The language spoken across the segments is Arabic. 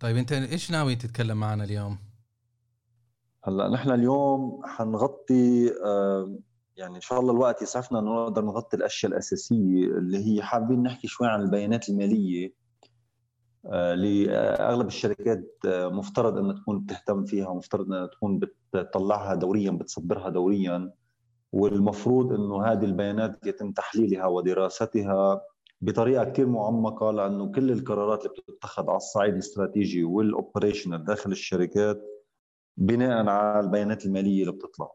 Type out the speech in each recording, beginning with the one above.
طيب انت إيش ناوي تتكلم معنا اليوم؟ هلأ نحن اليوم حنغطي يعني إن شاء الله الوقت يسعفنا إنه نقدر نغطي الأشياء الأساسية اللي هي حابين نحكي شوي عن البيانات المالية آه، لأغلب الشركات آه، مفترض إنها تكون بتهتم فيها ومفترض إنها تكون بتطلعها دوريا بتصدرها دوريا والمفروض إنه هذه البيانات يتم تحليلها ودراستها بطريقة كثير معمقة لأنه كل القرارات اللي بتتخذ على الصعيد الاستراتيجي وال operational داخل الشركات بناء على البيانات المالية اللي بتطلع.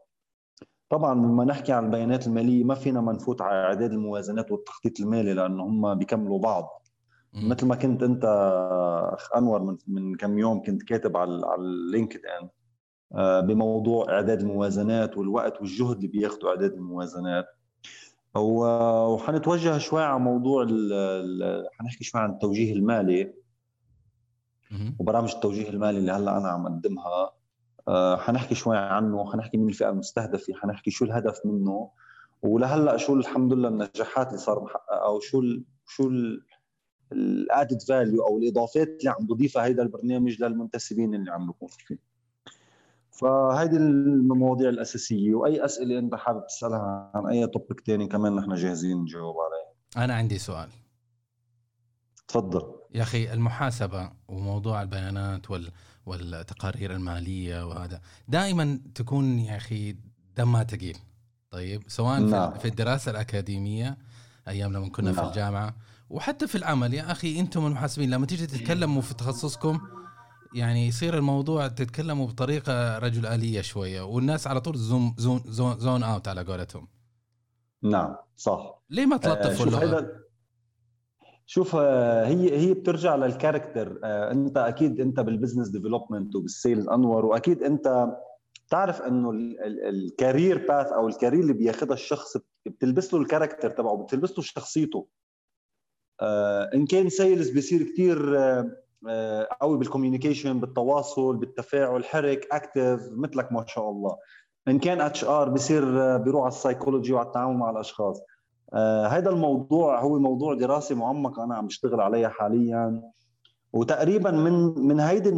طبعا لما نحكي عن البيانات المالية ما فينا ما نفوت على إعداد الموازنات والتخطيط المالي لأنه هم بيكملوا بعض. مثل ما كنت أنت أخ أنور من من كم يوم كنت كاتب على على LinkedIn آه، بموضوع إعداد الموازنات والوقت والجهد اللي بياخذوا إعداد الموازنات. وحنتوجه شوي على موضوع حنحكي شوي عن التوجيه المالي. وبرامج التوجيه المالي اللي هلأ أنا عم أقدمها. آه، حنحكي شوي عنه حنحكي مين الفئة المستهدفة حنحكي شو الهدف منه. ولهلأ شو الحمد لله النجاحات اللي صار محققة وشو ال شو ال added value أو الإضافات اللي عم بضيفها هيدا البرنامج للمنتسبين اللي عم بيكون فيه. فهيدي المواضيع الأساسية وأي أسئلة أنت حابب تسألها عن أي topic تاني كمان نحن جاهزين نجاوب عليه أنا عندي سؤال. تفضل. يا أخي المحاسبة وموضوع البيانات وال والتقارير المالية وهذا دائما تكون يا أخي دمها ثقيل طيب سواء نعم. في الدراسة الأكاديمية أيام لما كنا نعم. في الجامعة وحتى في العمل. يا أخي أنتم المحاسبين لما تيجي تتكلموا في تخصصكم يعني يصير الموضوع تتكلموا بطريقة رجل اليه شوية والناس على طول زوم زون زون, زون اوت على قولتهم. نعم صح. ليه ما تلطفوا آه اللغة؟ شوف آه، هي هي بترجع لل character آه انت أكيد انت بال business development وبال sales أنور وأكيد انت بتعرف إنه ال career path أو ال career اللي بياخذها الشخص بتلبس له ال character تبعه بتلبس له شخصيته. آه إن كان sales بيصير كثير قوي بال communication بالتواصل بالتفاعل حرك active مثلك ما شاء الله. إن كان HR بصير آه، بيروح على السايكولوجي وعلى التعامل مع الأشخاص. آه هذا الموضوع هو موضوع دراسة معمقة أنا عم بشتغل عليها حاليا. وتقريبا من من هيدي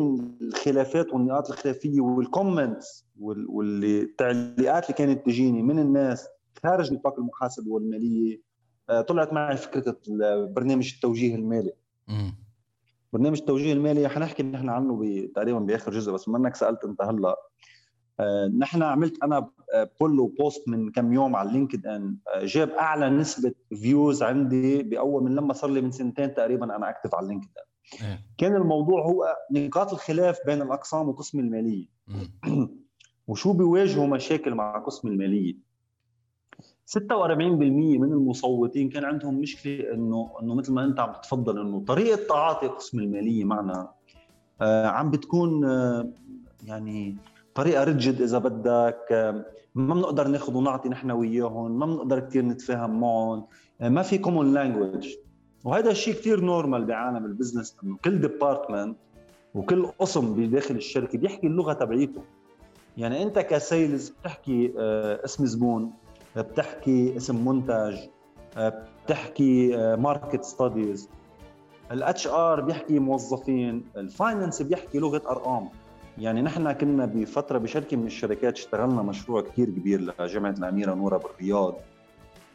الخلافات والنقاط الخلافية وال comments والتعليقات اللي كانت تجيني من الناس خارج نطاق المحاسبة والمالية آه طلعت معي فكرة برنامج التوجيه المالي. برنامج التوجيه المالي حنحكي نحن عنه تقريبا بآخر جزء بس منك سألت أنت هلأ. آه، نحن عملت أنا poll و post من كم يوم على LinkedIn آه، جاب أعلى نسبة views عندي بأول من لما صار لي من سنتين تقريبا أنا اكتف على اللينكد ان إيه. كان الموضوع هو نقاط الخلاف بين الأقسام وقسم المالية. وشو بيواجهوا مشاكل مع قسم المالية؟ 46% من المصوتين كان عندهم مشكلة انه إنه مثل ما أنت عم تتفضل إنه طريقة تعاطي قسم المالية معنا آه عم بتكون آه يعني طريقة rigid إذا بدك آه ما بنقدر ناخذ ونعطي نحن وياهم ما بنقدر كثير نتفاهم معهم ما في common language وهذا الشيء كثير normal بعالم ال business إنه كل department وكل قسم بداخل الشركة بيحكي اللغة تبعيته. يعني أنت ك sales بتحكي اسم زبون بتحكي اسم منتج بتحكي market studies ال HR بيحكي موظفين ال finance بيحكي لغة أرقام. يعني نحن كنا بفترة بشركة من الشركات اشتغلنا مشروع كثير كبير لجامعة الأميرة نوره بالرياض.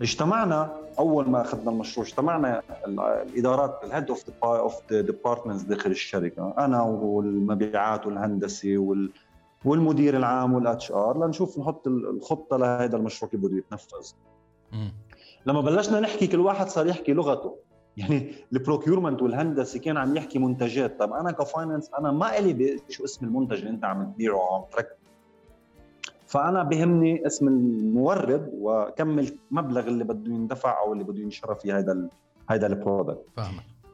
اجتمعنا أول ما أخذنا المشروع اجتمعنا الإدارات ال head of of departments داخل الشركة أنا والمبيعات والهندسة وال والمدير العام وال HR لنشوف نحط الخطة لهذا المشروع كيف بده يتنفذ. لما بلشنا نحكي كل واحد صار يحكي لغته. يعني ال procurement والهندسة كان عم يحكي منتجات. طب أنا ك finance أنا ما إلي شو اسم المنتج اللي أنت عم تبيعه أو عم تركب فأنا بهمني اسم المورد وكم المبلغ اللي بده يندفع أو اللي بده ينشرى في هذا هذا ال product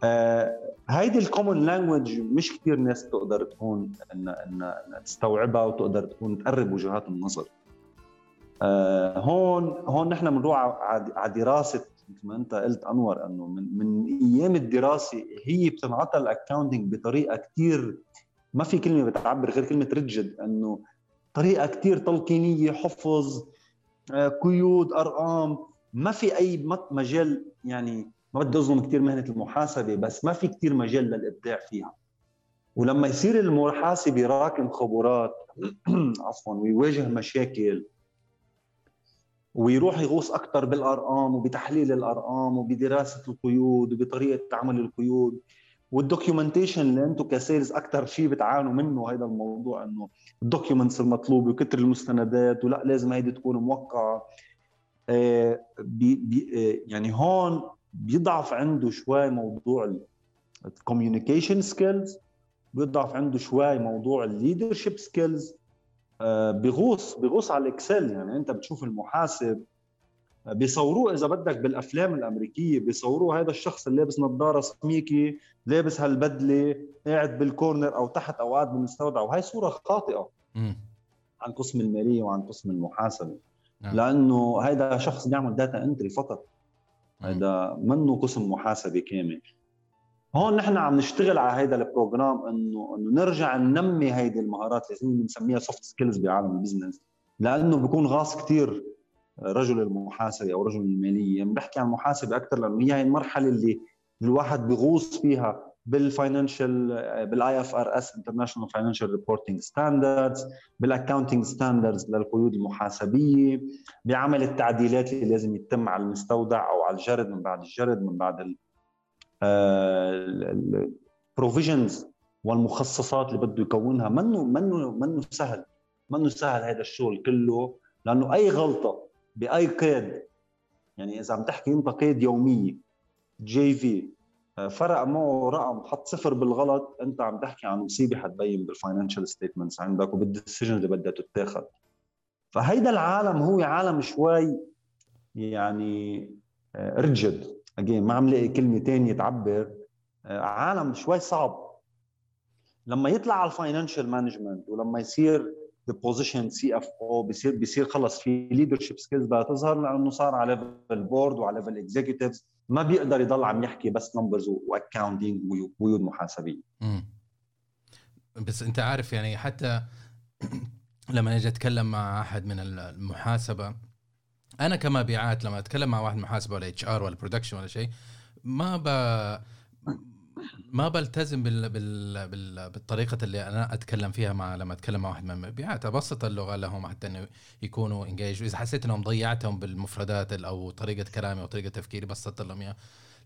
آه هيدي ال common language مش كثير ناس تقدر تكون ان ان تستوعبها وتقدر تكون تقرب وجهات النظر. آه هون هون نحن بنروح على دراسة مثل ما أنت قلت أنور إنه من من أيام الدراسة هي بتنعطى ال accounting بطريقة كثير ما في كلمة بتعبر غير كلمة rigid إنه طريقة كثير تلقينية حفظ آه، قيود أرقام ما في أي مجال يعني ما بدي أظلم كثير مهنة المحاسبة بس ما في كثير مجال للإبداع فيها. ولما يصير المحاسب يراكم خبرات عفوا ويواجه مشاكل ويروح يغوص أكثر بالأرقام وبتحليل الأرقام وبدراسة القيود وبطريقة عمل القيود وال documentation اللي أنتم ك sales أكثر شيء بتعانوا منه هذا الموضوع إنه ال documents المطلوبه وكثر المستندات ولا لازم هيدي تكون موقعة. آه بي بي آه يعني هون بيضعف عنده شوي موضوع ال communication skills بيضعف عنده شوي موضوع ال leadership skills آه بيغوص بيغوص على ال Excel يعني انت بتشوف المحاسب بيصوروه إذا بدك بالأفلام الأمريكية بيصوروه هذا الشخص اللي لابس نظارة سميكي لابس هالبدلة قاعد بال corner أو تحت أو قاعد بالمستودع وهي صورة خاطئة م. عن قسم المالية وعن قسم المحاسبة. نعم. لأنه هذا شخص بيعمل data entry فقط. هذا منه قسم محاسبه كامل. هون نحن عم نشتغل على هذا ال program انه إنه نرجع ننمي هيدي المهارات اللي بنسميها soft skills بعالم ال business لأنه بيكون غاص كثير رجل المحاسبة أو رجل المالية. بحكي عن المحاسبه أكثر لأنه هي المرحلة اللي الواحد بيغوص فيها بال financial بال IFRS international financial reporting standards بال accounting standards للقيود المحاسبية بعمل التعديلات اللي لازم يتم على المستودع أو على الجرد من بعد الجرد من بعد ال provisions آه، والمخصصات اللي بده يكونها. منه منه منه سهل منه سهل هذا الشغل كله؟ لأنه أي غلطة بأي قيد يعني إذا عم تحكي أنت قيد يومية JV فرق معه رقم حط صفر بالغلط. انت عم تحكي عن مصيبة حتبين بال financial statements عندك وبال decision اللي بدها تتاخذ فهيدا العالم هو عالم شوي يعني rigid آه، again ما عم لاقي كلمة ثانية تعبر. آه، عالم شوي صعب. لما يطلع على ال financial management ولما يصير position CFO بصير بصير خلص في leadership skills بدها تظهر لأنه صار على level board وعلى level executives ما بيقدر يضل عم يحكي بس numbers و accounting وقيود محاسبيه بس انت عارف يعني حتى لما أجي اتكلم مع احد من المحاسبة أنا كمبيعات لما اتكلم مع واحد محاسبه ولا HR ولا production ولا شيء ما ب ما بلتزم بال... بال... بال... بالطريقة اللي أنا أتكلم فيها مع لما أتكلم مع واحد من المبيعات أبسط اللغة لهم حتى إنه يكونوا انجيج وإذا حسيت إنهم ضيعتهم بالمفردات أو طريقة كلامي أو طريقة تفكيري بسطت لهم إياها.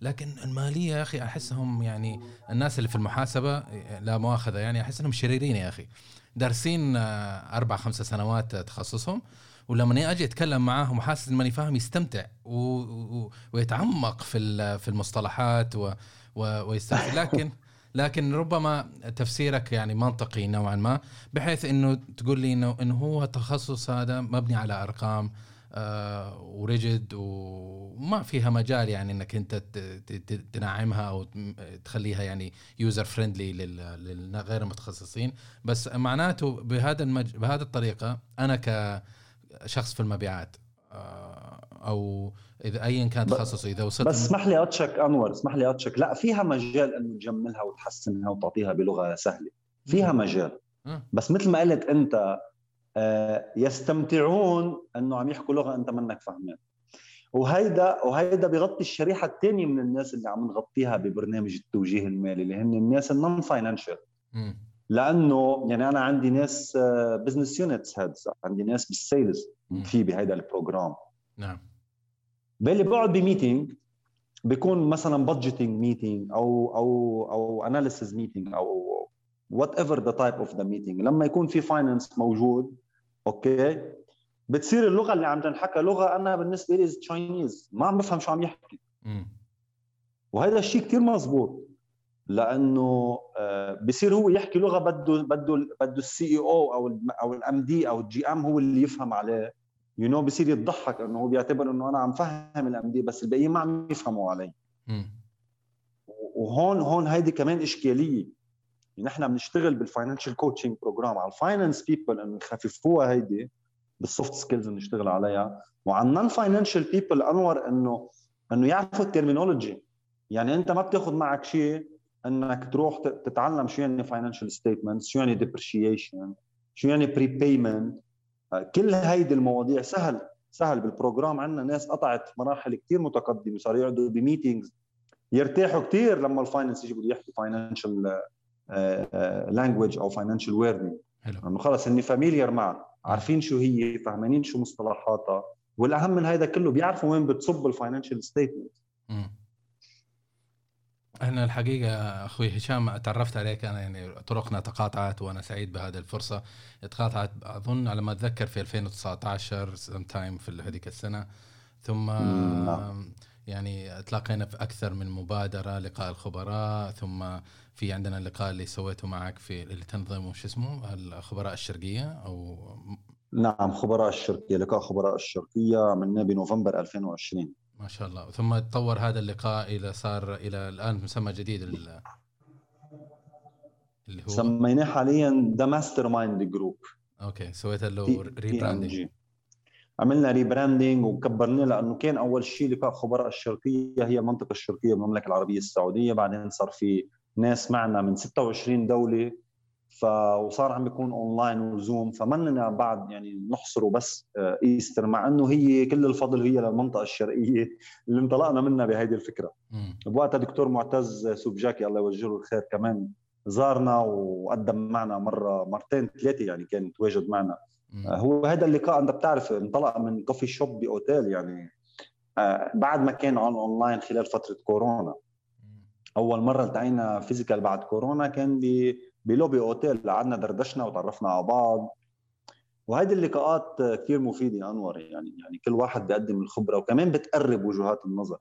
لكن المالية يا أخي أحسهم يعني الناس اللي في المحاسبة لا مؤاخذة يعني أحس إنهم شريرين يا أخي. دارسين أربع خمس سنوات تخصصهم ولما أجي أتكلم معاهم وحاسس إني ماني فاهم يستمتع و... و... ويتعمق في في المصطلحات و... ويستغفر لكن لكن ربما تفسيرك يعني منطقي نوعا ما بحيث إنه تقول لي إنه إنه هو التخصص هذا مبني على أرقام آه وريجد وما فيها مجال يعني إنك أنت تنعمها أو تخليها يعني user friendly للغير المتخصصين. بس معناته بهذا المج... بهذه الطريقة أنا كشخص في المبيعات آه أو إذا ايا كان تخصصه إذا وصلت بس اسمح لي أتشك أنور اسمح لي أتشك. لا فيها مجال إنه تجملها وتحسنها وتعطيها بلغة سهلة. فيها مجال. بس مثل ما قلت أنت آه، يستمتعون إنه عم يحكوا لغة أنت منك فاهمها وهيدا وهيدا بغطي الشريحة الثانية من الناس اللي عم نغطيها ببرنامج التوجيه المالي اللي هن الناس ال non financial لأنه يعني أنا عندي ناس business units heads عندي ناس بال sales في بهيدا ال program نعم. باللي بقعد ب meeting بيكون مثلا budgeting meeting أو أو أو analysis meeting أو whatever the type of the meeting لما يكون في finance موجود Okay؟ بتصير اللغة اللي عم تنحكى لغة أنا بالنسبة لي Chinese ما عم بفهم شو عم يحكي. وهذا الشيء كثير مزبوط لأنه آه، بصير هو يحكي لغة بده بده بده ال CEO أو أو ال MD أو ال GM هو اللي يفهم عليه. you know بصير يضحك إنه هو بيعتبر إنه أنا عم فهم ال MD بس الباقيين ما عم يفهموا علي. وهون هون هيدي كمان إشكالية. نحن بنشتغل بال financial coaching program على ال finance people إنه يخففوها هيدي بال soft skills نشتغل عليها. وعلى ال non financial people أنور إنه إنه يعرفوا ال terminology يعني أنت ما بتاخذ معك شيء إنك تروح تتعلم شو يعني financial statements شو يعني depreciation شو يعني prepayment كل هيدي المواضيع سهل سهل بال program عندنا ناس قطعت مراحل كثير متقدمة صاروا يقعدوا ب meetings يرتاحوا كثير لما ال finance يجي بده يحكي financial language أو financial warning انه خلص إني familiar معها عارفين شو هي فاهمين شو مصطلحاتها والأهم من هذا كله بيعرفوا وين بتصب ال financial statement أنا الحقيقة أخوي هشام تعرفت عليك أنا يعني طرقنا تقاطعت وأنا سعيد بهذه الفرصة. تقاطعت أظن على ما أتذكر في 2019 sometime في هذيك السنة. ثم نعم. يعني تلاقينا في أكثر من مبادرة لقاء الخبراء. ثم في عندنا اللقاء اللي سويته معك في اللي تنظمه شو اسمه؟ الخبراء الشرقية أو نعم خبراء الشرقية لقاء خبراء الشرقية عملناه بنوفمبر 2020 ما شاء الله. ثم تطور هذا اللقاء إلى صار إلى الآن مسمى جديد اللي هو سميناه حاليا the mastermind group okay سويت له ريبراندنج عملنا rebranding وكبرناه لأنه كان أول شيء لقاء خبراء الشرقية هي المنطقة الشرقية بالمملكه العربية السعودية. بعدين صار في ناس معنا من 26 دولة ف وصار عم بيكون online و Zoom فمننا بعد يعني نحصره بس Eastern مع إنه هي كل الفضل هي للمنطقة الشرقية اللي انطلقنا منها بهيدي الفكرة. بوقتها دكتور معتز سوبجاكي الله يوجه له الخير كمان زارنا وقدم معنا مرة مرتين ثلاثة يعني كان تواجد معنا. مم. هو هذا اللقاء أنت بتعرف انطلق من coffee shop ب hotel يعني بعد ما كان on online خلال فترة كورونا. أول مرة التقينا physical بعد كورونا كان ب lobby hotel قعدنا دردشنا وتعرفنا على بعض. وهيدي اللقاءات كثير مفيدة أنور يعني يعني كل واحد بيقدم الخبرة وكمان بتقرب وجهات النظر.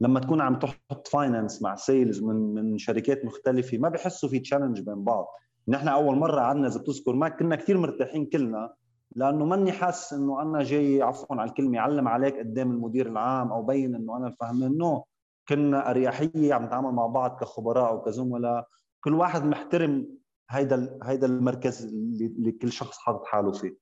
لما تكون عم تحط finance مع sales من من شركات مختلفة ما بحسوا في challenge بين بعض. نحن أول مرة قعدنا إذا بتذكر ما كنا كثير مرتاحين كلنا لأنه ماني حاسس إنه أنا جاي عفوا على الكلمة أعلم عليك قدام المدير العام أو بين إنه أنا الفهمان. no كنا أريحية عم نتعامل مع بعض كخبراء وكزملاء. كل واحد محترم هيدا هيدا المركز اللي كل شخص حاطط حاله فيه.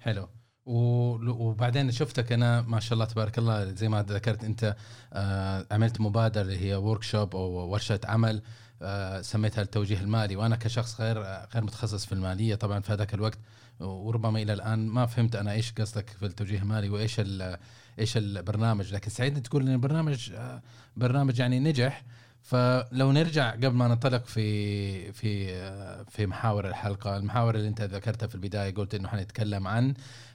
حلو. وبعدين شفتك أنا ما شاء الله تبارك الله زي ما ذكرت أنت آه، عملت مبادرة اللي هي ورك شوب أو ورشة عمل آه، سميتها التوجيه المالي. وأنا كشخص غير غير متخصص في المالية طبعا في هذاك الوقت. وربما إلى الآن ما فهمت أنا إيش قصدك في التوجيه المالي وإيش إيش البرنامج. لكن سعيد تقول إن البرنامج آه، برنامج يعني نجح. فلو نرجع قبل ما ننطلق في في في محاور الحلقة، المحاور اللي انت ذكرتها في البداية قلت إنه حنتكلم عن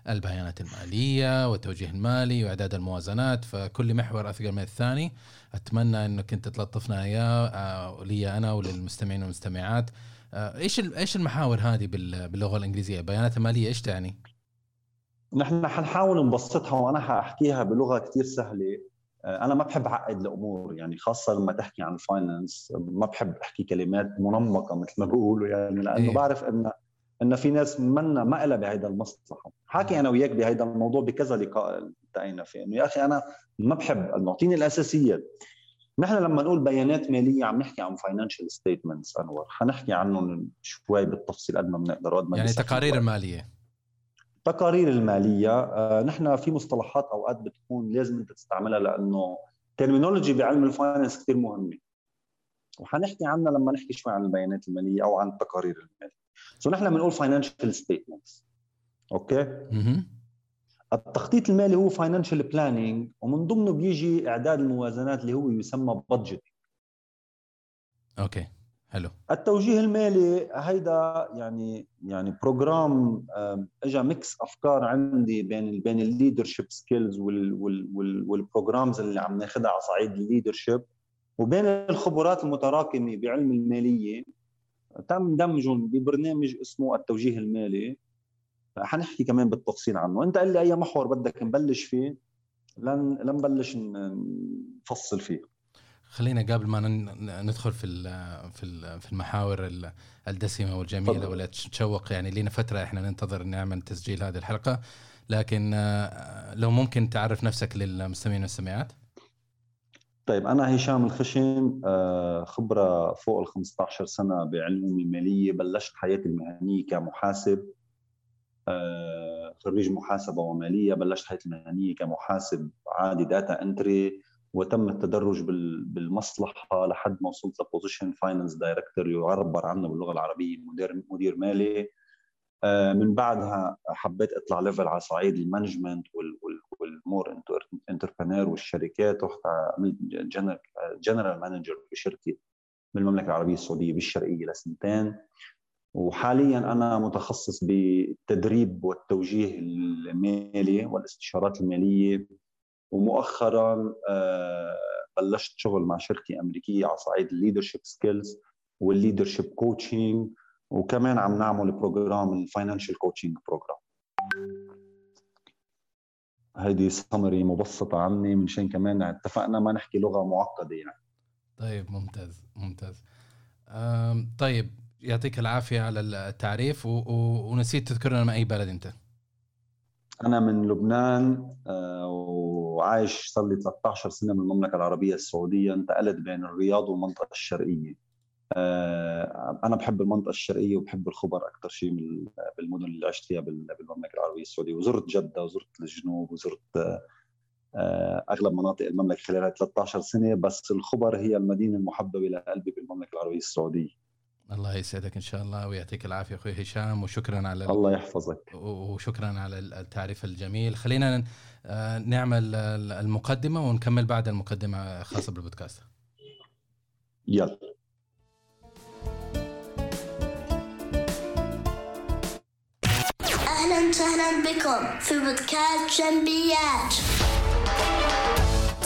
البيانات المالية والتوجيه المالي وإعداد الموازنات فكل محور أثقل من الثاني أتمنى إنك انت تلطفنا اياه لي أنا وللمستمعين والمستمعات آه، إيش إيش المحاور هذه باللغة الإنجليزية؟ البيانات الماليه إيش تعني؟ نحن حنحاول نبسطها وأنا حأحكيها بلغة كثير سهلة أنا ما بحب أعقد الأمور يعني خاصة لما تحكي عن الفاينانس ما بحب أحكي كلمات منمقة مثل ما بيقولوا يعني لأنه إيه. بعرف إن إن في ناس منا ما لها بهيدا المصلحة. حاكي أنا وياك بهيدا الموضوع بكذا لقاء التقينا فيه إنه يا أخي أنا ما بحب نعطيني الاساسيات نحن لما نقول بيانات مالية عم نحكي عن financial statements أنور حنحكي عنهم شوي بالتفصيل قد ما بنقدر قد ما يعني تقارير الماليه التقارير المالية آه، نحن في مصطلحات أوقات بتكون لازم أنت تستعملها لأنه terminology بعلم ال finance كثير مهمة. وحنحكي عنها لما نحكي شوي عن البيانات المالية أو عن التقارير المالية. so نحن بنقول financial statements okay؟ التخطيط المالي هو financial planning ومن ضمنه بيجي إعداد الموازنات اللي هو يسمى budget okay. حلو. التوجيه المالي هيدا يعني يعني program اجى mix أفكار عندي بين بين ال leadership skills وال programs اللي عم ناخذها على صعيد ال leadership وبين الخبرات المتراكمة بعلم المالية. تم دمجهم ببرنامج اسمه التوجيه المالي. حنحكي كمان بالتفصيل عنه. أنت قل لي أي محور بدك نبلش فيه؟ لن لنبلش نفصل فيه. خلينا قبل ما ندخل في في في المحاور الدسمة والجميلة. ولا تشوق. يعني لنا فترة إحنا ننتظر نعمل تسجيل هذه الحلقة. لكن آه، لو ممكن تعرف نفسك للمستمعين والمستمعات. طيب أنا هشام الخشن آه، خبرة فوق ال 15 سنة بعلوم الماليه بلشت حياتي المهنية كمحاسب آه، خريج محاسبة ومالية. بلشت حياتي المهنية كمحاسب عادي data entry وتم التدرج بالمصلحة لحد ما وصلت ل position finance director يعبر عنه باللغة العربية مدير مدير مالي. آه، من بعدها حبيت أطلع level على صعيد ال management وال more entrepreneur والشركات. رحت general manager بشركه بالمملكه العربية السعودية بالشرقية لسنتين. وحاليا أنا متخصص بالتدريب والتوجيه المالي والاستشارات المالية ومؤخرا آه، بلشت شغل مع شركة أمريكية على صعيد ال leadership skills وال leadership coaching وكمان عم نعمل program ال financial coaching program هيدي سمري مبسطة عني منشان كمان اتفقنا ما نحكي لغة معقدة يعني. طيب ممتاز ممتاز. طيب يعطيك العافية على التعريف. ونسيت تذكر لنا من أي بلد أنت. أنا من لبنان آه، وعايش صار لي 13 سنة من المملكة العربية السعودية انتقلت بين الرياض والمنطقة الشرقية. آه، أنا بحب المنطقة الشرقية وبحب الخبر أكثر شيء من بالمدن اللي عشت فيها بالمملكة العربية السعودية. وزرت جدة وزرت الجنوب وزرت آه، أغلب مناطق المملكة خلال 13 سنة. بس الخبر هي المدينة المحببة لقلبي بالمملكة العربية السعودية. الله يسعدك إن شاء الله ويعطيك العافية أخوي هشام وشكرا على الله يحفظك. وشكرا على التعريف الجميل. خلينا آه، نعمل المقدمة ونكمل بعد المقدمة خاصة بالبودكاست. يلا. أهلا وسهلا بكم في بودكاست جنبيات.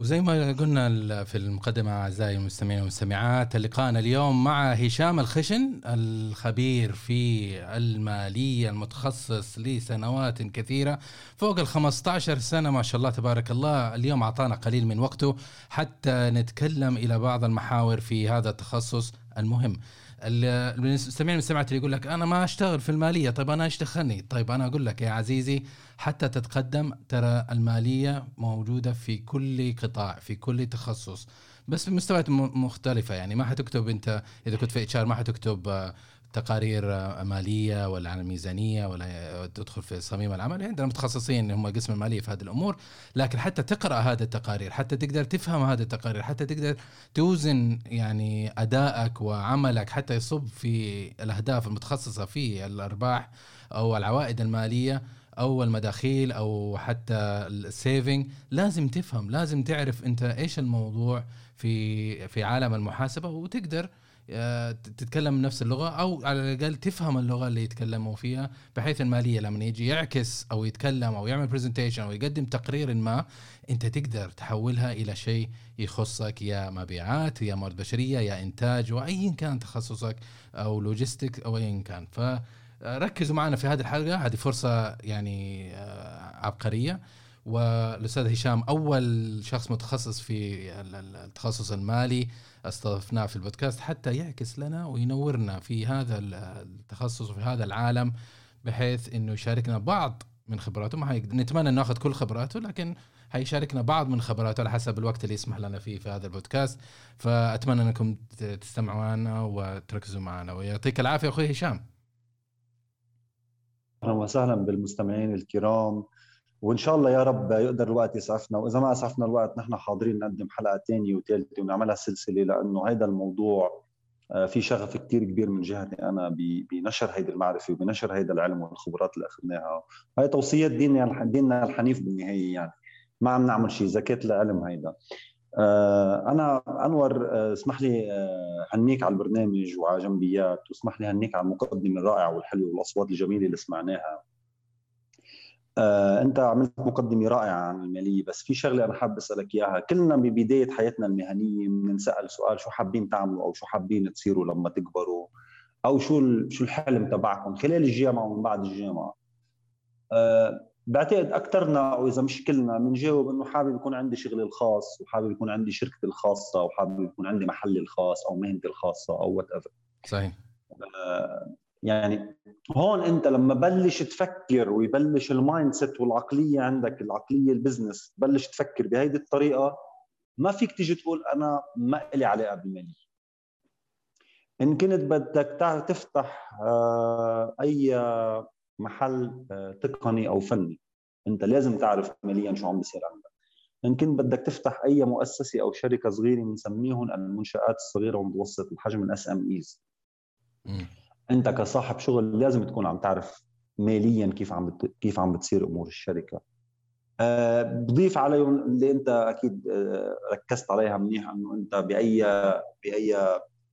وزي ما قلنا في المقدمة أعزائي المستمعين والمستمعات لقاءنا اليوم مع هشام الخشن الخبير في المالية المتخصص لسنوات كثيرة فوق ال 15 سنة ما شاء الله تبارك الله. اليوم أعطانا قليل من وقته حتى نتكلم إلى بعض المحاور في هذا التخصص المهم. المستمعين المستمعات اللي يقول لك أنا ما أشتغل في المالية. طيب أنا إيش دخلني؟ طيب أنا أقول لك يا عزيزي حتى تتقدم ترى المالية موجودة في كل قطاع في كل تخصص بس بمستويات مختلفة يعني. ما حتكتب أنت إذا كنت في HR ما حتكتب آه، تقارير ماليه ولا عن الميزانيه ولا تدخل في صميم العمل. عندنا متخصصين هم قسم الماليه في هذه الأمور لكن حتى تقرأ هذه التقارير حتى تقدر تفهم هذه التقارير حتى تقدر توزن يعني أدائك وعملك حتى يصب في الأهداف المتخصصة في الأرباح أو العوائد المالية أو المداخيل أو حتى ال saving لازم تفهم لازم تعرف أنت إيش الموضوع في في عالم المحاسبة وتقدر تتكلم نفس اللغة أو على الأقل تفهم اللغة اللي يتكلموا فيها بحيث المالية لما يجي يعكس أو يتكلم أو يعمل presentation أو يقدم تقرير ما أنت تقدر تحولها إلى شيء يخصك يا مبيعات يا موارد بشرية يا إنتاج وأيا كان تخصصك أو logistic أو ايا كان. فركزوا معنا في هذه الحلقة. هذه فرصة يعني آه، عبقرية. والأستاذ هشام أول شخص متخصص في التخصص المالي استضفناه في البودكاست حتى يعكس لنا وينورنا في هذا التخصص وفي هذا العالم بحيث إنه يشاركنا بعض من خبراته. ما نتمنى ان ناخذ كل خبراته لكن حيشاركنا بعض من خبراته على حسب الوقت اللي يسمح لنا فيه في هذا البودكاست. فأتمنى إنكم تستمعوا لنا وتركزوا معنا. ويعطيك العافية أخوي هشام. أهلا وسهلا بالمستمعين الكرام. وإن شاء الله يا رب يقدر الوقت يسعفنا وإذا ما اسعفنا الوقت نحن حاضرين نقدم حلقة ثانية وثالثه ونعملها سلسلة لأنه هذا الموضوع آه، في شغف كثير كبير من جهتي أنا بنشر هيدي المعرفة وبنشر هيدا العلم والخبرات اللي أخذناها. هاي توصيات ديننا ديننا الحنيف بالنهاية يعني. ما عم نعمل شيء زكاة العلم هيدا. آه، أنا أنور آه، اسمح لي هنيك على البرنامج وعلى جنبيات واسمح لي هنيك على المقدمة الرائعة والحلوة والأصوات الجميلة اللي سمعناها. آه، أنت عملت مقدمة رائعة عن المالية بس في شغلة أنا حابب أسألك إياها. كلنا ببداية حياتنا المهنية بنسأل سؤال شو حابين تعملوا أو شو حابين تصيروا لما تكبروا؟ أو شو شو الحلم تبعكم خلال الجامعة ومن بعد الجامعة؟ أه بعتقد اكثرنا أو إذا مش كلنا بنجاوب إنه حابب يكون عندي شغلي الخاص وحابب يكون عندي شركتي الخاصة وحابب يكون عندي محلي الخاص أو مهنتي الخاصة أو whatever صحيح. أه يعني هون انت لما بلش تفكر ويبلش ال mindset والعقلية عندك العقلية ال business تبلش تفكر بهيدي الطريقة ما فيك تيجي تقول أنا ما لي علاقة بالمالية. إن كنت بدك تفتح آه، أي محل آه، تقني أو فني أنت لازم تعرف ماليا شو عم بيصير عندك. إن كنت بدك تفتح أي مؤسسة أو شركة صغيرة بنسميهم المنشآت الصغيرة والمتوسطة الحجم ال SMEs انت كصاحب شغل لازم تكون عم تعرف ماليا كيف عم بت... كيف عم بتصير أمور الشركة. أه بضيف عليهم اللي انت أكيد أه ركزت عليها منيح إنه انت بأي بأي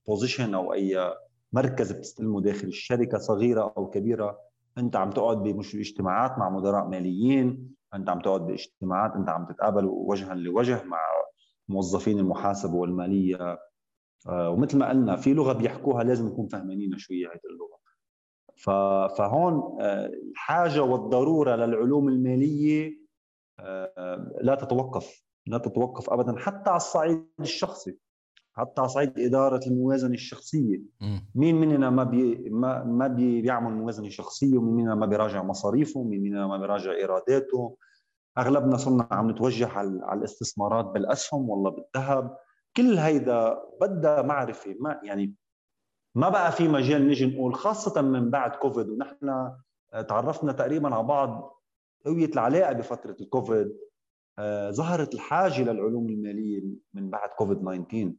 position أو أي مركز بتستلمه داخل الشركة صغيرة أو كبيرة انت عم تقعد باجتماعات مع مدراء ماليين انت عم تقعد باجتماعات انت عم تتقابل وجها لوجه مع موظفين المحاسبة والمالية. ومثل ما قلنا في لغة بيحكوها لازم نكون فاهمين شو هي هذه اللغة فهون آه، الحاجة والضرورة للعلوم المالية آه، لا تتوقف. لا تتوقف ابدا حتى على الصعيد الشخصي. حتى على صعيد إدارة الموازنة الشخصية. مين مننا ما بي ما, ما بي بيعمل موازنة شخصية ومين مننا ما بيراجع مصاريفه ومين مننا ما بيراجع إيراداته. أغلبنا صرنا عم نتوجه على, على الاستثمارات بالأسهم والله بالذهب. كل هيدا بدها معرفة. ما يعني ما بقى في مجال نجي نقول خاصة من بعد كوفيد ونحن تعرفنا تقريبا على بعض قوية العلاقة بفترة الكوفيد آه، ظهرت الحاجة للعلوم المالية من بعد كوفيد 19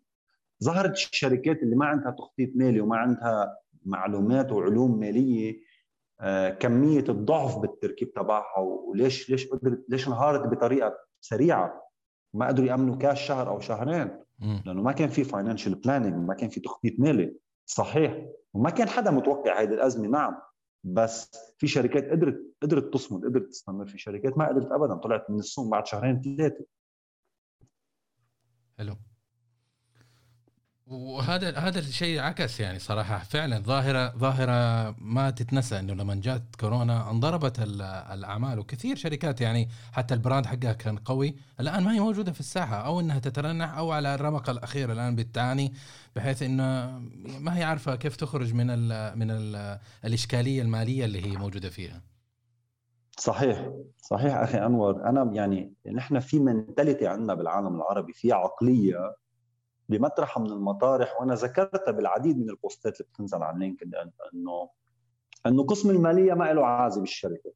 ظهرت الشركات اللي ما عندها تخطيط مالي وما عندها معلومات وعلوم مالية آه، كمية الضعف بالتركيب تبعها وليش ليش قدرت ليش انهارت بطريقة سريعة. ما قدروا يأمنوا كاش شهر أو شهرين لأنه ما كان في financial planning ما كان في تخطيط مالي صحيح وما كان حدا متوقع هذه الأزمة نعم بس في شركات قدرت قدرت تصمد قدرت تستمر في شركات ما قدرت ابدا طلعت من السوق بعد شهرين ثلاثة. حلو. وهذا هذا الشيء عكس يعني صراحة. فعلا ظاهرة ظاهرة ما تتنسى إنه لما جات كورونا انضربت الأعمال وكثير شركات يعني حتى البراند حقها كان قوي. الآن ما هي موجودة في الساحة أو إنها تترنح أو على الرمق الأخير الآن بتعاني بحيث إنه ما هي عارفة كيف تخرج من ال من ال الإشكالية المالية اللي هي موجودة فيها. صحيح. صحيح أخي أنور. أنا يعني نحن في منتاليتي عندنا بالعالم العربي في عقلية بمطرح من المطارح وأنا ذكرتها بالعديد من البوستات اللي بتنزل على لينكد إنه إنه قسم المالية ما له عازي بالشركة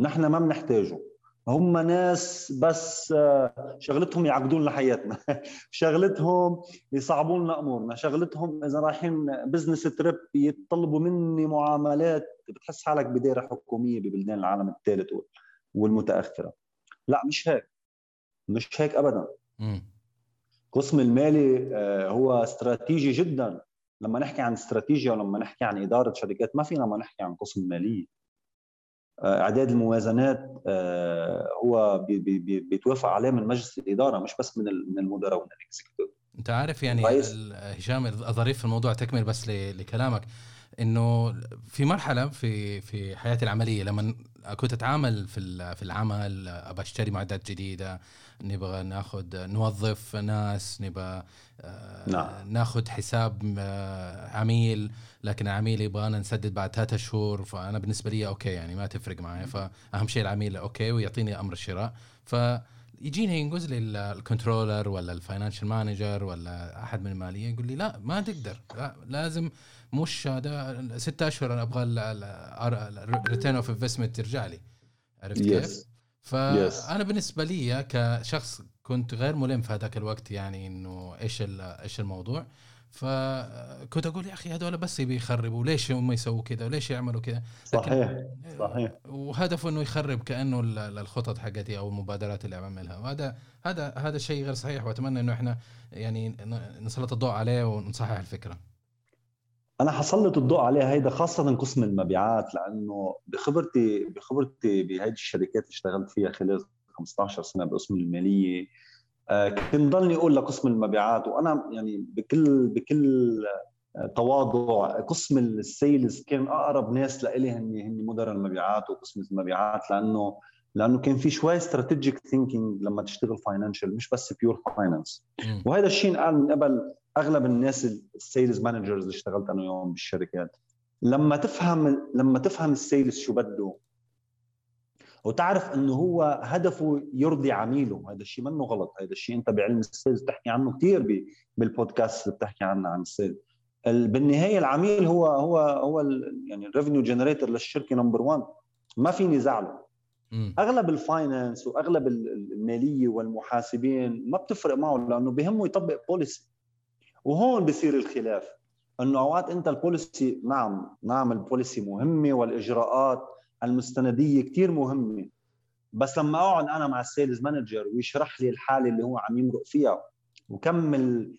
نحن ما بنحتاجه. هم ناس بس آه، شغلتهم يعقدون لنا حياتنا شغلتهم يصعبوا لنا أمورنا. شغلتهم إذا رايحين بزنس تريب يتطلبوا مني معاملات بتحس حالك بدائره حكومية ببلدان العالم الثالث والمتأخرة. لا مش هيك. مش هيك ابدا. قسم المالي آه، هو استراتيجي جدا. لما نحكي عن استراتيجيا ولما نحكي عن إدارة شركات ما فينا ما نحكي عن قسم ماليه آه، إعداد الموازنات آه، هو بيتوافق عليه من مجلس الإدارة مش بس من من المدراء ومن ال executive أنت عارف يعني هشام الظريف في الموضوع تكمل بس لكلامك. إنه في مرحلة في في حياتي العملية لما كنت أتعامل في في العمل أبغى أشتري معدات جديدة نبغى ناخذ نوظف ناس نبغى آه، نعم. ناخذ حساب آه، عميل لكن العميل يبغانا نسدد بعد ثلاثة شهور فأنا بالنسبة لي okay يعني ما تفرق معي. فأهم شيء العميل okay ويعطيني أمر الشراء. ف يجيني ينقز لي ال controller ولا ال financial manager ولا أحد من المالية يقول لي لا ما تقدر لا لازم مش هذا ستة أشهر أنا أبغى ال return of investment ترجع لي عرفت yes. كيف؟ فأنا. بالنسبة لي كشخص كنت غير ملم في هذاك الوقت يعني إنه إيش إيش الموضوع فكنت أقول يا أخي هذول بس يبي يخربوا ليش هم يسووا كذا؟ وليش يعملوا كذا؟ صحيح صحيح. وهدفه إنه يخرب كأنه الخطط حقتي أو المبادرات اللي بعملها وهذا هذا هذا الشيء غير صحيح. وأتمنى إنه إحنا يعني نسلط الضوء عليه ونصحح الفكرة. أنا حسلط الضوء عليه هيدا خاصة قسم المبيعات لأنه بخبرتي بخبرتي بهيدي الشركات اللي اشتغلت فيها خلال 15 سنة بقسم المالية آه، كنت ضلني أقول لقسم المبيعات وأنا يعني بكل بكل تواضع قسم ال sales كان أقرب ناس لإلي هن هن مدراء المبيعات وقسم المبيعات لأنه لأنه كان في شوي strategic thinking لما تشتغل financial مش بس pure finance وهذا الشيء انقال من قبل أغلب الناس ال sales managers اللي اشتغلت أنا وياهم بالشركات. لما تفهم لما تفهم ال sales شو بده وتعرف انه هو هدفه يرضي عميله. هذا الشيء منه غلط. هذا الشيء أنت بعالم ال sales بتحكي عنه كثير بالبودكاست اللي بتحكي عنه عن ال sales بالنهاية العميل هو هو هو يعني ال revenue generator للشركة number 1 ما في نزاع له أغلب ال finance وأغلب المالية والمحاسبين ما بتفرق معه لأنه بهمه يطبق policy وهون بصير الخلاف. إنه أوقات أنت ال policy نعم نعم ال policy مهمة والإجراءات المستندية كثير مهمة. بس لما أقعد أنا مع ال sales manager ويشرح لي الحالة اللي هو عم يمرق فيها وكم ال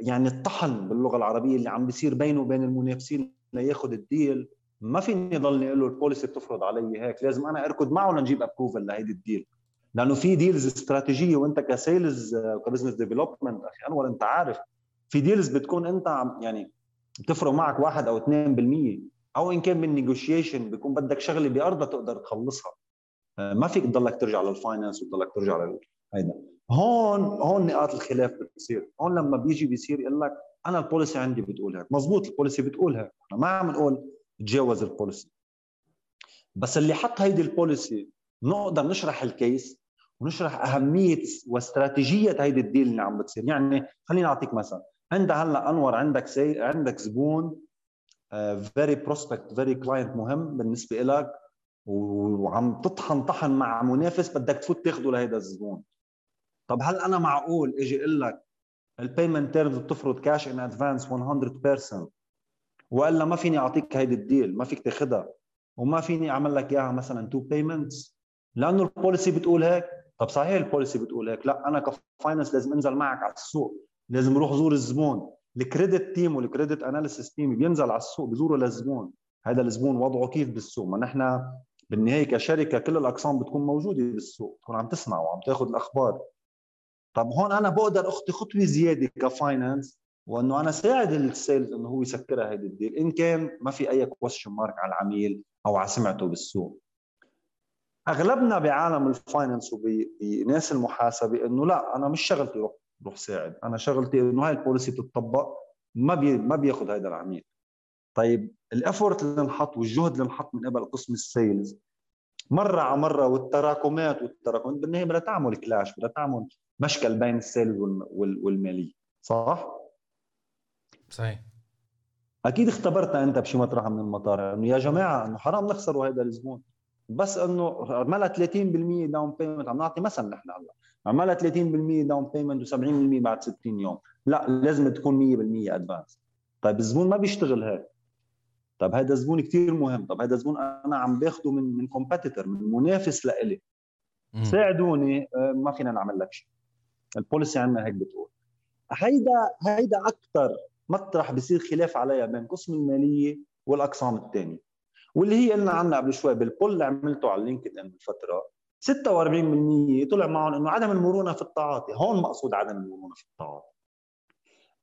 يعني الطحن باللغة العربية اللي عم بيصير بينه وبين المنافسين لياخذ ال deal ما فيني ضلني أقول له ال policy بتفرض علي هيك لازم أنا أركض معه لنجيب approval لهيدي ال deal. لأنه في deals استراتيجية وأنت ك sales وك business development أخي أنور أنت عارف في deals بتكون أنت عم يعني بتفرق معك واحد أو 2% أو إن كان بال negotiation بيكون بدك شغلة بارضها تقدر تخلصها. آه، ما فيك تضلك ترجع لل finance وتضلك ترجع لل هيدا. هون هون نقاط الخلاف بتصير. هون لما بيجي بيصير يقول لك أنا ال policy عندي بتقول هيك. مزبوط ال policy بتقول هيك. إحنا ما عم نقول تجاوز ال policy بس اللي حط هيدي ال policy نقدر نشرح ال case ونشرح أهمية واستراتيجية هيدي ال deal اللي عم بتصير. يعني خليني أعطيك مثلا أنت هلأ أنور عندك سي... عندك زبون very prospect very client مهم بالنسبة لك وعم تطحن طحن مع منافس بدك تفوت تاخده لهيدا الزبون. طب هل أنا معقول إجي أقول لك ال payment terms بتفرض cash in advance 100% وإلا ما فيني أعطيك هيدي ال deal ما فيك تاخذها وما فيني أعمل لك إياها مثلا two payments لأنه ال policy بتقول هيك. طب صحيح ال policy بتقول هيك. لا أنا ك finance لازم أنزل معك على السوق لازم أروح زور الزبون. ال credit team وال credit analysis team بينزل على السوق بزوروا للزبون هذا الزبون وضعه كيف بالسوق؟ ما نحن بالنهاية كشركة كل الأقسام بتكون موجودة بالسوق. تكون عم تسمع وعم تاخذ الأخبار. طب هون أنا بقدر أخطي خطوة زيادة ك finance وإنه أنا ساعد ال sales إنه هو يسكرها هيدي ال deal إن كان ما في أي question mark على العميل أو على سمعته بالسوق. أغلبنا بعالم ال finance وبناس المحاسبة إنه لا أنا مش شغلتي روح روح ساعد. أنا شغلتي إنه هاي ال policy بتطبق ما بي ما بياخذ هذا العميل. طيب ال effort اللي انحط والجهد اللي انحط من قبل قسم ال sales مرة على مرة والتراكمات والتراكمات بالنهاية بدها تعمل clash بدها تعمل مشكل بين ال sales والمالية. صح؟ صحيح. أكيد اختبرتها أنت بشي مطرح من المطارح إنه يا جماعة إنه حرام نخسروا هذا الزبون. بس إنه عملها 30% down payment عم نعطي مثل نحن هلا. عملها 30% down payment و70% بعد 60 يوم. لا لازم تكون 100% advance طيب الزبون ما بيشتغل هيك. طب هذا زبون كثير مهم. طب هذا زبون أنا عم باخده من من competitor من منافس لإلي. ساعدوني آه، ما فينا نعمل لك شيء. ال policy عندنا هيك بتقول. هيدا هيدا أكثر مطرح بصير خلاف عليها بين قسم المالية والأقسام الثانية واللي هي قلنا عنها قبل شوي بال poll اللي عملته على لينكد إن بالفترة 46% طلع معهم إنه عدم المرونة في التعاطي هون مقصود عدم المرونة في التعاطي.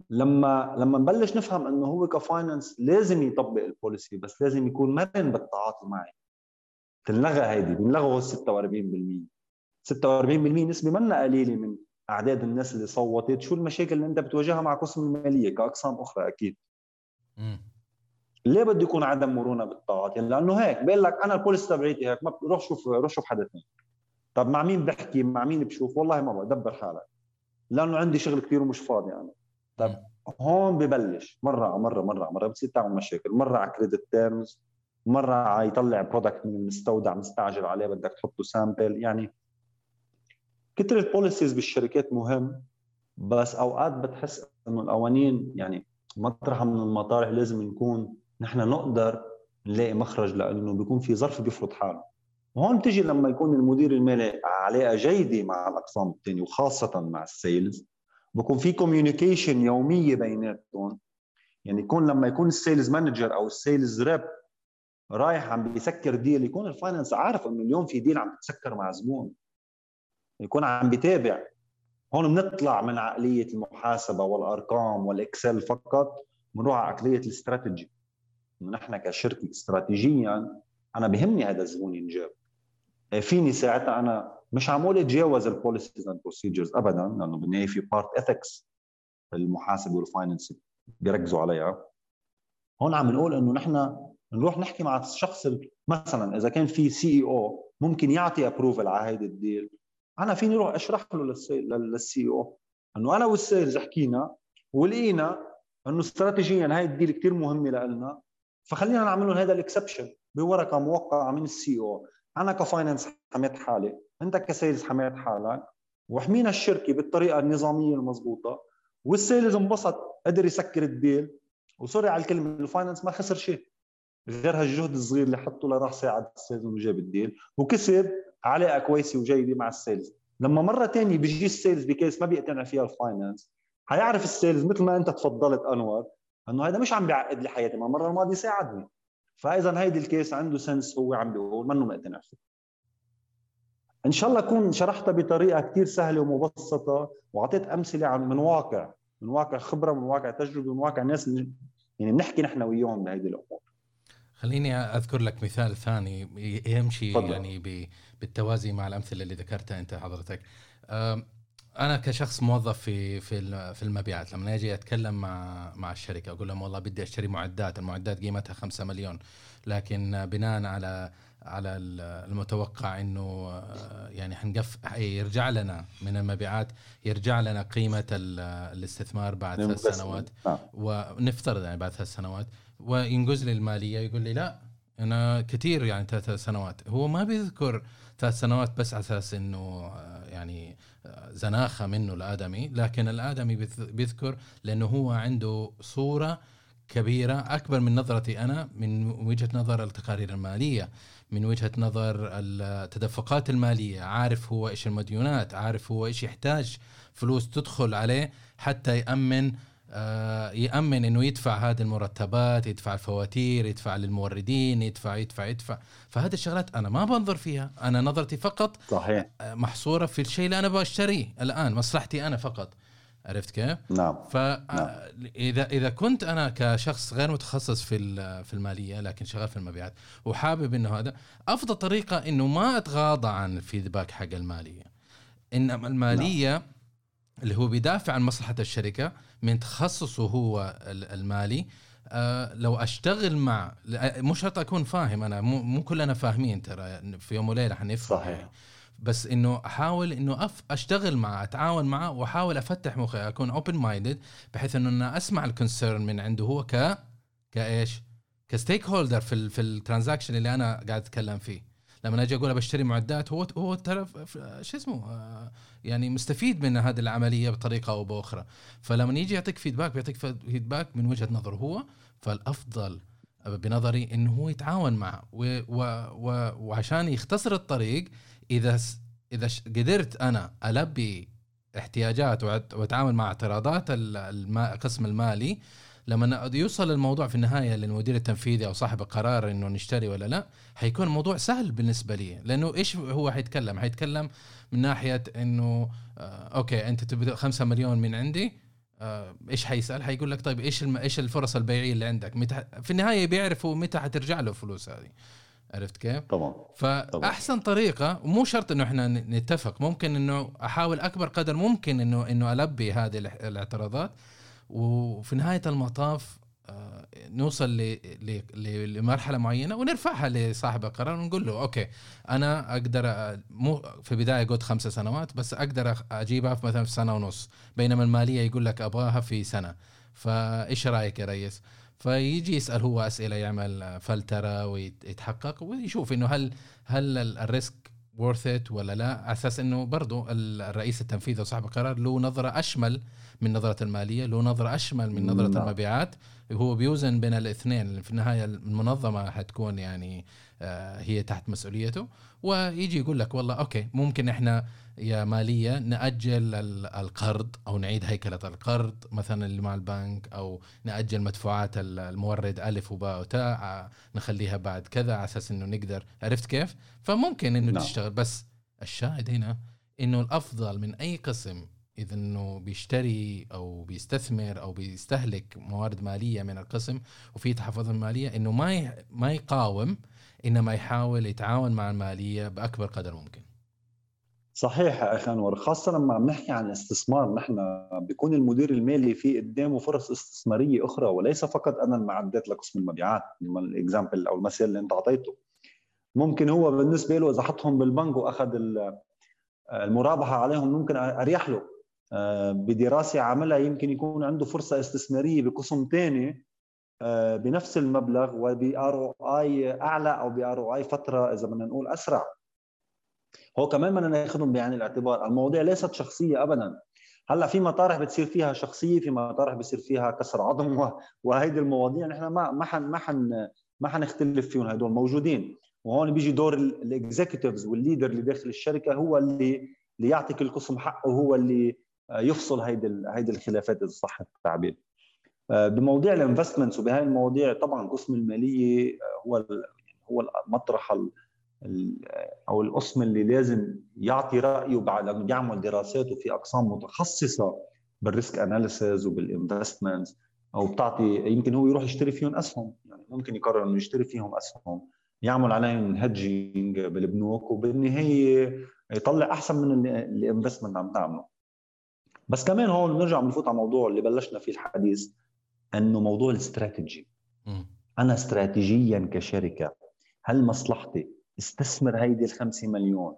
لما لما نبلش نفهم إنه هو ك finance لازم يطبق ال policy بس لازم يكون مرن بالتعاطي معي. تنلغى هيدي بنلغوا ال 46% 46% نسبة منا قليلة من أعداد الناس اللي صوتت شو المشاكل اللي أنت بتواجهها مع قسم المالية كأقسام أخرى أكيد. ليه بده يكون عدم مرونة بالتعاطي لأنه هيك بقول لك أنا ال policy تبعيتي هيك ما روح شوف روح شوف حدا ثاني طب مع مين بحكي؟ مع مين بشوف؟ والله ما بدبر حالك. لأنه عندي شغل كثير ومش فاضي أنا. طب هون ببلش. مرة على مرة مرة على مرة بتصير تعمل مشاكل. مرة على credit terms مرة على يطلع product من المستودع مستعجل عليه بدك تحطه sample يعني كتر ال policies بالشركات مهم بس أوقات بتحس إنه القوانين يعني مطرحها من المطارح لازم نكون نحن نقدر نلاقي مخرج لإنه بيكون في ظرف بيفرض حاله. وهون بتجي لما يكون المدير المالي علاقه جيدة مع الأقسام الثانية وخاصة مع ال sales بكون في communication يومية بيناتهم. يعني يكون لما يكون ال sales manager أو ال sales rep رايح عم بيسكر deal يكون ال finance عارف إنه اليوم في deal عم تسكر مع زبون. يكون عم بيتابع. هون بنطلع من عقلية المحاسبة والأرقام وال Excel فقط بنروح على عقلية الاستراتيجي. إنه نحن كشركة استراتيجيا أنا بهمني هذا الزبون ينجاب إيه، فيني ساعتها أنا مش عم أقول اتجاوز ال policies and procedures ابدا لأنه بالنهاية في part ethics المحاسبة وال finance بيركزوا عليها. هون عم نقول إنه نحن نروح نحكي مع الشخص مثلا إذا كان في CEO ممكن يعطي approval على هيدي ال deal. أنا فيني أروح أشرح له لل CEO إنه أنا وال sales حكينا ولقينا إنه استراتيجيا هاي ال deal كثير مهمة لنا فخلينا نعمل لهم هذا ال exception بورقة موقعة من ال CEO. أنا ك finance حميت حالي أنت ك sales حميت حالك وحمينا الشركة بالطريقة النظامية المضبوطة وال sales انبسط قدر يسكر ال deal. و sorry على الكلمة ال finance ما خسر شيء غير هالجهد الصغير اللي حطه لراح ساعد ال sales وجاب ال deal. وكسب علاقه كويسة وجيدة مع ال sales لما مرة ثانية بيجي ال sales ب case ما بيقتنع فيها ال finance حيعرف ال sales مثل ما أنت تفضلت أنور إنه هذا مش عم بيعقد لي حياتي ما المره الماضيه ساعدني. فاذا هيدي ال case عنده sense هو عم بيقول منه مقتنع فيه إن شاء الله أكون شرحتها بطريقة كثير سهلة ومبسطة وأعطيت أمثلة عن من واقع من واقع خبرة من واقع تجربة من واقع ناس يعني بنحكي نحن وياهم بهيدي الأمور. خليني أذكر لك مثال ثاني يمشي فضل. يعني بالتوازي مع الأمثلة اللي ذكرتها أنت حضرتك. أنا كشخص موظف في في في المبيعات لما أجي أتكلم مع مع الشركة أقول لهم والله بدي أشتري معدات المعدات قيمتها 5 مليون لكن بناء على على المتوقع إنه يعني حنقف يرجع لنا من المبيعات يرجع لنا قيمة الاستثمار بعد ثلاث سنوات. آه. ونفترض يعني بعد ثلاث سنوات. وينجز لي المالية يقول لي لا أنا كثير يعني ثلاث سنوات. هو ما بيذكر ثلاث سنوات بس على أساس إنه يعني زناخة منه الآدمي لكن الآدمي بيذكر لأنه هو عنده صورة كبيرة أكبر من نظرتي أنا من وجهة نظر التقارير المالية من وجهة نظر التدفقات المالية عارف هو إيش المديونات عارف هو إيش يحتاج فلوس تدخل عليه حتى يأمن يأمن إنه يدفع هذه المرتبات يدفع الفواتير يدفع للموردين يدفع يدفع يدفع فهذه الشغلات أنا ما بنظر فيها أنا نظرتي فقط صحيح آه، محصورة في الشيء اللي أنا بشتريه الآن مصلحتي أنا فقط عرفت كيف؟ نعم فاذا نعم. إذا كنت أنا كشخص غير متخصص في في المالية لكن شغال في المبيعات وحابب إنه هذا أفضل طريقة إنه ما أتغاضى عن الفيدباك حق المالية إنما المالية نعم. اللي هو بيدافع عن مصلحة الشركة من تخصصه هو المالي أه لو أشتغل مع مو شرط أكون فاهم أنا مو, مو كلنا فاهمين ترى في يوم وليلة حنفهم صحيح يعني. بس إنه أحاول إنه أف أشتغل معه أتعاون معه وأحاول أفتح مخي أكون open minded بحيث إنه أنا أسمع ال concern من عنده هو ك كإيش؟ ك stakeholder في ال في ال transaction اللي أنا قاعد أتكلم فيه لما أجي أقول بشتري معدات هو هو ترى شو اسمه آه، يعني مستفيد من هذه العملية بطريقة أو بأخرى. فلما يجي يعطيك فيدباك بيعطيك فيدباك من وجهة نظره هو فالأفضل بنظري إنه هو يتعاون معه. و و و وعشان يختصر الطريق إذا إذا قدرت أنا ألبي احتياجات وأتعامل مع اعتراضات القسم المالي لما يوصل الموضوع في النهاية للمدير التنفيذي أو صاحب القرار إنه نشتري ولا لا حيكون الموضوع سهل بالنسبة لي. لأنه إيش هو حيتكلم؟ حيتكلم من ناحية إنه آه أوكي أنت تبي 5 مليون من عندي آه إيش حيسأل؟ حيقول لك طيب إيش إيش الفرص البيعية اللي عندك؟ متى في النهاية بيعرفوا متى حترجع له فلوس هذه. عرفت كيف؟ طبعا. فأحسن طريقة مو شرط إنه إحنا نتفق ممكن إنه أحاول أكبر قدر ممكن إنه إنه ألبي هذه الاعتراضات. وفي نهاية المطاف آه، نوصل لمرحلة معينة ونرفعها لصاحب القرار ونقول له okay أنا أقدر مو في البداية قلت خمسة سنوات بس أقدر أجيبها في مثلا في سنة ونص بينما المالية يقول لك أبغاها في سنة فإيش رأيك يا ريس؟ فيجي يسأل هو أسئلة يعمل فلترة ويتحقق ويشوف إنه هل هل ال risk worth it ولا لا. على أساس إنه برضه الرئيس التنفيذي وصاحب القرار له نظرة أشمل من نظرة المالية له نظرة أشمل من نظرة نعم. المبيعات. هو بيوزن بين الاثنين. في النهاية المنظمة حتكون يعني هي تحت مسؤوليته ويجي يقول لك والله أوكي ممكن إحنا يا مالية نأجل القرض أو نعيد هيكلة القرض مثلا اللي مع البنك أو نأجل مدفوعات المورد ألف وباء وتاء نخليها بعد كذا على أساس إنه نقدر عرفت كيف؟ فممكن إنه نعم. تشتغل بس الشاهد هنا إنه الأفضل من أي قسم إذا إنه بيشتري أو بيستثمر أو بيستهلك موارد مالية من القسم وفي تحفظات مالية إنه ما ما يقاوم إنما يحاول يتعاون مع المالية بأكبر قدر ممكن. صحيح أخي أنور خاصة لما عم نحكي عن استثمار نحن بيكون المدير المالي في قدامه فرص استثمارية أخرى وليس فقط أنا المعدات لقسم المبيعات الاكزامبل أو المثال اللي أنت أعطيته ممكن هو بالنسبة له إذا حطهم بالبنك وأخذ المرابحة عليهم ممكن أريح له آه، بدراسة عملها يمكن يكون عنده فرصة استثمارية بقسم ثاني بنفس المبلغ وبار أو اي أعلى أو بار أو اي فترة إذا بدنا نقول أسرع. هو كمان بدنا ناخذهم بعين الاعتبار. المواضيع ليست شخصية ابدا. هلأ في مطارح بتصير فيها شخصية في مطارح بصير فيها كسر عظم وهيدي المواضيع نحن ما ما حن ما حن ما حنختلف فيهم هدول موجودين. وهون بيجي دور ال executives وال leader اللي داخل الشركة هو اللي اللي يعطي كل قسم حقه هو اللي يفصل هيدي هيدي الخلافات إذا صح التعبير. آه، بمواضيع ال investments وبهاي المواضيع طبعا قسم المالية آه، هو هو المطرح أو القسم اللي لازم يعطي رأيه بعد يعمل دراسات وفي أقسام متخصصة بال risk analysis وبال investments أو بتعطي يمكن هو يروح يشتري فيهم أسهم يعني ممكن يقرر إنه يشتري فيهم أسهم يعمل عليهم hedging بالبنوك وبالنهاية يطلع أحسن من ال investment عم تعمله. بس كمان هون بنرجع بنفوت على موضوع اللي بلشنا فيه الحديث. أنه موضوع الاستراتيجي. أنا استراتيجيا كشركة هل مصلحتي استثمر هيدي الخمسة مليون؟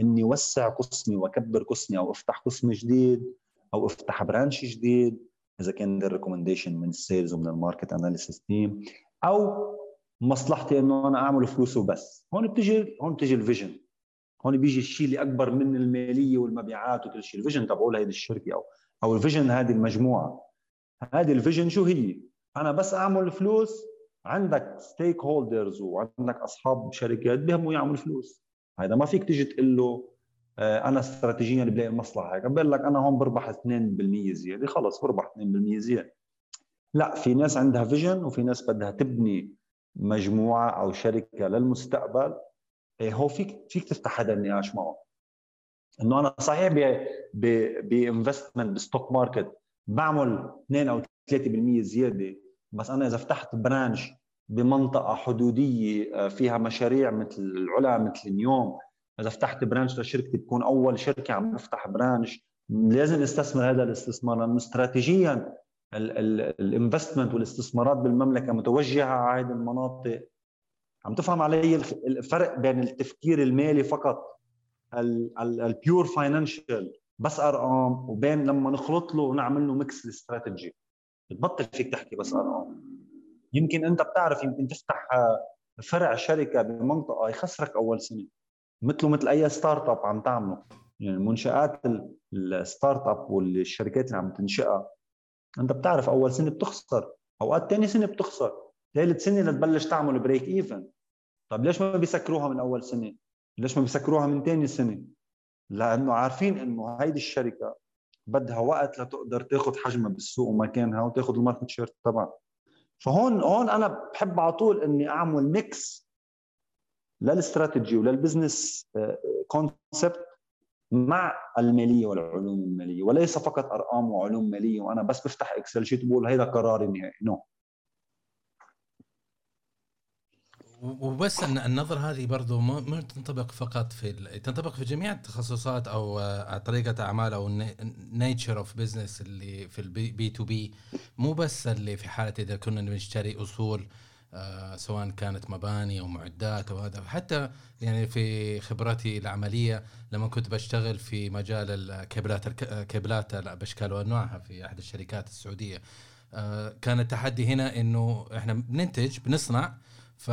إني وسع قسمي وأكبر قسمي أو أفتح قسم جديد أو أفتح branch جديد إذا كان ال recommendation من ال sales ومن ال market analysis team أو مصلحتي إنه أنا أعمل فلوس وبس. هون بتجي هون بتجي ال vision هون بيجي الشيء اللي أكبر من المالية والمبيعات وكل شيء ال vision تبعول هيدي الشركة أو أو ال vision هذه المجموعة. هذه ال vision شو هي؟ أنا بس أعمل فلوس عندك stakeholders وعندك أصحاب شركات بيهموا يعملوا فلوس. هذا ما فيك تيجي تقول له آه، أنا استراتيجيا بلاقي المصلحه هيك بقول لك أنا هون بربح 2% زيادة خلص بربح 2% زيادة. لا في ناس عندها vision وفي ناس بدها تبني مجموعة أو شركة للمستقبل. إيه هو فيك فيك تفتح هذا النقاش معه. إنه أنا صحيح ب investment ب stock market بعمل 2 أو 3% زيادة بس أنا إذا فتحت branch بمنطقة حدودية آه، فيها مشاريع مثل العلا مثل اليوم إذا فتحت branch لشركتي بكون أول شركة عم بفتح branch لازم استثمر هذا الاستثمار لأنه استراتيجيا ال investment والاستثمارات بالمملكة متوجهة على هذه المناطق. عم تفهم علي الفرق بين التفكير المالي فقط ال pure financial بس أرقام وبين لما نخلط له ونعمل له mix الاستراتيجي بتبطل فيك تحكي بس أرقام. يمكن أنت بتعرف يمكن تفتح فرع شركة بمنطقة يخسرك أول سنة. مثله مثل أي startup عم تعمله. يعني منشآت ال startup والشركات اللي عم تنشئها. أنت بتعرف أول سنة بتخسر أوقات ثاني سنة بتخسر. ثالث سنة لتبلش تعمل break even طيب ليش ما بيسكروها من أول سنة؟ ليش ما بيسكروها من ثاني سنة؟ لأنه عارفين إنه هيدي الشركة بدها وقت لتقدر تاخذ حجمها بالسوق ومكانها وتاخذ ال market share تبعها فهون هون أنا بحب على طول إني أعمل mix للاستراتيجي ولل business concept مع المالية والعلوم المالية وليس فقط أرقام وعلوم مالية وأنا بس بفتح Excel sheet بقول هيدا قراري النهائي no no. وبس النظرة هذه برضو ما تنطبق فقط في تنطبق في جميع التخصصات أو آه، طريقة أعمال أو nature of business اللي في ال B2B مو بس اللي في حالة إذا كنا نشتري أصول آه سواء كانت مباني أو معدات أو هذا. حتى يعني في خبرتي العملية لما كنت بشتغل في مجال الكابلات الكابلات باشكال وأنواعها في أحد الشركات السعودية. آه كان التحدي هنا إنه إحنا بننتج بنصنع ف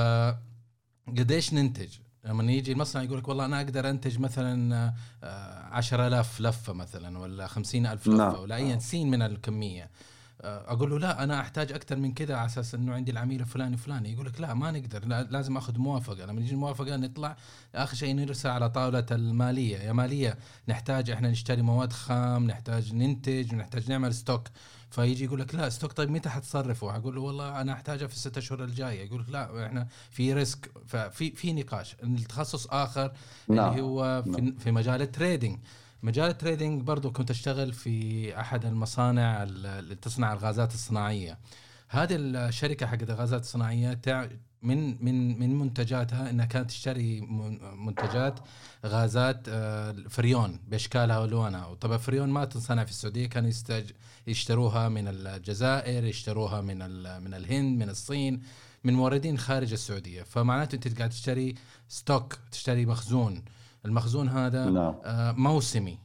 قديش ننتج؟ لما يجي المصنع يقول لك والله أنا أقدر أنتج مثلا 10000 آه، لفة مثلا ولا 50000 لفة نعم. ولا أي سين من الكمية. آه، أقول له لا أنا أحتاج أكثر من كذا على أساس إنه عندي العميل الفلاني فلاني. يقول لك لا ما نقدر لا لازم أخذ موافقة. لما يجي الموافقة نطلع آخر شيء نرسل على طاولة المالية. يا مالية نحتاج إحنا نشتري مواد خام نحتاج ننتج ونحتاج نعمل ستوك فيجي يقول لك لا stock طيب متى حتصرفه؟ أقول له والله أنا أحتاجه في الست أشهر الجاية يقول لك لا إحنا في risk ففي في نقاش التخصص آخر نعم. اللي هو في, نعم. في مجال ال trading مجال ال trading برضو كنت أشتغل في أحد المصانع اللي تصنع الغازات الصناعية هذه الشركة حقت الغازات الصناعية من من من منتجاتها إنها كانت تشتري منتجات غازات آه، فريون بإشكالها والوانها وطبعا فريون ما تنصنع في السعودية. كانوا يستج يشتروها من الجزائر يشتروها من من الهند من الصين من موردين خارج السعودية. فمعناته أنت قاعد تشتري stock تشتري مخزون. المخزون هذا نعم. آه، موسمي.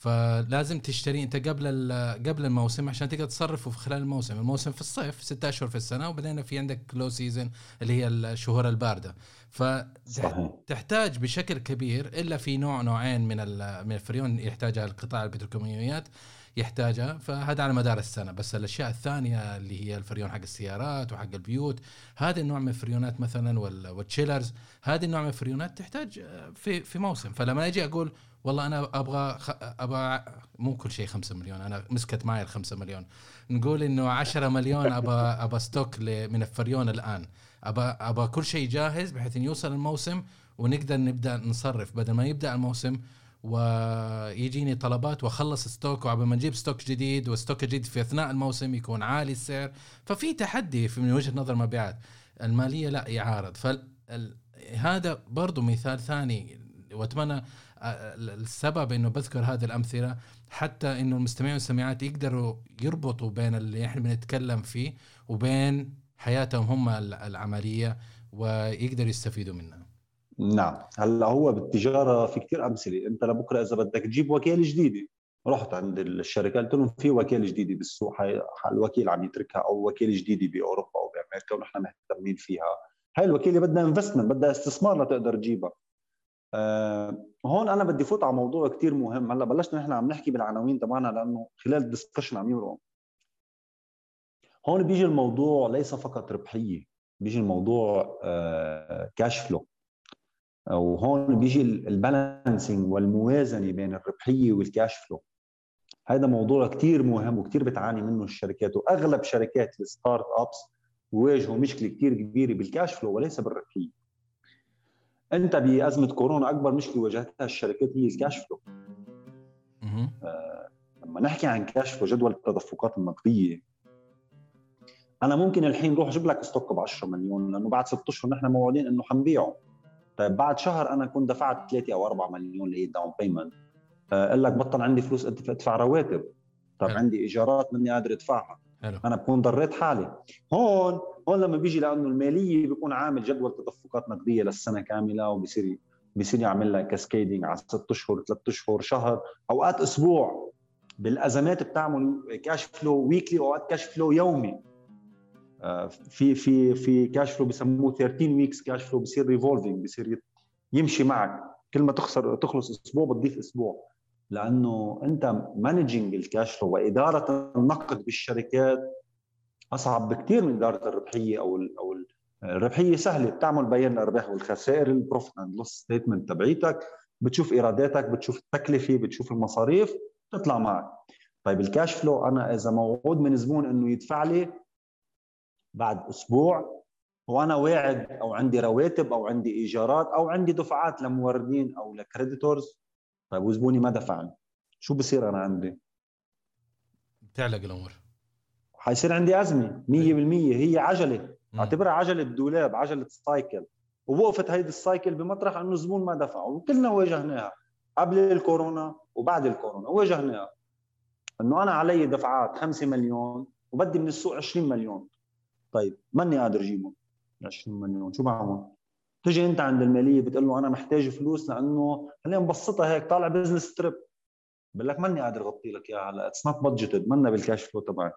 فلازم تشتري انت قبل قبل الموسم عشان تقدر تصرفه في خلال الموسم، الموسم في الصيف ستة أشهر في السنة وبعدين في عندك low season اللي هي الشهور الباردة. فتحتاج بشكل كبير إلا في نوع نوعين من من الفريون يحتاجها القطاع البتروكيماويات يحتاجها. فهذا على مدار السنة. بس الأشياء الثانية اللي هي الفريون حق السيارات وحق البيوت هذا النوع من الفريونات مثلا وال chillers هذه النوع من الفريونات تحتاج في في موسم. فلما أجي أقول والله أنا أبغى أبغى مو كل شيء 5 مليون أنا مسكت معي ال 5 مليون. نقول إنه 10 مليون أبغى أبغى stock من الفريون الآن. أبغى أبغى كل شيء جاهز بحيث انه يوصل الموسم ونقدر نبدأ نصرف. بدل ما يبدأ الموسم ويجيني طلبات وأخلص stock وعبال ما نجيب stock جديد و stock جديد في أثناء الموسم يكون عالي السعر ففي تحدي في من وجهة نظر المبيعات. المالية لا يعارض. فهذا برضو مثال ثاني. وأتمنى السبب إنه بذكر هذه الأمثلة حتى إنه المستمعين والسميعات يقدروا يربطوا بين اللي إحنا بنتكلم فيه وبين حياتهم هم العملية ويقدروا يستفيدوا منها. نعم. هلا هو بالتجارة في كثير أمثلة. أنت لبكرة إذا بدك تجيب وكيل جديدة رحت عند الشركة قلت لهم في وكيل جديدة بالسوق الوكيل عم يتركها أو وكيل جديدة بأوروبا أو بأمريكا ونحن مهتمين فيها. هاي الوكيلة بدها investment بدها استثمار لتقدر تجيبها. أه هون أنا بدي فوت على موضوع كثير مهم. هلأ بلشنا نحن عم نحكي بالعناوين تبعنا لأنه خلال ال discussion عم يمرق هون بيجي الموضوع ليس فقط ربحية بيجي الموضوع cash flow وهون بيجي ال balancing والموازنة بين الربحية وال cash flow هذا موضوع كثير مهم وكثير بتعاني منه الشركات وأغلب شركات ال startups بيواجهوا مشكلة كثير كبيرة بال cash flow وليس بالربحية. انت بأزمة كورونا أكبر مشكلة واجهتها الشركات هي ال cash flow. آه لما نحكي عن cash flow جدول التدفقات النقدية أنا ممكن الحين روح أجيب لك stock ب 10 مليون لأنه بعد ست أشهر نحن موعودين إنه حنبيعه. طيب بعد شهر أنا كنت دفعت 3 أو 4 مليون اللي هي down payment قال لك بطل عندي فلوس أدفع رواتب. طيب عندي إيجارات ماني قادر أدفعها. حلو. أنا بكون ضريت حالي. هون هون لما بيجي لأنه المالية بيكون عامل جدول تدفقات نقدية للسنة كاملة وبصير بصير يعمل لك cascading على ست أشهر ثلاث أشهر شهر أوقات أسبوع. بالأزمات بتعمل cash flow weekly أوقات cash flow يومي. آه، في في في cash flow بسموه 13 weeks cash flow بصير revolving بصير يمشي معك. كل ما تخسر تخلص أسبوع بتضيف أسبوع. لأنه أنت managing ال cash flow وإدارة النقد بالشركات أصعب بكثير من إدارة الربحية أو أو ال الربحية سهلة. بتعمل بيان الأرباح والخسائر ال profit and loss statement تبعيتك بتشوف إيراداتك بتشوف التكلفة بتشوف المصاريف تطلع معك. طيب ال cash flow أنا إذا موعود من زبون إنه يدفع لي بعد أسبوع وأنا واعد أو عندي رواتب أو عندي إيجارات أو عندي دفعات لموردين أو ل creditors طيب وزبوني ما دفعني شو بصير أنا عندي؟ بتعلق الأمور. حيصير عندي أزمة 100% هي عجلة. اعتبرها عجلة دولاب عجلة cycle. ووقفت هيدي ال cycle بمطرح إنه الزبون ما دفع وكلنا واجهناها. قبل الكورونا وبعد الكورونا واجهناها. إنه أنا علي دفعات 5 مليون وبدي من السوق 20 مليون. طيب ماني قادر أجيبهم. 20 مليون. شو بعمل؟ تجي انت عند المالية بتقول له أنا محتاج فلوس لأنه خلينا نبسطها هيك طالع business trip بقول لك ماني قادر أغطي لك إياها هلأ it's not budgeted منا بال cash flow تبعك.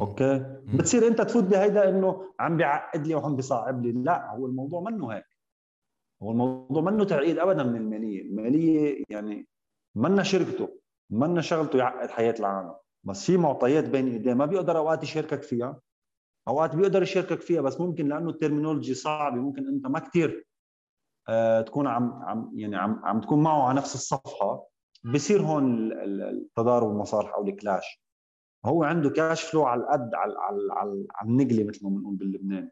okay؟ مم. بتصير أنت تفوت بهيدا إنه عم بيعقد لي وعم بيصعب لي لا هو الموضوع منه هيك. هو الموضوع منه تعقيد ابدا من المالية. المالية يعني منا شركته منا شغلته يعقد حياة العالم. بس في معطيات بين إيديه ما بيقدر أوقات يشاركك فيها. أوقات بيقدر يشاركك فيها بس ممكن لأنه ال terminology صعبه ممكن أنت ما كثير آه تكون عم عم يعني عم عم تكون معه على نفس الصفحة. بصير هون التضارب المصالح أو الكلاش هو عنده كاش فلو على القد على على على, النقلة مثل ما بنقول باللبنان.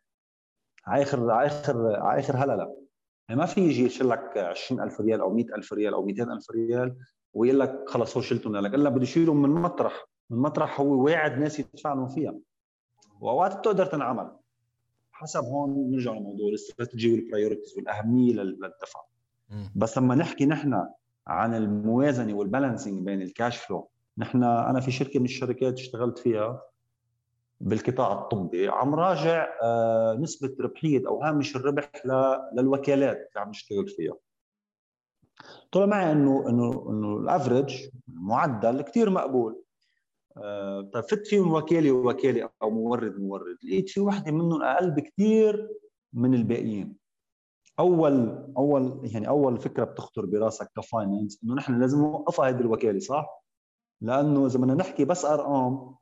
على آخر على آخر على آخر هلله يعني ما في يجي يشيل لك 20000 ريال أو 100000 ريال أو 200000 ريال ويقول لك خلص هو شلتهم لك إلا بده يشيلهم من مطرح من مطرح هو واعد ناس يدفع لهم فيها. وأوقات بتقدر تنعمل. حسب هون نرجع لموضوع ال strategy وال priorities والأهمية للدفع. بس لما نحكي نحن عن الموازنة وال balancing بين ال cash flow نحن أنا في شركة من الشركات اشتغلت فيها بالقطاع الطبي عم راجع آه، نسبة ربحية أو هامش الربح للوكالات اللي عم نشتغل فيها. طلع معي إنه إنه إنه ال average المعدل كثير مقبول. طيب فت فيهم وكاله وكاله أو مورد مورد. لقيت في وحده منهم أقل بكثير من الباقيين. أول أول يعني أول فكرة بتخطر براسك ك finance إنه نحن لازم نوقفها هذه الوكاله صح؟ لأنه إذا بدنا نحكي بس أرقام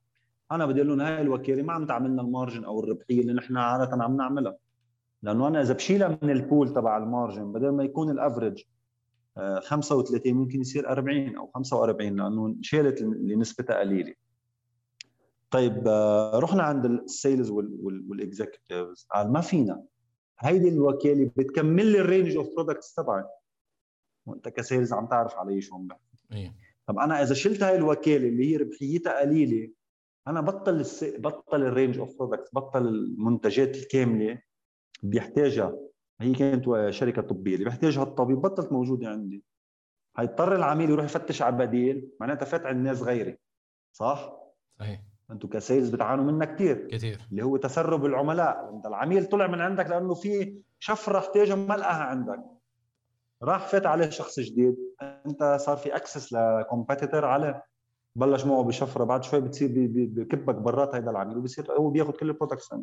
أنا بدي أقول لهم هاي الوكاله ما عم تعمل لنا ال margin أو الربحية اللي نحن عادة عم نعملها. لأنه أنا إذا بشيلها من ال pool تبع ال margin بدل ما يكون ال average 35 ممكن يصير 40 أو 45 لأنه شالت اللي نسبتها قليلة. طيب آه، رحنا عند ال sales وال executives قال ما فينا. هيدي الوكالة بتكمل لي ال range of products تبعي. وأنت ك sales عم تعرف علي شو عم بحكي. إيه. طب أنا إذا شلت هاي الوكالة اللي هي ربحيتها قليلة أنا بطل الس... بطل ال range of products بطل المنتجات الكاملة بيحتاجها. هي كانت شركة طبية اللي بيحتاجها الطبيب بطلت موجودة عندي. هيضطر العميل يروح يفتش على بديل معناتها فات عند ناس غيري. صح؟ صحيح. أنتم ك sales بتعانوا منها كثير كثير اللي هو تسرب العملاء. انت العميل طلع من عندك لأنه في شفرة احتاجها ما لقاها عندك. راح فات عليه شخص جديد. انت صار في access ل competitor عليه. بلش معه بشفرة بعد شوي بتصير بكبك برا هذا العميل وبصير هو بياخذ كل ال products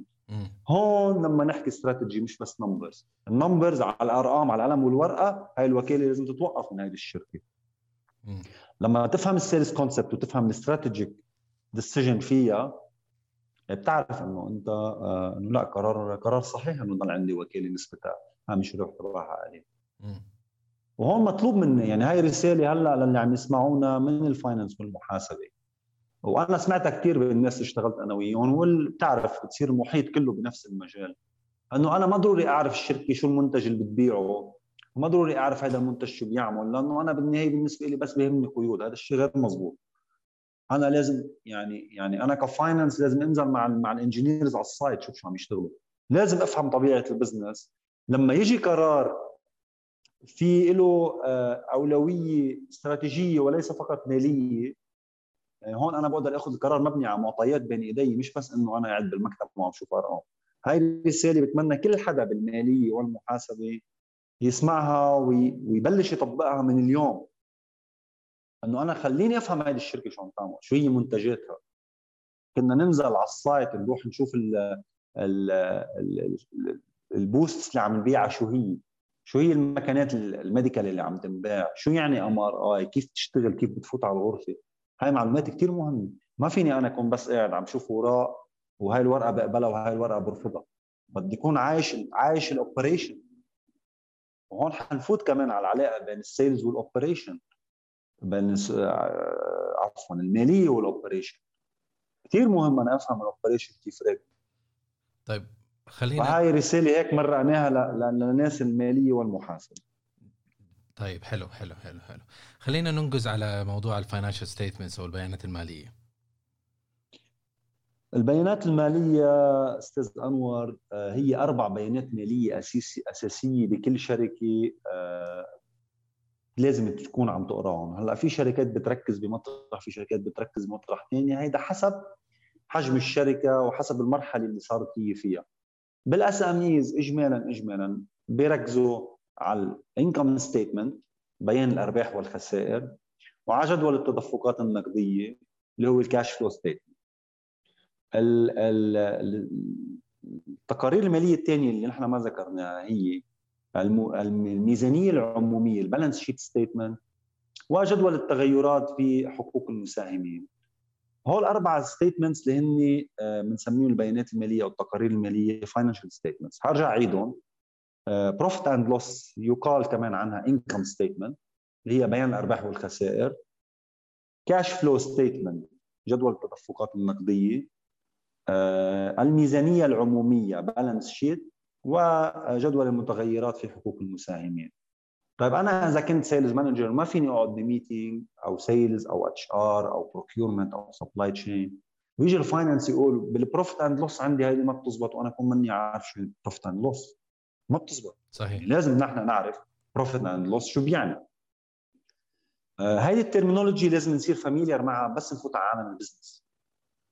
هون لما نحكي استراتيجي مش بس numbers ال numbers على الأرقام على القلم والورقة هاي الوكالة لازم تتوقف من هذه الشركة. مم. لما تفهم ال sales concept وتفهم ال strategic decision فيها بتعرف إنه أنت آه، إنه لا قرار قرار صحيح إنه ضل عندي وكالة نسبتها. هامش الربح تبعها عالي وهون مطلوب مني. يعني هاي رسالة هلأ للي عم يسمعونا من ال finance والمحاسبة. وأنا سمعتها كثير بالناس اللي اشتغلت أنا وياهم وبتعرف بتصير المحيط كله بنفس المجال. إنه أنا ما ضروري أعرف الشركة شو المنتج اللي بتبيعه وما ضروري أعرف هذا المنتج شو بيعمل لأنه أنا بالنهاية بالنسبة لي بس بيهمني قيود هذا الشيء غير مزبوط. أنا لازم يعني يعني أنا ك finance لازم أنزل مع مع ال engineers على ال site شوف شو عم يشتغلوا. لازم أفهم طبيعة ال business لما يجي قرار في له آه، أولوية استراتيجية وليس فقط مالية. يعني هون أنا بقدر آخذ القرار مبني على معطيات بين إيدي مش بس إنه أنا قاعد بالمكتب وعم شوف ارقام هاي الرسالة بتمنى كل حدا بالمالية والمحاسبة يسمعها ويبلش يطبقها من اليوم. إنه أنا خليني أفهم هذه الشركة شو عم تعمل شو هي منتجاتها. كنا ننزل على ال site نروح نشوف ال ال boosts اللي عم نبيعها شو هي. شو هي المكانات ال medical اللي عم تنباع؟ شو يعني MRI كيف تشتغل؟ كيف بتفوت على الغرفة؟ هاي معلومات كثير مهمة. ما فيني أنا أكون بس قاعد عم شوف وراء وهاي الورقة بقبلها وهاي الورقة برفضها. بدي أكون عايش عايش ال operation وهون حنفوت كمان على العلاقة بين ال sales وال operation بين آه، عفوا المالية وال operation كثير مهم أنا أفهم ال operation كيف راكب طيب خلينا فهاي رسالة هيك مرقناها للناس المالية والمحاسبة. طيب حلو حلو حلو حلو. خلينا ننقز على موضوع ال financial statements أو البيانات المالية. البيانات المالية أستاذ أنور آه، هي أربع بيانات مالية اساسيه أساسية بكل شركة آه، لازم تكون عم تقراهم. هلأ في شركات بتركز بمطرح في شركات بتركز بمطرح ثاني هيدا حسب حجم الشركة وحسب المرحلة اللي صارت هي فيها. بال SMEs اجمالا اجمالا بيركزوا على ال income statement بيان الأرباح والخسائر وعلى جدول التدفقات النقدية اللي هو ال cash flow statement التقارير المالية الثانية اللي نحن ما ذكرناها هي الميزانية العمومية ال balance sheet statement وجدول التغيرات في حقوق المساهمين. هول أربع statements اللي هن بنسميهم البيانات المالية أو التقارير المالية financial statements هرجع أعيدهم. profit and loss يقال كمان عنها income statement اللي هي بيان الأرباح والخسائر. cash flow statement جدول التدفقات النقدية. uh, الميزانية العمومية balance sheet وجدول المتغيرات في حقوق المساهمين. طيب أنا إذا كنت sales manager ما فيني أقعد ب meeting أو sales أو HR أو procurement أو supply chain ويجي ال finance يقول بال profit and loss عندي هيدي ما بتزبط وأنا اكون ماني عارف شو ال profit and loss ما بتزبط. صحيح. يعني لازم نحن نعرف profit and loss شو بيعني. آه هيدي ال terminology لازم نصير familiar معها بس نفوت على عالم ال business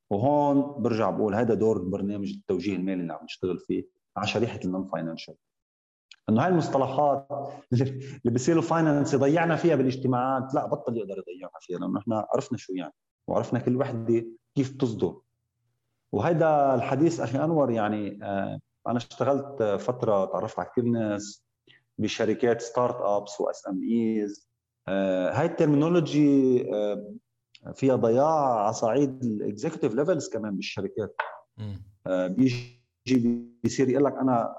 وهون برجع بقول هذا دور برنامج التوجيه المالي اللي عم نشتغل فيه على شريحه ال non-financial إنه هاي المصطلحات اللي بصير finance يضيعنا فيها بالاجتماعات لا بطل يقدر يضيعنا فيها لأنه إحنا عرفنا شو يعني وعرفنا كل وحدة كيف تصدر وهيدا الحديث أخي أنور يعني آه، أنا اشتغلت فترة تعرفت على كثير ناس بشركات startups و SMEs هاي ال terminology آه، فيها ضياع على صعيد ال executive levels كمان بالشركات. آه، بيجي بيصير يقول لك أنا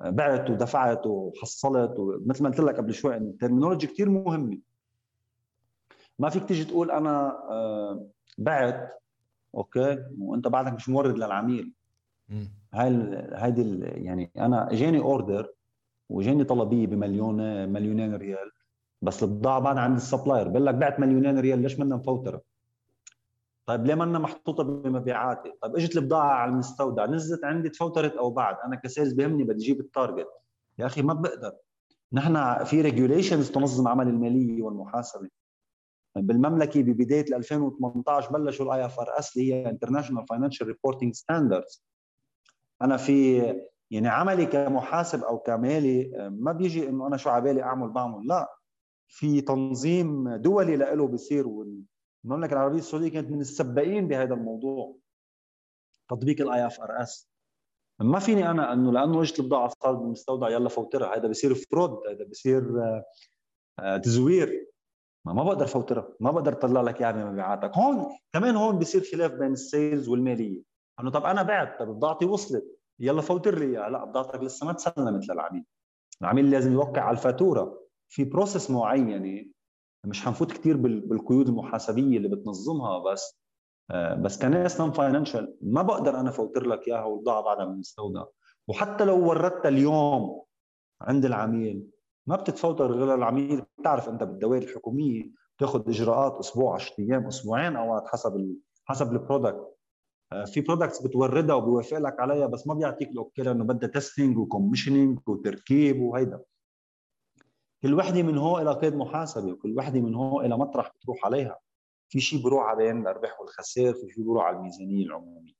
بعت ودفعت وحصلت ومثل ما قلت لك قبل شوي انه ال terminology كثير مهمه ما فيك تيجي تقول أنا آه، بعت okay؟ وأنت بعدك مش مورد للعميل. هاي هيدي يعني أنا إجاني order وإجاني طلبيه بمليون مليونين ريال بس البضاعه بعد عند ال supplier. بقول لك بعت مليونين ريال ليش بدنا نفوترها؟ طيب ليه منا محطوطة بمبيعاتي؟ طيب إجت البضاعة على المستودع نزلت عندي تفوترت أو بعد أنا ك sales بيهمني بدي أجيب ال target يا أخي ما بقدر. نحن في regulations تنظم عمل المالية والمحاسبة. بالمملكة ببداية 2018 بلشوا ال IFRS اللي هي International Financial Reporting Standards أنا في يعني عملي كمحاسب أو كمالي ما بيجي إنه أنا شو عبالي أعمل بعمل. لا. في تنظيم دولي له بيصير المملكة العربية السعودية كانت من السباقين بهذا الموضوع. تطبيق ال IFRS ما فيني أنا إنه لأنه اجت البضاعه صارت بالمستودع يلا فوترها. هذا بصير fraud هذا بصير آه، آه، تزوير. ما ما بقدر فوترها. ما بقدر اطلع لك إياها بمبيعاتك هون كمان هون بصير خلاف بين ال sales والمالية. إنه طب أنا بعت طب بضاعتي وصلت. يلا فوتر لي لا بضاعتك لسه ما تسلمت للعميل. العميل لازم يوقع على الفاتورة. في process معينه مش حنفوت كثير بالقيود المحاسبية اللي بتنظمها بس آه، بس كناس non-financial ما بقدر أنا فوتر لك إياها والبضاعه بعدها من المستودع وحتى لو وردتها اليوم عند العميل ما بتتفوتر غير العميل. بتعرف أنت بالدوائر الحكومية بتاخذ إجراءات أسبوع 10 أيام أسبوعين أوقات حسب ال حسب ال product آه، في products بتوردها وبيوافق لك عليها بس ما بيعطيك ال okay لأنه بدها testing و commissioning وتركيب وهيدا. كل وحده من هون إلى قيد محاسبة وكل وحده من هون إلى مطرح بتروح عليها. في شيء بروح على بيان الأرباح والخسائر في شيء بروح على الميزانية العمومية.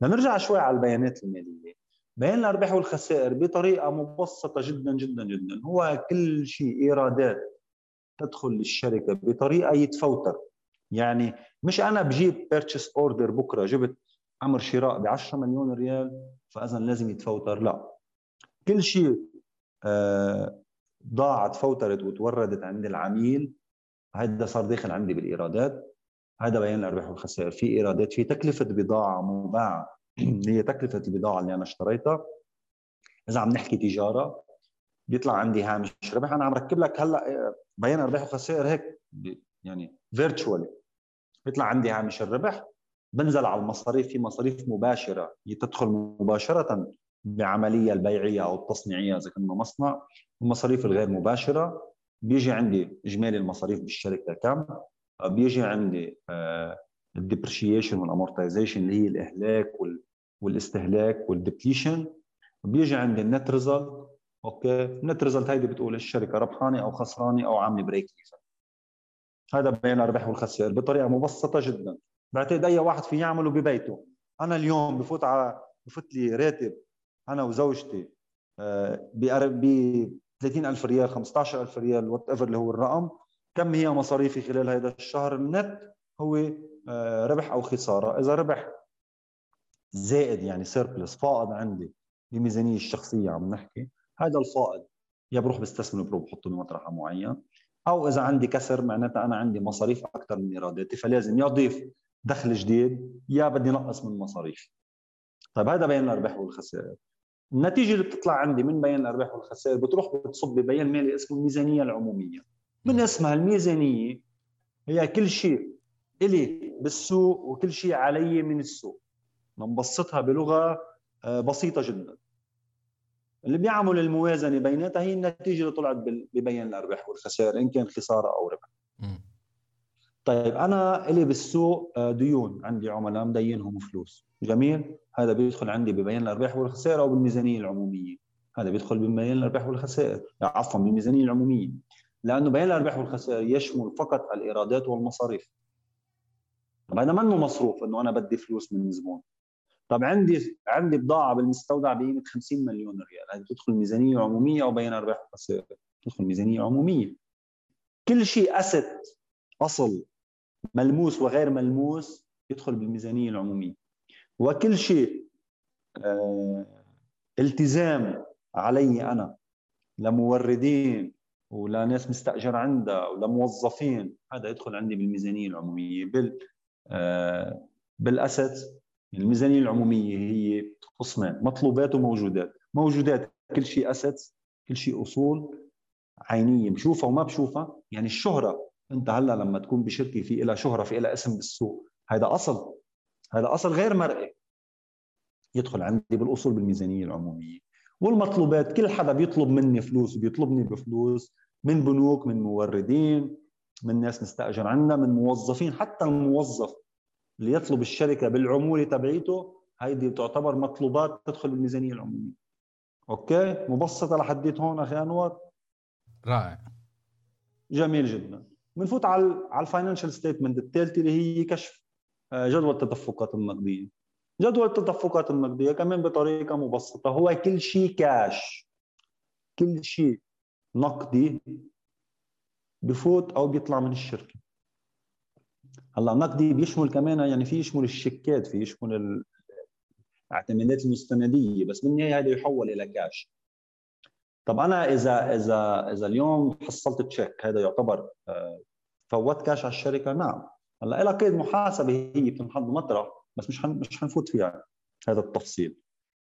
لنرجع شوي على البيانات المالية. بيان الأرباح والخسائر بطريقة مبسطة جدا جدا جدا. هو كل شيء إيرادات تدخل للشركة بطريقة يتفوتر. يعني مش أنا بجيب purchase order بكرة جبت أمر شراء ب 10 مليون ريال فاذا لازم يتفوتر. لا. كل شيء آه بضاعة تفوترت وتوردت عند العميل هذا صار داخل عندي بالإيرادات. هذا بيان الأرباح والخسائر. في إيرادات في تكلفة بضاعة مباعة. هي تكلفة البضاعة اللي أنا اشتريتها. إذا عم نحكي تجارة بيطلع عندي هامش ربح. أنا عم ركب لك هلأ بيان أرباح وخسائر هيك يعني virtually بيطلع عندي هامش الربح. بنزل على المصاريف. في مصاريف مباشرة. تدخل مباشرة بعملية البيعية أو التصنيعية إذا كنا مصنع. المصاريف الغير مباشرة. بيجي عندي إجمالي المصاريف بالشركة كم؟ بيجي عندي ال depreciation وال amortization اللي هي الإهلاك والاستهلاك وال depletion بيجي عندي ال net result okay؟ ال net result هيدي بتقول الشركة ربحانة أو خسرانة أو عاملة break even هذا بيان الربح والخسائر بطريقة مبسطة جدا. بعتقد أي واحد في يعمله ببيته. أنا اليوم بفوت على بفوت لي راتب أنا وزوجتي آه، ب 30000 ريال 15000 ريال whatever اللي هو الرقم. كم هي مصاريفي خلال هذا الشهر النت هو آه، ربح أو خسارة. إذا ربح زائد يعني surplus فائض عندي بميزانية الشخصية عم نحكي هذا الفائض يا بروح بستثمره بروح بحطه بمطرح معين. أو إذا عندي كسر معناتها أنا عندي مصاريف أكثر من ايراداتي فلازم يا دخل جديد يا بدي نقص من مصاريف. طيب هذا بيان الارباح والخسائر النتيجة اللي بتطلع عندي من بيان الأرباح والخسائر بتروح بتصب ببيان مالي اسمه الميزانية العمومية. من أسمها الميزانية هي كل شيء إلي بالسوق وكل شيء علي من السوق. نبسطها بلغة آه، بسيطة جدا. اللي بيعمل الموازنة بيناتها هي النتيجة اللي طلعت ببيان الأرباح والخسائر إن كان خسارة أو ربح. طيب أنا إلي بالسوق آه، ديون عندي عملاء مدينهم فلوس. جميل؟ هذا بيدخل عندي ببيان الأرباح والخسائر أو بالميزانية العمومية. هذا بيدخل ببيان الأرباح والخسائر عفوا بالميزانية العمومية. لأنه بيان الأرباح والخسائر يشمل فقط الإيرادات والمصاريف. طب هذا منه مصروف إنه أنا بدي فلوس من زبون؟ طب عندي عندي بضاعة بالمستودع بقيمة 50 مليون ريال. هذه تدخل ميزانية عمومية أو بين ارباح وخسائر تدخل ميزانية عمومية. كل شيء اسد أصل ملموس وغير ملموس يدخل بالميزانية العمومية. وكل شيء آه التزام علي أنا لموردين ولناس مستأجر عندها ولموظفين هذا يدخل عندي بالميزانية العمومية. بال آه بالاسد الميزانية العمومية هي قسمان مطلوبات وموجودات. موجودات كل شيء اسيتس كل شيء أصول عينية بشوفها وما بشوفها. يعني الشهرة انت هلأ لما تكون بشركة في لها شهرة في لها اسم بالسوق هذا أصل. هذا أصل غير مرئي. يدخل عندي بالأصول بالميزانية العمومية والمطلوبات. كل حدا بيطلب مني فلوس بيطلبني بفلوس من بنوك من موردين من ناس مستاجر عندنا من موظفين. حتى الموظف اللي يطلب الشركة بالعمولة تبعيته هيدي تعتبر مطلوبات تدخل بالميزانية العمومية. okay؟ مبسطة لحديت هون أخي أنور؟ رائع. جميل جدا. بنفوت على على ال financial statement الثالثه اللي هي كشف آه، جدول التدفقات النقديه جدول التدفقات النقديه كمان بطريقة مبسطة هو كل شيء كاش كل شيء نقدي بفوت أو بيطلع من الشركة. هلأ النقدي بيشمل كمان يعني في يشمل الشيكات في يشمل الاعتمادات المستندية بس بالنهاية هذا يحول إلى كاش طب أنا إذا إذا إذا اليوم حصلت check هذا يعتبر آه، فوت كاش على الشركة؟ نعم. هلأ لها قيد محاسبة هي بتنحط مطرح بس مش مش حنفوت فيها هذا التفصيل.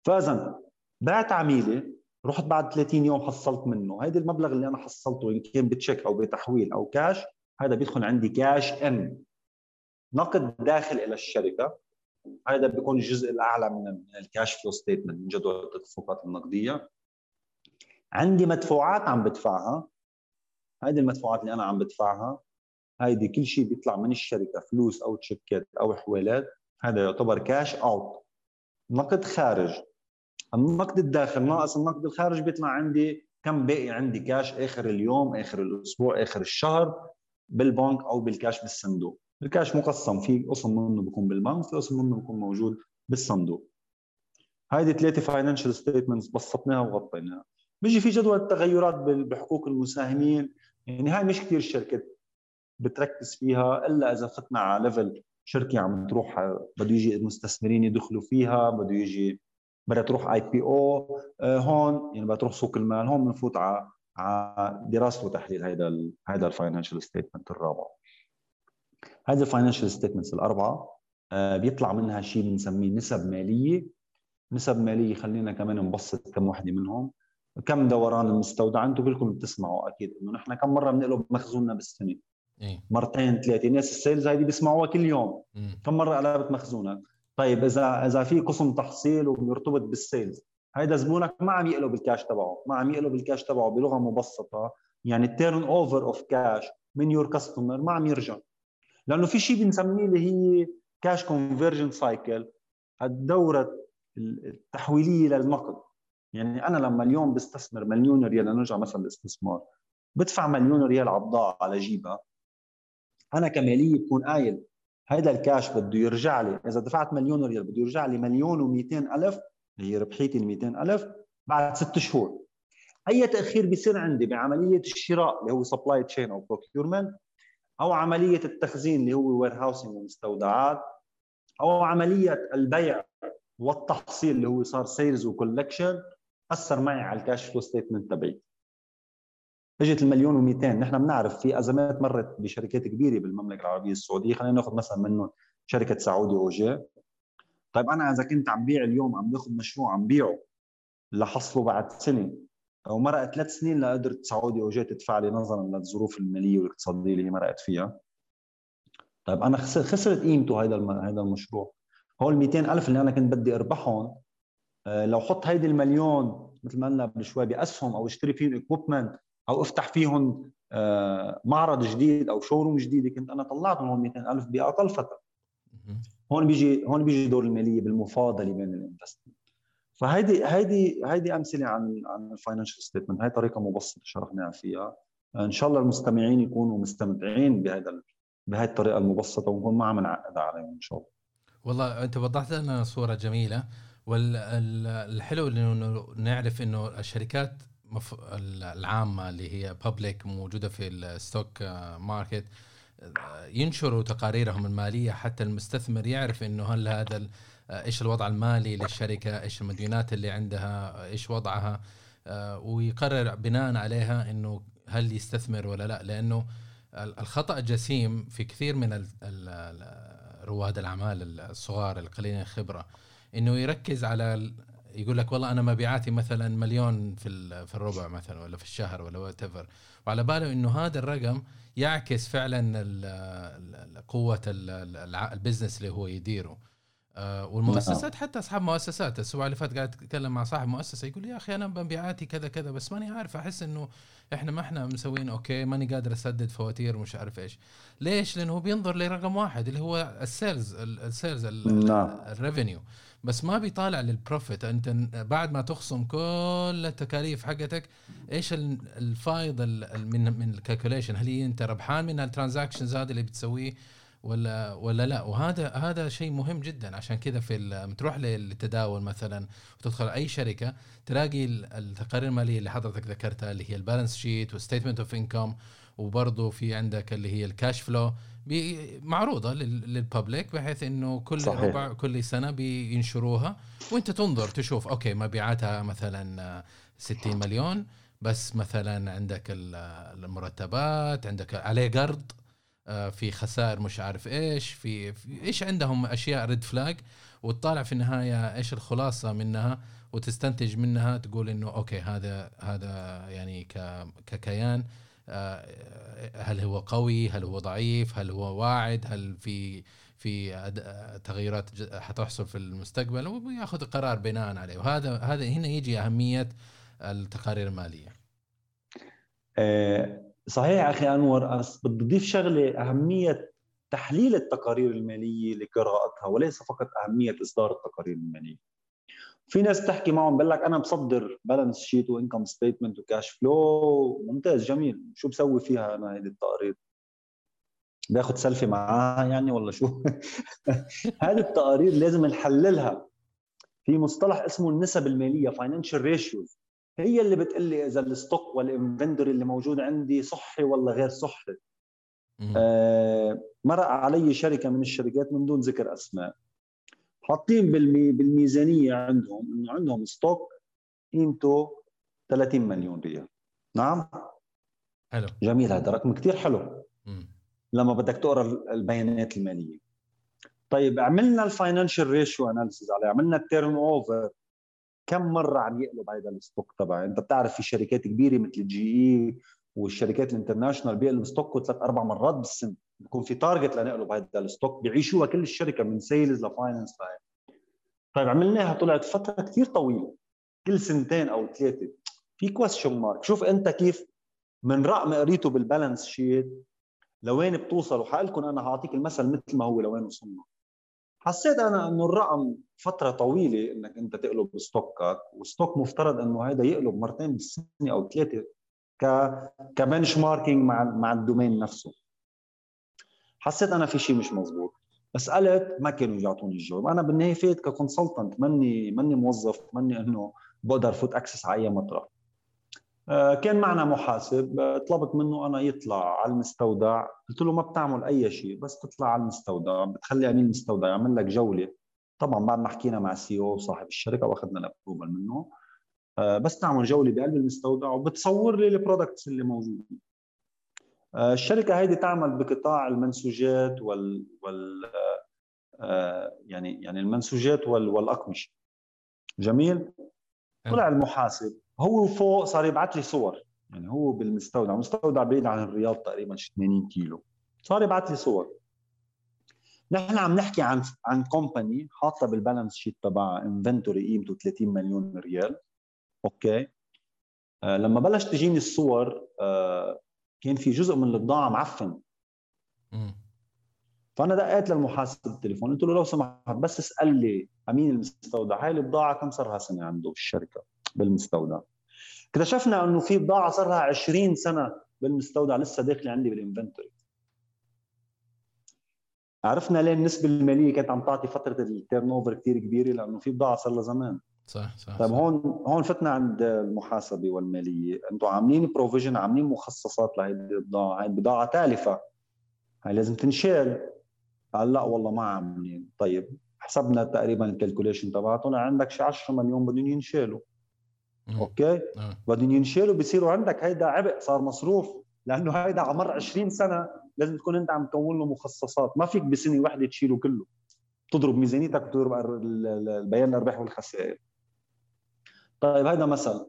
فإذا بعت عميلة رحت بعد 30 يوم حصلت منه هيدي المبلغ اللي أنا حصلته إن كان ب check أو بتحويل أو كاش هذا بيدخل عندي cash in نقد داخل إلى الشركة هذا بيكون الجزء الأعلى من ال cash flow statement من جدول التدفقات النقدية. عندي مدفوعات عم بدفعها. هذه المدفوعات اللي أنا عم بدفعها هيدي كل شيء بيطلع من الشركة فلوس أو تشيكات أو حوالات هذا يعتبر cash out نقد خارج. النقد الداخل ناقص النقد الخارج بيطلع عندي كم باقي عندي كاش آخر اليوم آخر الأسبوع آخر الشهر بالبنك أو بالكاش بالصندوق. الكاش مقسم في قسم منه بيكون بالبنك في قسم منه بيكون موجود بالصندوق. هيدي ثلاثة financial statements بسطناها وغطيناها. بيجي في جدول التغيرات بحقوق المساهمين. يعني هاي مش كثير الشركات بتركز فيها إلا إذا فتنا على level شركة عم تروح بده يجي المستثمرين يدخلوا فيها بده يجي بدها تروح IPO هون يعني بدها تروح سوق المال هون بنفوت على على دراسة وتحليل هذا هذا ال financial statement الرابع. هذه ال financial statements الأربعة آه، بيطلع منها شيء بنسميه نسب مالية. نسب مالية خلينا كمان نبسط كم وحدة منهم. كم دوران المستودع؟ أنتم كلكم بتسمعوا أكيد إنه نحن كم مرة بنقلب مخزوننا بالسنة؟ إيه؟ مرتين ثلاثة. ناس ال sales هيدي بيسمعوها كل يوم. مم. كم مرة قلبت مخزونك؟ طيب إذا إذا في قسم تحصيل وبيرتبط بال sales هيدا زبونك ما عم يقلب الكاش تبعه ما عم يقلب الكاش تبعه بلغة مبسطة يعني ال turnover of cash من your customer ما عم يرجع. لأنه في شيء بنسميه اللي هي cash conversion cycle الدوره التحويلية للنقد يعني أنا لما اليوم بستثمر مليون ريال لنرجع مثلا للاستثمار بدفع مليون ريال على بضاعه على جيبها أنا كمالية بكون قايل هيدا الكاش بده يرجع لي إذا دفعت مليون ريال بده يرجع لي مليون و200 ألف هي ربحيتي ال 200 ألف بعد ست شهور. أي تأخير بيصير عندي بعملية الشراء اللي هو supply chain أو procurement أو عملية التخزين اللي هو warehousing ومستودعات أو عملية البيع والتحصيل اللي هو صار sales و collection أثر معي على ال cash flow statement تبعي. اجت المليون و200 نحن بنعرف في أزمات مرت بشركات كبيرة بالمملكة العربية السعودية. خلينا ناخذ مثلا منهم شركة سعودي اوجي طيب أنا إذا كنت عم بيع اليوم عم باخذ مشروع عم بيعه لحصله بعد سنة أو مرقت ثلاث سنين لقدرت سعودي اوجي تدفع لي نظرا للظروف المالية والاقتصادية اللي هي مرقت فيها. طيب أنا خسرت قيمته هذا هذا المشروع. هول 200 ألف اللي أنا كنت بدي أربحهم آه، لو حط هيدي المليون مثل ما قلنا قبل شوي بأسهم أو اشتري فيهم equipment أو افتح فيهم آه، معرض جديد أو showroom جديد كنت أنا طلعت من 200 ألف بأقل فترة. هون بيجي هون بيجي دور المالية بالمفاضلة بين ال investment فهيدي هيدي هيدي أمثلة عن عن ال financial statement هاي طريقة مبسطة شرحنا فيها. إن شاء الله المستمعين يكونوا مستمتعين بهذا بهي الطريقة المبسطة ونكون ما عم نعقد عليهم إن شاء الله. والله أنت وضحت لنا صورة جميلة. والحلو إنه نعرف إنه الشركات العامة اللي هي بابليك موجودة في الستوك ماركت ينشروا تقاريرهم المالية حتى المستثمر يعرف إنه هل هذا إيش الوضع المالي للشركة إيش المديونات اللي عندها إيش وضعها ويقرر بناء عليها إنه هل يستثمر ولا لا. لأنه الخطأ الجسيم في كثير من رواد الأعمال الصغار القليلين الخبره إنه يركز على يقول لك والله أنا مبيعاتي مثلا مليون في في الربع مثلا ولا في الشهر ولا what وعلى باله إنه هذا الرقم يعكس فعلا قوة ال business اللي هو يديره. والمؤسسات نعم. حتى أصحاب مؤسسات. الأسبوع اللي فات قاعد أتكلم مع صاحب مؤسسة يقول يا أخي أنا مبيعاتي كذا كذا بس ماني عارف أحس إنه إحنا ما إحنا مسوين okay ماني قادر أسدد فواتير مش عارف إيش. ليش؟ لأنه هو بينظر لرقم واحد اللي هو ال sales ال sales نعم. ال revenue. بس ما بيطالع لل profit أنت بعد ما تخصم كل التكاليف حقتك إيش الفايض من من ال calculation هل أنت ربحان من ال transactions هذه اللي بتسويه؟ ولا ولا لا. وهذا هذا شيء مهم جدا. عشان كذا في تروح للتداول مثلا وتدخل أي شركة تلاقي التقارير المالية اللي حضرتك ذكرتها اللي هي ال balance sheet و statement of income وبرضه في عندك اللي هي ال cash flow معروضة لل public بحيث إنه كل صحيح. ربع كل سنة بينشروها. وأنت تنظر تشوف okay مبيعاتها مثلا 60 مليون. بس مثلا عندك المرتبات عندك عليه قرض. آه، في خسائر مش عارف إيش في, في إيش عندهم أشياء red flag وتطالع في النهاية إيش الخلاصة منها وتستنتج منها تقول إنه أوكي هذا هذا يعني ككيان آه، هل هو قوي هل هو ضعيف هل هو واعد هل في في تغيرات حتحصل في المستقبل وياخذ قرار بناء عليه. وهذا هذا هنا يجي أهمية التقارير المالية. آه، صحيح أخي أنور بدي اضيف شغلة أهمية تحليل التقارير المالية لقراءتها وليس فقط أهمية إصدار التقارير المالية. في ناس تحكي معهم بقول لك أنا بصدر balance sheet و income statement و cash flow ممتاز جميل. شو بسوي فيها أنا هذه التقارير؟ باخذ سيلفي معاها يعني ولا شو؟ هذه التقارير لازم نحللها. في مصطلح اسمه النسب المالية financial ratios هي اللي بتقول لي إذا ال stock وال inventory اللي موجود عندي صحي ولا غير صحي. آه مرق علي شركة من الشركات من دون ذكر أسماء. حاطين بالمي بالميزانية عندهم إنه عندهم stock قيمته 30 مليون ريال. نعم؟ حلو. جميل هذا رقم كثير حلو. مم. لما بدك تقرأ البيانات المالية. طيب عملنا ال financial ratio analysis عليه عملنا ال turnover. كم مرة عم يقلب هذا ال stock تبعي؟ أنت بتعرف في شركات كبيرة مثل ال GE والشركات ال international بيقلب stock ثلاث أربع مرات بالسنة. بكون في target لنقلب هذا ال stock بيعيشوها كل الشركة من sales ل finance طيب عملناها طلعت فترة كثير طويلة. كل سنتين أو ثلاثة. في question mark شوف أنت كيف من رقم قريته بال balance sheet لوين بتوصل وحقلكم أنا هعطيك المثل مثل ما هو لوين وصلنا. حسيت أنا إنه الرقم فترة طويلة إنك أنت تقلب stock ك و stock مفترض إنه هذا يقلب مرتين بالسنة أو ثلاثة ك ك benchmarking مع مع ال domain نفسه. حسيت أنا في شيء مش مزبوط. بس قلت ما كانوا يعطوني الجواب. أنا بالنهاية فات ك consultant ماني ماني موظف ماني إنه بقدر فوت access على أي مطرح. كان معنا محاسب آه، طلبت منه أنا يطلع على المستودع. قلت له ما بتعمل أي شيء بس تطلع على المستودع بتخلي امين المستودع يعمل لك جولة. طبعا بعد ما حكينا مع ال CEO صاحب الشركة وأخذنا ال approval منه آه، بس تعمل جولة بقلب المستودع وبتصور لي ال products اللي موجودين. الشركة هيدي تعمل بقطاع المنسوجات وال وال يعني يعني المنسوجات والأقمشة. جميل؟ طلع المحاسب. هو فوق صار يبعث لي صور. يعني هو بالمستودع المستودع بعيد عن الرياض تقريبا 80 كيلو. صار يبعث لي صور. نحن عم نحكي عن عن company حاطة بال balance sheet تبعها inventory قيمته 30 مليون ريال. okay؟ آه لما بلش تجيني الصور آه كان في جزء من البضاعه معفن فأنا دقيت للمحاسب بالتليفون قلت له لو سمحت بس اسال لي أمين المستودع هاي البضاعه كم صار لها سنه عنده بالشركة؟ بالمستودع. اكتشفنا إنه في بضاعه صار لها 20 سنة بالمستودع لسه داخله عندي بال inventory. عرفنا ليه النسبة المالية كانت عم تعطي فترة ال turnover كثير كبيرة؟ لأنه في بضاعه صار لها زمان. صح صح طيب هون هون فتنا عند المحاسبة والمالية. أنتم عاملين provision عاملين مخصصات لهيدي البضاعه هي بضاعة تالفة. هي لازم تنشال. قال لا والله ما عاملين. طيب حسبنا تقريبا ال calculation طلع عندك شي 10 مليون بدهم ينشالوا. okay؟ آه. بدهم ينشالوا بصيروا عندك. هيدا عبء صار مصروف. لأنه هيدا على مر 20 سنة لازم تكون أنت عم تكون له مخصصات. ما فيك بسنة واحدة تشيله كله. تضرب ميزانيتك وتضرب البيان الأرباح والخسائر. طيب هيدا مثل.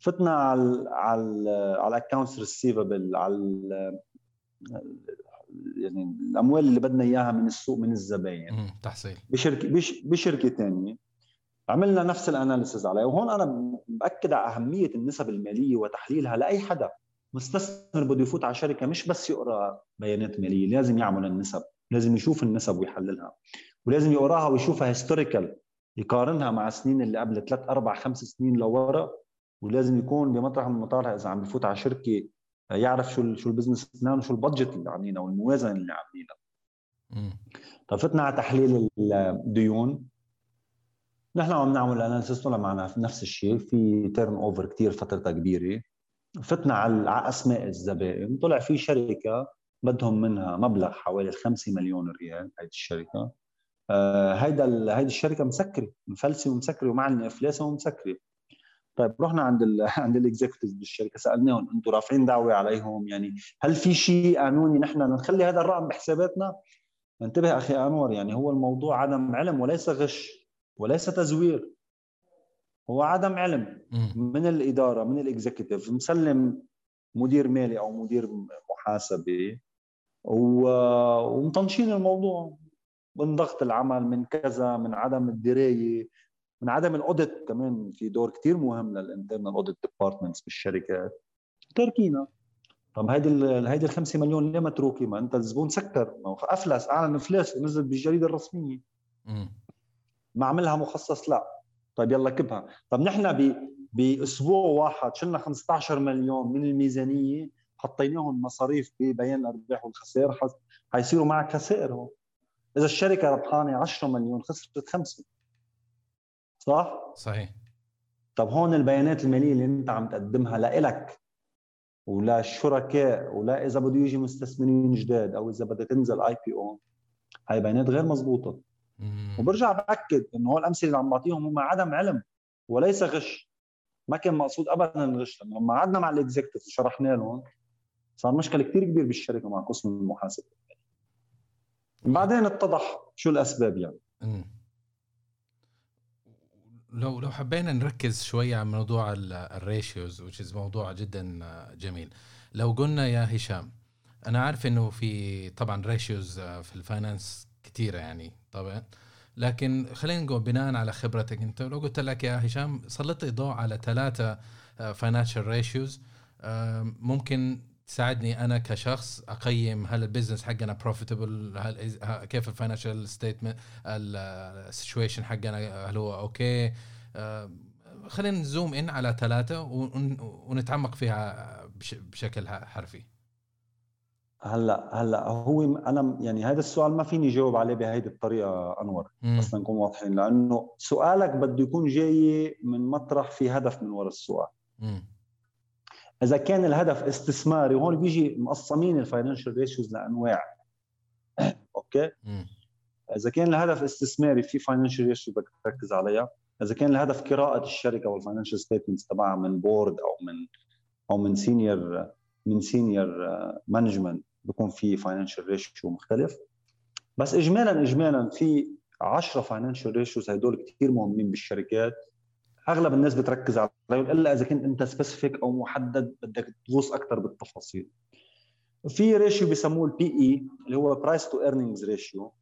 فتنا على على على ال accounts receivable على يعني الأموال اللي بدنا إياها من السوق من الزباين. تحصيل. بشركه بشركة ثانية عملنا نفس ال analysis عليها. وهون أنا باكد على أهمية النسب المالية وتحليلها لأي حدا. مستثمر بده يفوت على شركة مش بس يقرأ بيانات مالية لازم يعمل النسب لازم يشوف النسب ويحللها ولازم يقراها ويشوفها historical يقارنها مع السنين اللي قبل ثلاث أربع خمس سنين لورا ولازم يكون بمطرح من المطارح إذا عم بفوت على شركة يعرف شو شو ال business plan وشو ال budget اللي عاملينها والموازنة اللي عاملينها. طيب فتنا على تحليل الديون. نحن عم نعمل analysis طلع معنا نفس الشيء. في turnover كثير فترتها كبيرة. فتنا على أسماء الزبائن. طلع في شركة بدهم منها مبلغ حوالي 5 مليون ريال هيدي الشركة. آه هيدا هيدي الشركة مسكرة مفلسة ومسكرة ومعلنه افلاسها ومسكرة. طيب رحنا عند ال عند ال executives بالشركة سألناهم أنتم رافعين دعوى عليهم؟ يعني هل في شيء قانوني نحن نخلي هذا الرقم بحساباتنا؟ انتبه أخي أنور يعني هو الموضوع عدم علم وليس غش. وليس تزوير. هو عدم علم من الإدارة من ال executive مسلم مدير مالي أو مدير محاسبه ومطنشين الموضوع من ضغط العمل من كذا من عدم الدراية من عدم ال audit كمان في دور كثير مهم لل internal audit departments بالشركات تركينا. طب هيدي هيدي ال 5 مليون ليه متروكه؟ ما أنت الزبون سكر. أفلس أعلن افلاس ونزل بالجريدة الرسمية. ما عملها مخصص لا. طيب يلا كبها. طب نحن ب... بأسبوع واحد شلنا 15 مليون من الميزانية حطيناهم مصاريف ببيان الأرباح والخسائر حيصيروا معك خسائر هون إذا الشركة ربحانة 10 مليون خسرت خمسة. صح؟ صحيح. طب هون البيانات المالية اللي أنت عم تقدمها لإلك ولا الشركاء ولا إذا بده يجي مستثمرين جداد أو إذا بدها تنزل اي بي أو هاي بيانات غير مزبوطة. وبرجع بأكد انه هول الامثله اللي عم بعطيهم هم عدم علم وليس غش. ما كان مقصود ابدا الغش لما قعدنا مع ال executive وشرحنا لهم صار مشكلة كثير كبير بالشركة مع قسم المحاسبة. بعدين اتضح شو الأسباب يعني. لو لو حبينا نركز شوية على موضوع ال ratios which موضوع جدا جميل. لو قلنا يا هشام أنا عارف إنه في طبعا ratios في ال finance كثيره يعني طبعا. لكن خلينا نقول بناء على خبرتك أنت لو قلت لك يا هشام سلط الضوء على ثلاثة financial ratios ممكن تساعدني أنا كشخص أقيم هل ال business حقنا profitable هل كيف ال financial statement ال situation حقنا هل هو okay خلينا ن zoom in على ثلاثة ونتعمق فيها بشكل حرفي. هلأ هلأ هو أنا يعني هذا السؤال ما فيني جاوب عليه بهيدي الطريقة أنور. بس نكون واضحين لأنه سؤالك بده يكون جاي من مطرح في هدف من وراء السؤال. مم. إذا كان الهدف استثماري وهون بيجي مقسمين ال financial ratios لأنواع. okay؟ مم. إذا كان الهدف استثماري في financial ratio بدك تركز عليها. إذا كان الهدف قراءة الشركة وال financial statements تبعها من board أو من أو من senior من senior management بكون في financial ratio مختلف. بس اجمالا اجمالا في 10 financial ratios هدول كثير مهمين بالشركات. أغلب الناس بتركز عليهم إلا إذا كنت أنت specific أو محدد بدك تغوص أكثر بالتفاصيل. في ratio بسموه ال P/E، اللي هو price to earnings ratio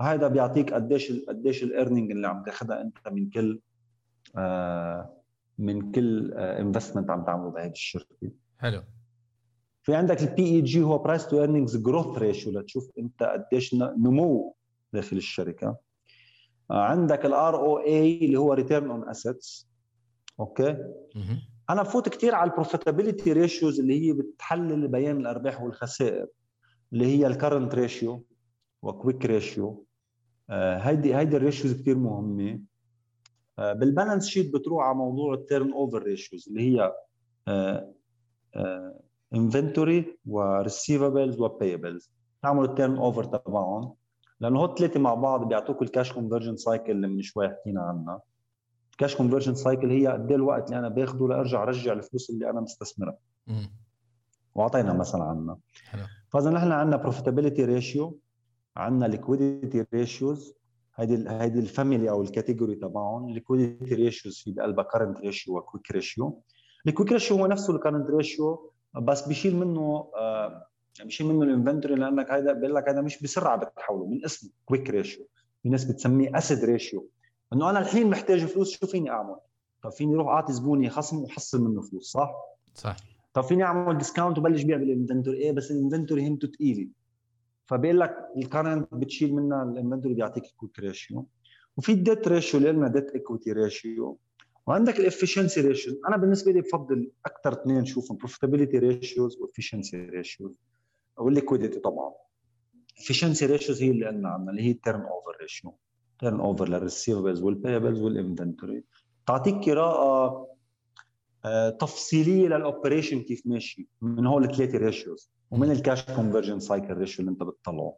هذا بيعطيك قديش قديش ال earning اللي عم تاخذها أنت من كل آه من كل investment آه عم تعمله بهذه الشركة. حلو. في عندك ال PEG هو price to earnings growth ratio لتشوف أنت قديش نمو داخل الشركة. آه، عندك ال ROA اللي هو return on assets okay؟ أنا بفوت كثير على ال profitability ratios اللي هي بتحلل بيان الأرباح والخسائر اللي هي ال current ratio و quick ratio هيدي هيدي ال ratios كثير مهمة. بال balance sheet بتروح على موضوع ال turnover ratios اللي هي inventory و receivables و payables تعملوا ال turnover تبعهم لأنه هو الثلاثة مع بعض بيعطوك ال cash conversion cycle اللي من شوي حكينا عنها. ال cash conversion cycle هي قد إيه الوقت اللي أنا باخده لأرجع أرجع الفلوس اللي أنا مستثمرها. وأعطينا مثلا عنها. فإذا نحن عندنا profitability ratio عندنا liquidity ratios هيدي هيدي ال family أو ال category تبعهم liquidity ratios في قلبها current ratio و quick ratio ال quick ratio هو نفسه ال current ratio بس بيشيل منه آه بيشيل منه ال inventory لأنك هذا بيقول لك هذا مش بسرعة بتحوله من اسمه quick ratio في ناس بتسميه acid ratio إنه أنا الحين محتاج فلوس شو فيني أعمل؟ طب فيني أروح أعطي زبوني خصم وحصل منه فلوس صح؟ صح. طب فيني أعمل discount وبلش بيع بال inventory. إيه بس ال inventory همته ثقيله فبيقول لك ال current بتشيل منها ال inventory بيعطيك ال quick ratio وفي ال debt ratio اللي قلنا debt equity ratio وعندك ال efficiency ratios أنا بالنسبة لي بفضل أكثر اثنين شوفهم profitability ratios و efficiency ratios وال liquidity طبعا. efficiency ratios هي اللي قلنا عنها اللي هي ال turnover ratio turnover لل receivables وال payables وال inventory تعطيك قراءة آه، تفصيلية لل operation كيف ماشي من هول الثلاثة ratios ومن ال cash conversion cycle ratio اللي أنت بتطلعه.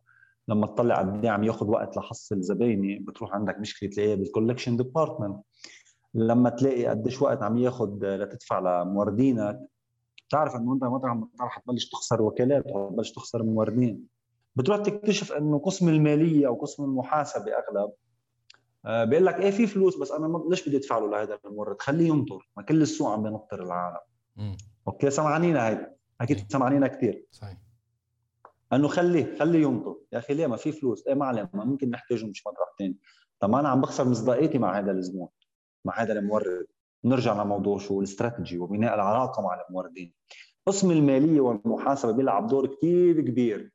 لما تطلع قد إيه عم ياخذ وقت لحصل زبايني بتروح عندك مشكلة تلاقيها بال collection department لما تلاقي قديش وقت عم ياخذ لتدفع لموردينك بتعرف إنه أنت مطرح رح تبلش تخسر وكالات تبلش تخسر موردين. بتروح تكتشف إنه قسم المالية أو قسم المحاسبة أغلب آه، بيقول لك إيه في فلوس بس أنا ليش بدي أدفع له لهذا المورد؟ خليه ينطر ما كل السوق عم بينطر العالم. م. أوكي سمعانينا هيدي أكيد سمعانينا كثير صحيح. إنه خليه خليه ينطر. يا أخي ليه ما في فلوس؟ إيه ما عليه ما ممكن نحتاجهم مش مطرح ثاني طب ما أنا عم بخسر مصداقيتي مع هذا الزبون. مع هذا المورد. نرجع لموضوع شو؟ الاستراتيجي وبناء العلاقة مع الموردين. قسم المالية والمحاسبة بيلعب دور كثير كبير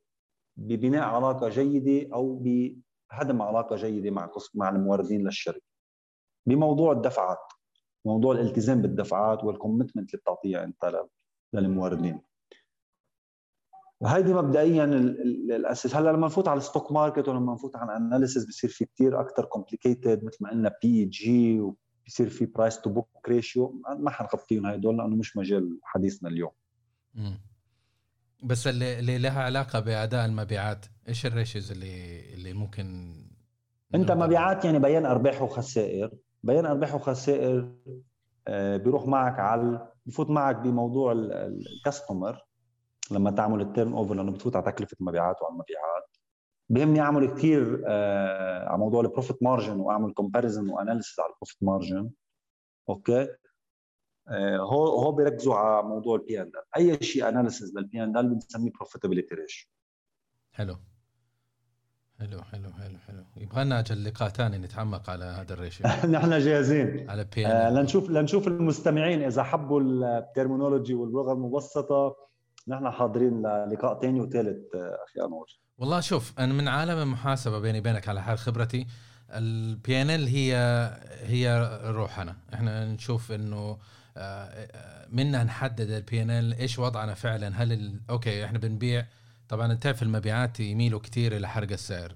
ببناء علاقة جيدة أو بهدم علاقة جيدة مع قسم مع الموردين للشركة. بموضوع الدفعات موضوع الالتزام بالدفعات وال commitment اللي بتعطيها انت للموردين. هيدي مبدئيا الأساس. هلأ لما نفوت على ال stock market ولما نفوت على analysis بصير في كثير أكثر complicated مثل ما قلنا PEG بصير في price to book ratio ما حنغطيهم هدول لأنه مش مجال حديثنا اليوم. مم. بس اللي, اللي لها علاقة بأداء المبيعات إيش ال ratios اللي اللي ممكن أنت مبيعات يعني بيان أرباح وخسائر. بيان أرباح وخسائر آه، بيروح معك على بفوت معك بموضوع ال customer لما تعمل ال turnover لأنه بتفوت على تكلفة المبيعات وعلى المبيعات. بهمني أعمل كثير آه على موضوع ال profit margin وأعمل comparison و analysis على ال profit margin okay؟ آه هو هو بيركزوا على موضوع ال P&L analysis لل P&L بنسميه profitability ratio حلو. حلو حلو حلو حلو. يبغى لنا أجل لقاء ثاني نتعمق على هذا ال ratio. نحن جاهزين. على بي آه لنشوف لنشوف المستمعين إذا حبوا ال terminology واللغة المبسطة. نحن حاضرين للقاء ثاني وثالث آه، أخي أنور. والله شوف أنا من عالم المحاسبة بيني وبينك على حال خبرتي ال P&L هي هي روحنا إحنا نشوف إنه آه، آه، منها نحدد ال P&L إيش وضعنا فعلا. هل okay إحنا بنبيع طبعا أنت في المبيعات يميلوا كثير إلى حرق السعر.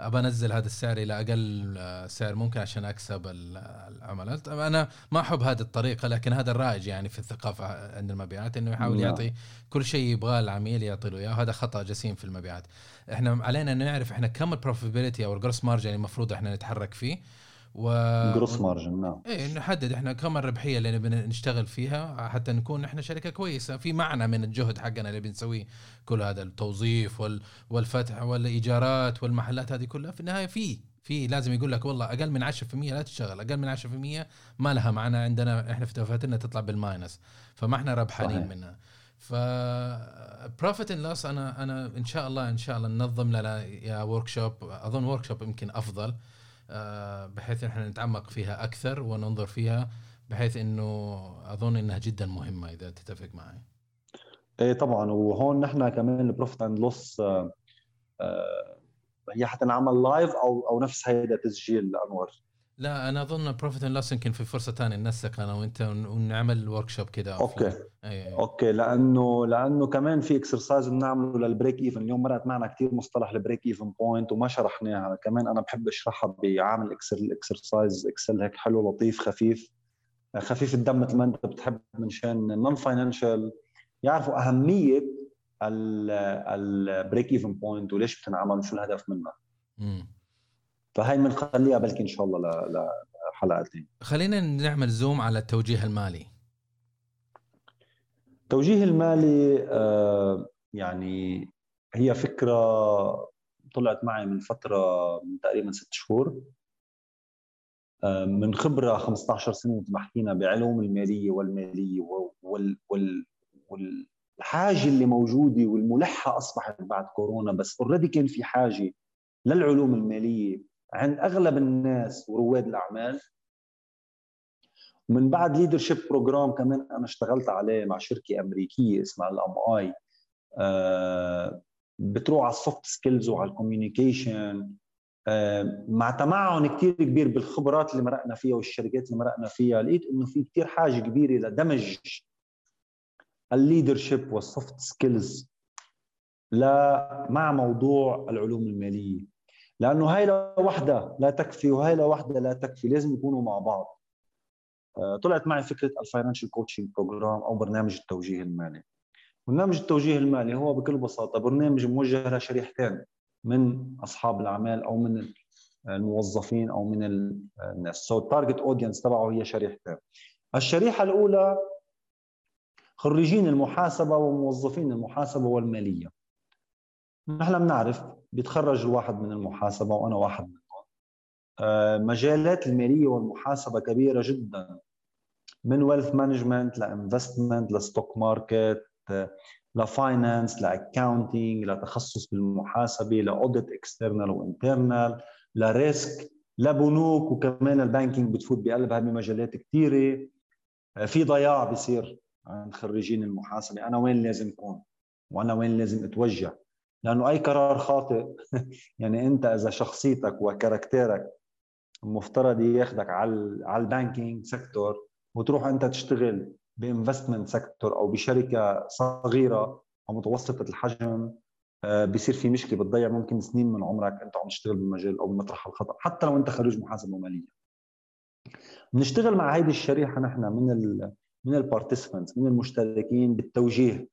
أبى أنزل هذا السعر إلى أقل سعر ممكن عشان أكسب العملاء أنا ما أحب هذه الطريقة لكن هذا الرائج يعني في الثقافة عند المبيعات إنه يحاول نعم. يعطي كل شيء يبغاه العميل يعطي له إياه. هذا خطأ جسيم في المبيعات. إحنا علينا ان نعرف إحنا كم ال profitability أو ال gross margin المفروض إحنا نتحرك فيه. و gross margin نعم. إيه نحدد إحنا كم الربحية اللي بنشتغل فيها حتى نكون إحنا شركة كويسة. في معنى من الجهد حقنا اللي بنسويه كل هذا التوظيف وال... والفتح والإيجارات والمحلات هذه كلها. في النهاية في في لازم يقول لك والله أقل من 10% لا تشتغل أقل من 10% ما لها معنى عندنا إحنا في دفاترنا تطلع بال minus. فما إحنا ربحانين منها. ف profit and loss أنا أنا إن شاء الله إن شاء الله ننظم لنا يا workshop أظن workshop يمكن أفضل. بحيث إحنا نتعمق فيها أكثر وننظر فيها بحيث إنه أظن إنها جدا مهمة إذا تتفق معي. إيه طبعا وهون نحن كمان ال profit and loss هي حتنعمل live أو أو نفس هيدا تسجيل انور لا أنا أظن profit and loss يمكن في فرصة ثانية ننسق أنا وانت ونعمل workshop كذا okay. أي. okay. لأنه لأنه كمان في exercise بنعمله لل break even اليوم مرت معنا كثير مصطلح ال break even point وما شرحناها كمان أنا بحب أشرحها بعامل Excel ال exercise Excel هيك حلو لطيف خفيف. خفيف الدم مثل ما أنت بتحب منشان non-financial يعرفوا أهمية ال break even point وليش بتنعمل وشو الهدف منها. فهي بنخليها بلكي إن شاء الله لحلقتين خلينا نعمل zoom على التوجيه المالي. التوجيه المالي آه يعني هي فكرة طلعت معي من فترة من تقريبا ست شهور. آه من خبرة 15 سنة مثل ما حكينا بعلوم المالية والمالية وال وال والحاجة اللي موجودة والملحة أصبحت بعد كورونا بس already كان في حاجة للعلوم المالية. عند أغلب الناس ورواد الأعمال. ومن بعد leadership program كمان أنا اشتغلت عليه مع شركة أمريكية اسمها ال MI. آه بتروح على ال soft skills وعلى ال communication آه مع تمعن كثير كبير بالخبرات اللي مرقنا فيها والشركات اللي مرقنا فيها لقيت إنه في كثير حاجة كبيرة لدمج ال leadership وال soft skills مع موضوع العلوم المالية. لأنه هاي لوحدها لا تكفي وهاي لوحدها لا تكفي لازم يكونوا مع بعض. آه، طلعت معي فكرة ال financial coaching program أو برنامج التوجيه المالي. برنامج التوجيه المالي هو بكل بساطة برنامج موجه لشريحتين من أصحاب الأعمال أو من الموظفين أو من الناس. so ال target audience تبعه هي شريحتين. الشريحة الأولى خريجين المحاسبة وموظفين المحاسبة والمالية. نحن بنعرف بيتخرج الواحد من المحاسبة وأنا واحد منهم آه، مجالات المالية والمحاسبة كبيرة جدا. من ويلث مانجمنت لانفستمنت لستوك ماركت لفاينانس لاكاونتنج لتخصص بالمحاسبة ل audit external و internal ل risk لبنوك وكمان ال banking بتفوت بقلبها بمجالات كثيره آه، في ضياع بصير عند خريجين المحاسبة. أنا وين لازم أكون؟ وأنا وين لازم أتوجه؟ لأنه أي قرار خاطئ يعني أنت إذا شخصيتك و character ك مفترض ياخذك على على ال banking sector وتروح أنت تشتغل ب investment sector أو بشركة صغيرة أو متوسطة الحجم آه، بصير في مشكلة بتضيع ممكن سنين من عمرك أنت عم تشتغل بالمجال أو بمطرح الخطأ حتى لو أنت خريج محاسبة مالية. بنشتغل مع هيدي الشريحة نحن من من ال participants من المشتركين بالتوجيه.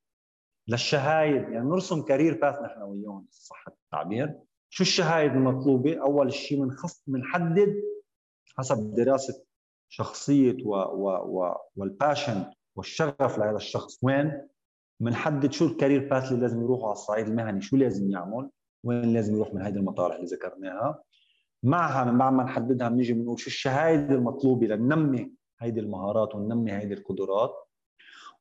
للشهايد. يعني نرسم career path نحن وياهم صح التعبير؟ شو الشهايد المطلوبة؟ أول شيء بنخص بنحدد حسب دراسة شخصية و و و وال passion والشغف لهذا الشخص. وين؟ بنحدد شو ال career path اللي لازم يروحوا على الصعيد المهني شو لازم يعمل وين لازم يروح من هذه المطارح اللي ذكرناها؟ معها من بعد ما نحددها بنيجي بنقول شو الشهايد المطلوبة لننمي هيدي المهارات وننمي هيدي القدرات.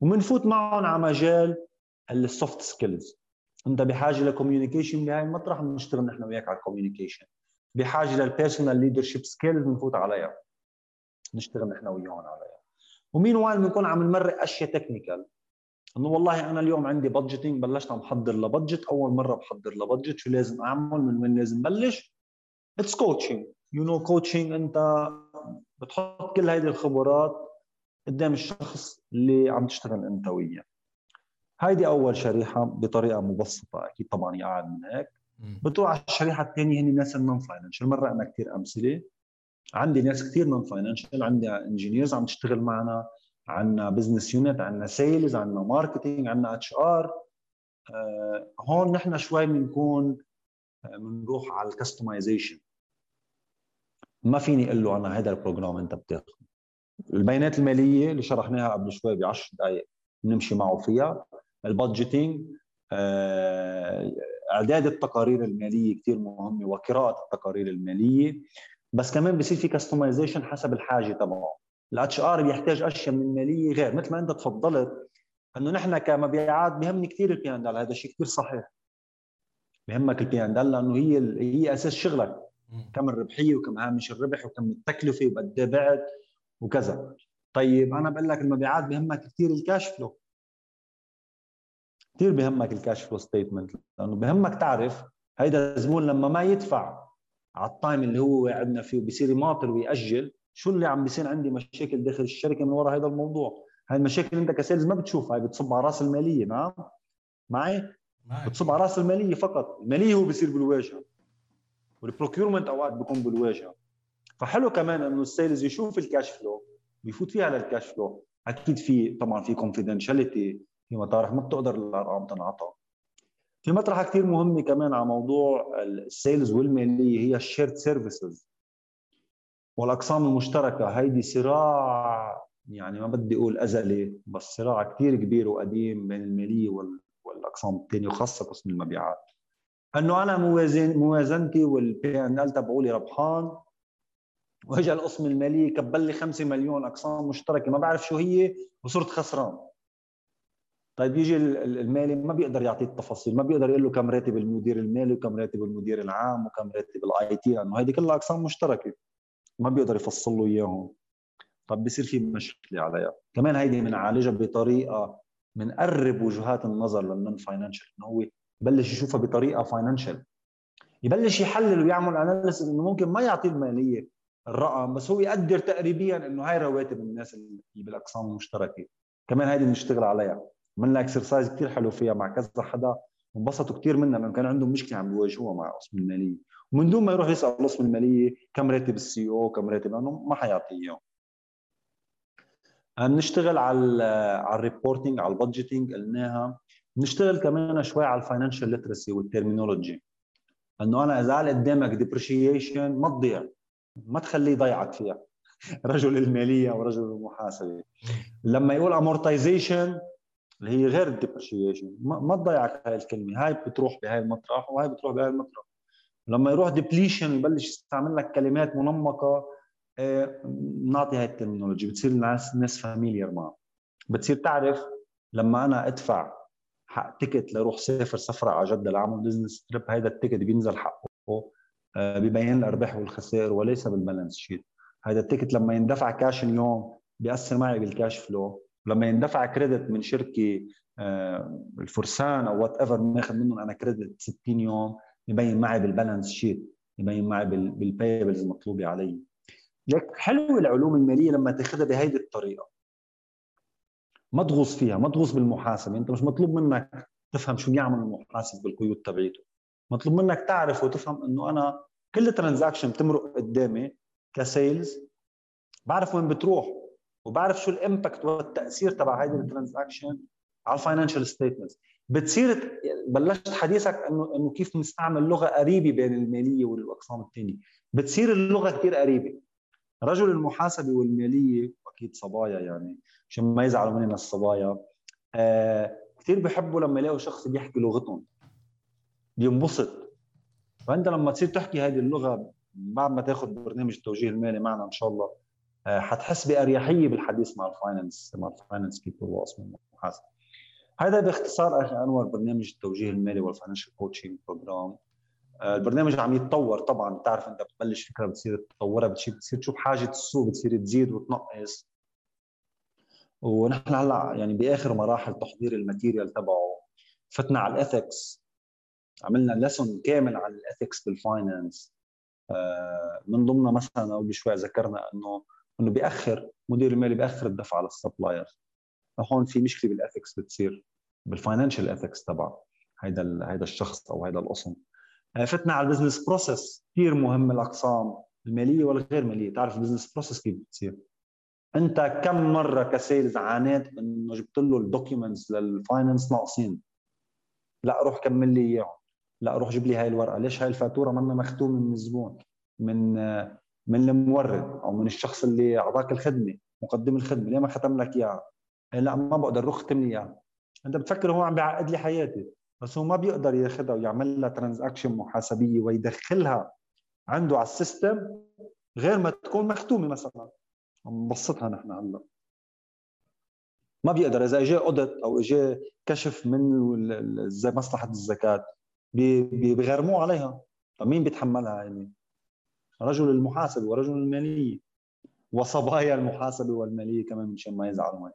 وبنفوت معهم على مجال ال soft skills أنت بحاجة ل communication بهاي المطرح بنشتغل نحن وياك على ال communication بحاجة لل personal leadership skills بنفوت عليها. نشتغل نحن وياهم عليها. ومين وين بنكون عم نمرق أشياء technical إنه والله أنا اليوم عندي budgeting بلشت عم بحضر ل budget أول مرة بحضر ل budget شو لازم أعمل؟ من وين لازم بلش؟ it's coaching you know coaching أنت بتحط كل هيدي الخبرات قدام الشخص اللي عم تشتغل أنت وياه. هيدي أول شريحة بطريقة مبسطة أكيد طبعا يقعد من هيك بتروح على الشريحة الثانية هن الناس ال non-financial مرة أنا كثير أمثلة. عندي ناس كثير non-financial عندي engineers عم تشتغل معنا عندنا business unit عندنا sales عندنا marketing عندنا HR هون نحن شوي بنكون بنروح آه على ال customization ما فيني أقول له أنا هذا ال program أنت بتاخذه البيانات المالية اللي شرحناها قبل شوي ب 10 دقائق بنمشي معه فيها. ال budgeting آه، إعداد التقارير المالية كثير مهمة وقراءة التقارير المالية بس كمان بصير في customization حسب الحاجة تبعه. ال HR بيحتاج أشياء من الماليه غير مثل ما أنت تفضلت إنه نحن كمبيعات بيهمني كثير ال P&L هذا الشيء كثير صحيح. بيهمك ال P&L لأنه هي هي أساس شغلك. كم الربحية وكم هامش الربح وكم التكلفة وقد بعت وكذا. طيب أنا بقول لك المبيعات بيهمك كثير ال cash flow كثير بهمك ال cash flow statement لأنه بهمك تعرف هيدا الزبون لما ما يدفع على ال time اللي هو وعدنا فيه وبصير يماطل ويأجل شو اللي عم بيصير؟ عندي مشاكل داخل الشركة من وراء هذا الموضوع. هاي المشاكل انت ك sales ما بتشوفها هاي بتصب على راس المالية نعم؟ معي؟ بتصب على راس المالية فقط. المالية هو بيصير بالواجهة. وال procurement أوقات بيكون بالواجهة. فحلو كمان إنه ال sales يشوف ال cash flow بيفوت فيها لل cash flow أكيد في طبعا في confidentiality في مطارح ما بتقدر الارقام تنعطى في مطرحه كثير مهمه كمان على موضوع ال sales والمالية هي ال shared services والأقسام المشتركة هيدي صراع يعني ما بدي أقول أزلي بس صراع كثير كبير وقديم بين المالية والأقسام الثانية وخاصة قسم المبيعات. إنه أنا موازن موازنتي وال P&L تبعولي ربحان. واجى القسم المالية كبل لي 5 مليون أقسام مشتركة ما بعرف شو هي وصرت خسران. طيب يجي المالي ما بيقدر يعطيه التفاصيل ما بيقدر يقول له كم راتب المدير المالي وكم راتب المدير العام وكم راتب ال IT لأنه هذه كلها أقسام مشتركة ما بيقدر يفصل له إياهم. طب بصير في مشكلة عليها. كمان هيدي بنعالجها بطريقة بنقرب وجهات النظر لل non-financial إنه هو يبلش يشوفها بطريقة financial. يبلش يحلل ويعمل analysis إنه ممكن ما يعطي المالية الرقم بس هو يقدر تقريبيا إنه هاي رواتب الناس اللي بالأقسام المشتركة. كمان هيدي بنشتغل عليها. عملنا exercise كثير حلو فيها مع كذا حدا انبسطوا كثير منها لأنه كان عندهم مشكلة عم بيواجهوها مع قسم المالية. ومن دون ما يروح يسأل قسم المالية كم راتب ال CEO كم راتب لأنه ما حيعطيه اياهم بنشتغل على على ال reporting على ال budgeting قلناها. بنشتغل كمان شوي على ال financial literacy وال terminology إنه أنا إذا قدامك depreciation ما تضيع ما تخليه يضيعك فيها. رجل المالية ورجل المحاسبة. لما يقول amortization اللي هي غير ال depreciation ما تضيعك هاي الكلمة. هاي بتروح بهاي المطرح وهاي بتروح بهاي المطرح. لما يروح depletion يبلش يستعمل لك كلمات منمقة. بنعطي هاي ال terminology. بتصير الناس الناس familiar معها. بتصير تعرف لما أنا أدفع حق ticket لروح سافر سفرة على جده لاعمل business trip هيدا ال ticket بينزل حقه آه، ببين الأرباح والخسائر وليس بال balance sheet. هذا ال ticket لما يندفع كاش اليوم بيأثر معي بال cash flow لما يندفع credit من شركة آه، الفرسان أو whatever ماخذ منهم أنا credit 60 يوم يبين معي بال balance sheet يبين معي بال payables المطلوبة علي. لك حلو العلوم المالية لما تاخذها بهيدي الطريقة. ما تغوص فيها ما تغوص بالمحاسبة. أنت مش مطلوب منك تفهم شو بيعمل المحاسب بالقيود تبعيته. مطلوب منك تعرف وتفهم إنه أنا كل transaction بتمرق قدامي ك sales بعرف وين بتروح. وبعرف شو ال impact والتأثير تبع هيدي ال transaction على ال financial statements. بتصير بلشت حديثك انه إنه كيف نستعمل لغة قريبة بين المالية والأقسام الثانية بتصير اللغة كثير قريبة. رجل المحاسبة والمالية وأكيد صبايا يعني عشان ما يزعلوا مننا الصبايا آه كثير بحبوا لما يلاقوا شخص بيحكي لغتهم. بينبسط. فأنت لما تصير تحكي هذه اللغة بعد ما تاخذ برنامج التوجيه المالي معنا إن شاء الله حتحس بأريحية بالحديث مع ال finance مع ال finance people وقسم المحاسبه هذا باختصار أخي انور برنامج التوجيه المالي وال financial coaching program البرنامج عم يتطور طبعا. بتعرف أنت بتبلش فكرة بتصير تطورها بتصير تشوف حاجة السوق بتصير تزيد وتنقص. ونحن هلأ يعني بآخر مراحل تحضير ال material تبعه فتنا على ال ethics عملنا lesson كامل على ال ethics بال finance آه، من ضمنها مثلا قبل شوي ذكرنا إنه إنه بيأخر مدير المالي بيأخر الدفع لل supplier هون في مشكلة بال ethics بتصير بال financial ethics تبع هيدا هيدا الشخص أو هيدا القسم. آه، فتنا على ال business process كثير مهم الأقسام المالية والغير مالية. تعرف ال business process كيف بتصير؟ أنت كم مرة ك sales عانيت إنه جبت له ال documents لل finance ناقصين؟ لا روح كمل لي إياهم. لا روح جيب لي هاي الورقة. ليش هاي الفاتورة منا مختومة من الزبون من من المورد أو من الشخص اللي أعطاك الخدمة مقدم الخدمة ليه ما ختم لك إياها؟ لا ما بقدر روح ختم لي إياها. أنت بتفكر هو عم بيعقد لي حياتي بس هو ما بيقدر ياخذها ويعمل لها transaction محاسبية ويدخلها عنده على ال system غير ما تكون مختومة مثلا. نبسطها نحن هلا. ما بيقدر. إذا اجى اوديت أو اجى كشف من مصلحة الزكاة بيغرموه عليها. طب مين بيتحملها يعني؟ رجل المحاسبه ورجل الماليه وصبايا المحاسبه والماليه كمان مشان ما يزعلوا معي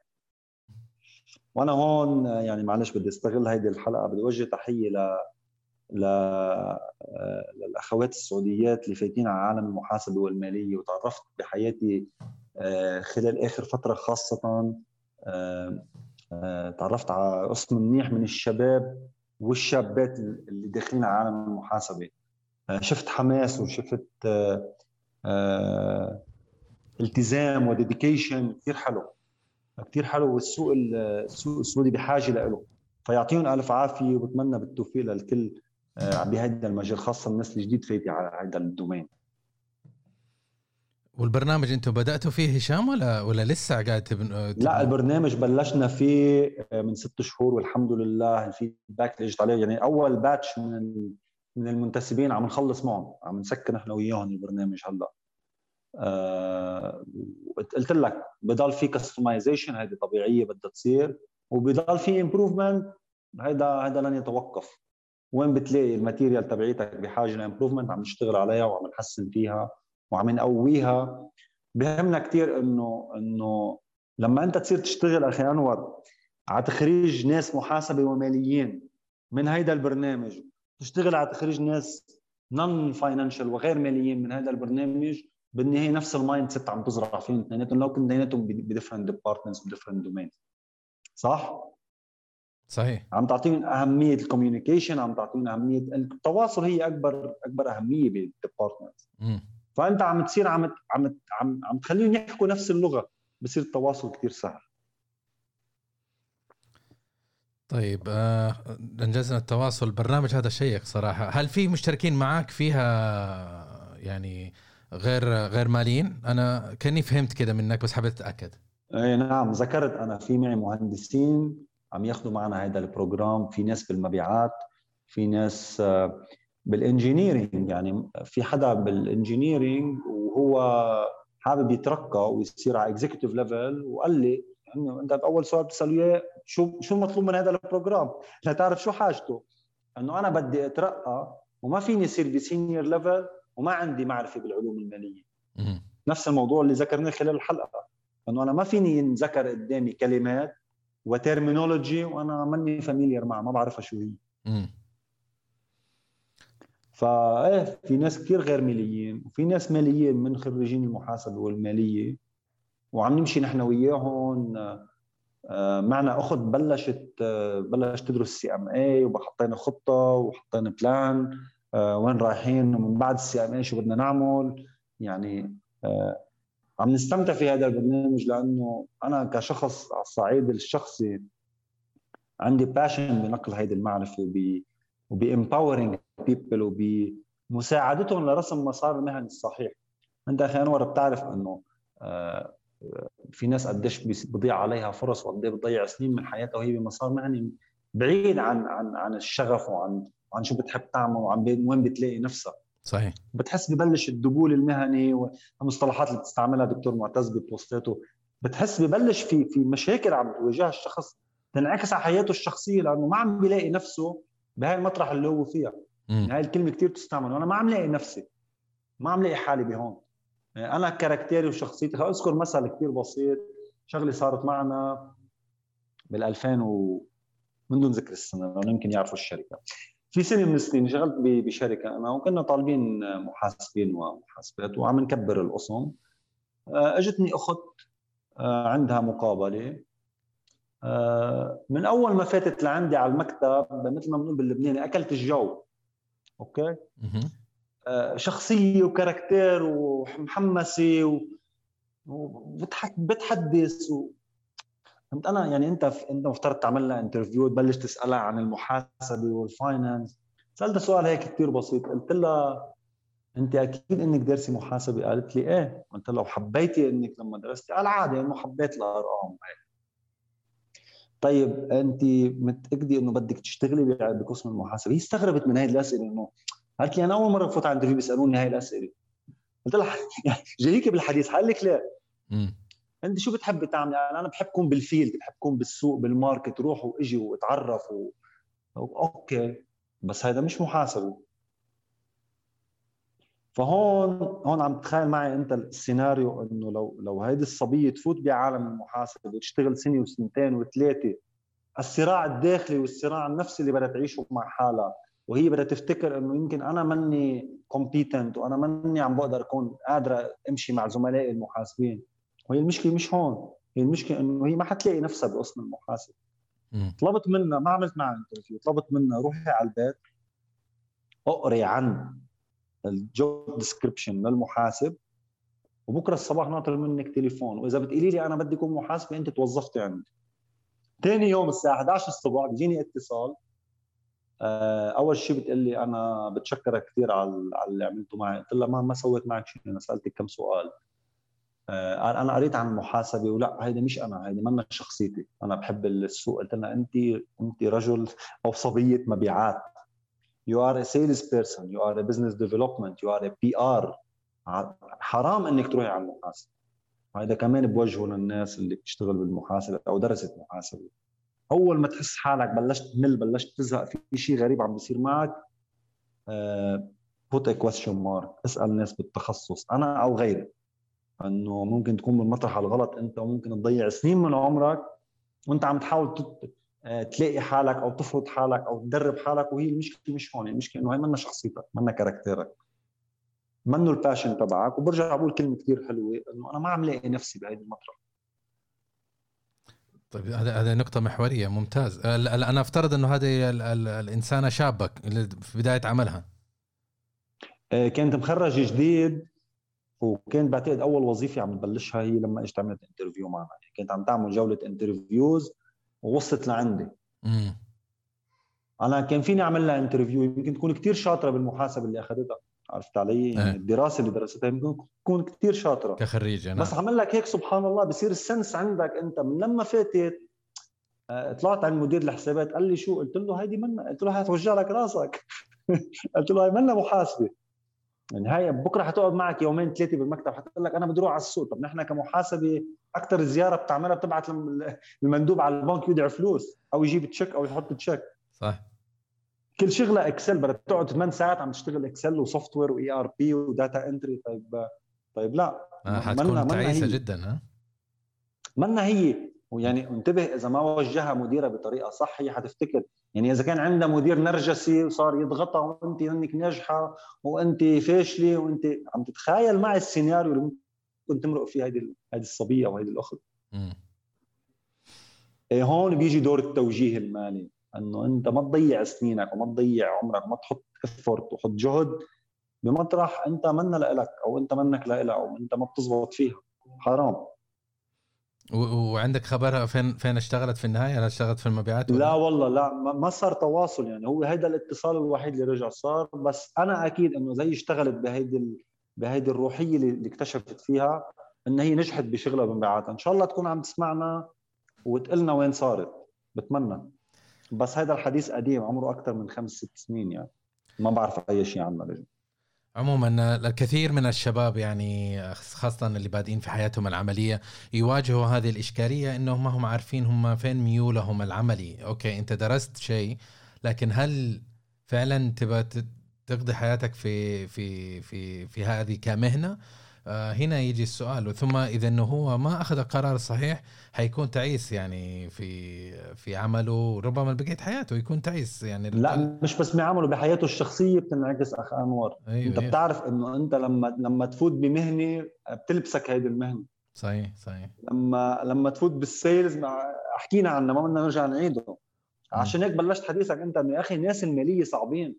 وأنا هون يعني معلش بدي استغل هيدي الحلقة بدي أوجه تحية ل للأخوات السعوديات اللي فايتين على عالم المحاسبه والماليه وتعرفت بحياتي خلال آخر فترة خاصة تعرفت على قسم منيح من الشباب والشابات اللي داخلين على عالم المحاسبة. شفت حماس وشفت التزام وديديكيشن كثير حلو كثير حلو والسوق السوق السعودي بحاجة له فيعطيهم ألف عافية وبتمنى بالتوفيق للكل آه، بهذا المجال خاصة الناس الجديد فايتة على هذا الدومين. والبرنامج أنتم بدأتوا فيه هشام ولا ولا لسه قاعد تبن... لا البرنامج بلشنا فيه آه، من ست شهور والحمد لله ال feedback اللي إجت عليه. يعني أول batch من من المنتسبين عم نخلص معهم عم نسكر إحنا وياهم البرنامج هلا. آه قلت لك بضل في customization هذه طبيعية بدها تصير وبضل في improvement هذا هذا لن يتوقف. وين بتلاقي ال material تبعيتك بحاجة ل improvement عم نشتغل عليها وعم نحسن فيها وعم نقويها. بهمنا كثير انه إنه لما أنت تصير تشتغل أخي أنور على تخريج ناس محاسبة وماليين من هيدا البرنامج تشتغل على تخريج ناس non-financial وغير ماليين من هذا البرنامج بالنهاية نفس ال mindset عم تزرع فيهم اثنيناتهم. لو كنت اثنيناتهم ب different departments ب different domain صح؟ صحيح. عم تعطيهم أهمية ال communication عم تعطيهم أهمية التواصل هي أكبر أكبر أهمية بال department فأنت عم تصير عم عم عم, عم تخليهم يحكوا نفس اللغة بصير التواصل كثير سهل. طيب آه انجزنا التواصل. البرنامج هذا شيق صراحة. هل في مشتركين معك فيها يعني غير غير ماليين؟ أنا كأني فهمت كده منك بس حبيت أتأكد. أي نعم ذكرت أنا في معي مهندسين عم ياخذوا معنا هذا البروجرام. في ناس بالمبيعات في ناس آه، بال engineering. يعني في حدا بال engineering وهو حابب يترقى ويصير على executive level وقال لي انه انت باول سؤال بتسأله اياه شو شو المطلوب من هذا ال program؟ لتعرف شو حاجته. انه أنا بدي أترقى وما فيني أصير ب senior level وما عندي معرفة بالعلوم المالية. نفس الموضوع اللي ذكرناه خلال الحلقة. إنه أنا ما فيني ينذكر قدامي كلمات و terminology وأنا ماني familiar معها ما بعرفها شو هي. فايه في ناس كثير غير ماليين وفي ناس ماليين من خريجين المحاسبة والمالية. وعم نمشي نحن وياهم. آه، معنا أخت بلشت آه، بلشت تدرس CMA وحطينا خطة وحطينا plan آه، وين رايحين ومن بعد ال CMA شو بدنا نعمل. يعني عم نستمتع في هذا البرنامج لأنه أنا كشخص على الصعيد الشخصي عندي passion بنقل هيدي المعرفة وب وب empowering people وبمساعدتهم لرسم مسار المهني الصحيح. أنت أخي أنور بتعرف إنه في ناس قديش بضيع عليها فرص وقد إيه بتضيع سنين من حياتها وهي بمسار مهني بعيد عن عن عن الشغف وعن عن شو بتحب تعمل وعن وين بتلاقي نفسها صحيح. بتحس ببلش الدبول المهني والمصطلحات اللي بتستعملها دكتور معتز ببوستاته. بتحس ببلش في في مشاكل عم تواجهها الشخص تنعكس على حياته الشخصية لأنه ما عم بيلاقي نفسه بهاي المطرح اللي هو فيها. يعني هاي الكلمة كثير تستعمل وأنا ما عم لاقي نفسي ما عم لاقي حالي بهون. يعني أنا كاركتيري وشخصيتي اذكر مثل كثير بسيط شغله صارت معنا بال 2000 و من دون ذكر السنة لأنه يمكن يعرفوا الشركة. في سنة من السنين شغلت بشركة أنا وكنا طالبين محاسبين ومحاسبات وعم نكبر القسم. آه، أجتني أخت آه، عندها مقابلة. آه، من أول ما فاتت لعندي على المكتب مثل ما بنقول باللبناني أكلت الجو. okay؟ شخصية و character ومحمسة وبتحدث و... فهمت أنا يعني انت انت مفترض تعمل لها interview تبلش تسألها عن المحاسبة وال finance سألتها سؤال هيك كثير بسيط قلت لها انت أكيد إنك دارسة محاسبة؟ قالت لي إيه. قلت لها وحبيتي إنك لما درستي؟ قال عادي انه حبيت الأرقام. طيب انت متأكدة إنه بدك تشتغلي بقسم المحاسبة؟ هي استغربت من هاي الأسئلة إنه قالت لي أنا أول مرة بفوت على interview بيسألوني هاي الأسئلة. قلت لها يعني جايك بالحديث قال لك لا. انت شو بتحبي تعملي يعني أنا بحب كون بال field بحب كون بالسوق بال market روح وإجي وأتعرف و... okay بس هذا مش محاسبة. فهون هون عم تخيل معي أنت السيناريو إنه لو لو هيدي الصبية تفوت بعالم المحاسبة وتشتغل سنة وسنتين وثلاثة الصراع الداخلي والصراع النفسي اللي بدها تعيشه مع حالها وهي بدها تفتكر إنه يمكن أنا ماني competent وأنا ماني عم بقدر أكون قادرة أمشي مع زملائي المحاسبين. وهي المشكلة مش هون. هي المشكلة إنه هي ما حتلاقي نفسها بقسم المحاسبة. طلبت منها ما عملت معها interview طلبت منها روحي على البيت أقري عن ال job description للمحاسب وبكرة الصباح ناطر منك تليفون وإذا بتقولي لي أنا بدي أكون محاسبة أنت توظفتي عندي. ثاني يوم الساعة 11 الصبح بيجيني اتصال أول شيء بتقول لي أنا بتشكرك كثير على اللي عملته معي. قلت لها ما ما سويت معك شيء أنا سألتك كم سؤال. آه، أنا قريت عن المحاسبه ولا هيدي مش أنا هيدي منا شخصيتي. أنا بحب السوق. قلت لها انت أنت رجل أو صبية مبيعات. You are a sales person you are a business development. You are a PR حرام إنك تروحي على المحاسبة. هذا كمان بوجهه للناس اللي بتشتغل بالمحاسبة أو درست محاسبة. أول ما تحس حالك بلشت تمل بلشت تزهق في شيء غريب عم بيصير معك put a question mark اسأل ناس بالتخصص أنا أو غيري. إنه ممكن تكون بالمطرح الغلط أنت وممكن تضيع سنين من عمرك وأنت عم تحاول آه، تلاقي حالك أو تفرض حالك أو تدرب حالك وهي المشكلة مش هون المشكلة إنه هي منا شخصيتك منا character ك. منه ال passion تبعك وبرجع بقول كلمة كثير حلوة إنه أنا ما عم لاقي نفسي بهذه المطرح. طيب هذا هذا نقطة محورية ممتاز. أنا أفترض أنه هذه الإنسانة شابة في بداية عملها. آه، كانت متخرج جديد وكانت بعتقد أول وظيفة عم تبلشها هي لما إجت عملت interview معنا. كانت عم تعمل جولة interviews ووصلت لعندي. امم أنا كان فيني أعمل لها interview يمكن تكون كثير شاطرة بالمحاسبة اللي أخذتها. عرفت علي؟ يعني الدراسة اللي درستها يمكن تكون كثير شاطرة. كخريج أنا. بس عمل لك هيك سبحان الله بصير ال sense عندك أنت من لما فاتت آه، طلعت عند مدير الحسابات قال لي شو؟ قلت له هيدي منا قلت له حتوجع لك راسك. قلت له هي منا محاسبة. يعني هاي بكرة حتقعد معك يومين ثلاثة بالمكتب حتقول لك أنا بدي أروح على السوق. طب نحن كمحاسبة أكثر زيارة بتعملها بتبعت المندوب على البنك يودع فلوس أو يجيب تشيك أو يحط تشيك. صح. كل شغلة Excel بدك تقعد 8 ساعات عم تشتغل Excel و software و ERP و data entry طيب طيب لا. آه حتكون تعيسة جدا ها؟ منا هي. ويعني انتبه إذا ما وجهها مديرها بطريقة صح هي حتفتكر. يعني إذا كان عندها مدير نرجسي وصار يضغطها وانت انك ناجحة وانت فاشلة وانت عم تتخيل معي السيناريو اللي ممكن تمرق فيه هذه هذه الصبية أو هذه الاخت إيه هون بيجي دور التوجيه المالي. إنه أنت ما تضيع سنينك وما تضيع عمرك وما تحط افورت وحط جهد بمطرح أنت منا لك أو أنت منك لها أو أنت ما بتزبط فيها. حرام. وعندك خبرها فين فين اشتغلت في النهاية؟ هل اشتغلت في المبيعات؟ لا والله لا ما صار تواصل يعني. هو هيدا الاتصال الوحيد اللي رجع صار بس أنا أكيد إنه زي اشتغلت بهيدي بهيدي الروحية اللي اكتشفت فيها إن هي نجحت بشغلها بمبيعاتها، إن شاء الله تكون عم تسمعنا وتقلنا وين صارت. بتمنى. بس هذا الحديث قديم عمره أكثر من خمس ست سنين يعني. ما بعرف أي شيء عنه رجل عموما الكثير من الشباب يعني خاصة اللي بادئين في حياتهم العملية يواجهوا هذه الإشكالية إنهم ما هم عارفين هم فين ميولهم العملي. أوكي أنت درست شيء لكن هل فعلا تبى تقضي حياتك في في في في هذه كمهنة؟ هنا يجي السؤال ثم إذا إنه هو ما أخذ القرار الصحيح حيكون تعيس يعني في في عمله ربما بقيه حياته يكون تعيس يعني. لا مش بس بعمله بحياته الشخصية بتنعكس أخ أنور. أيوة أنت أيوة. بتعرف إنه أنت لما لما تفوت بمهنة بتلبسك هيدي المهنة. صحيح صحيح. لما لما تفوت بالسيلز حكينا عنه ما بدنا نرجع نعيده. عشان هيك بلشت حديثك أنت إنه يا أخي الناس المالية صعبين.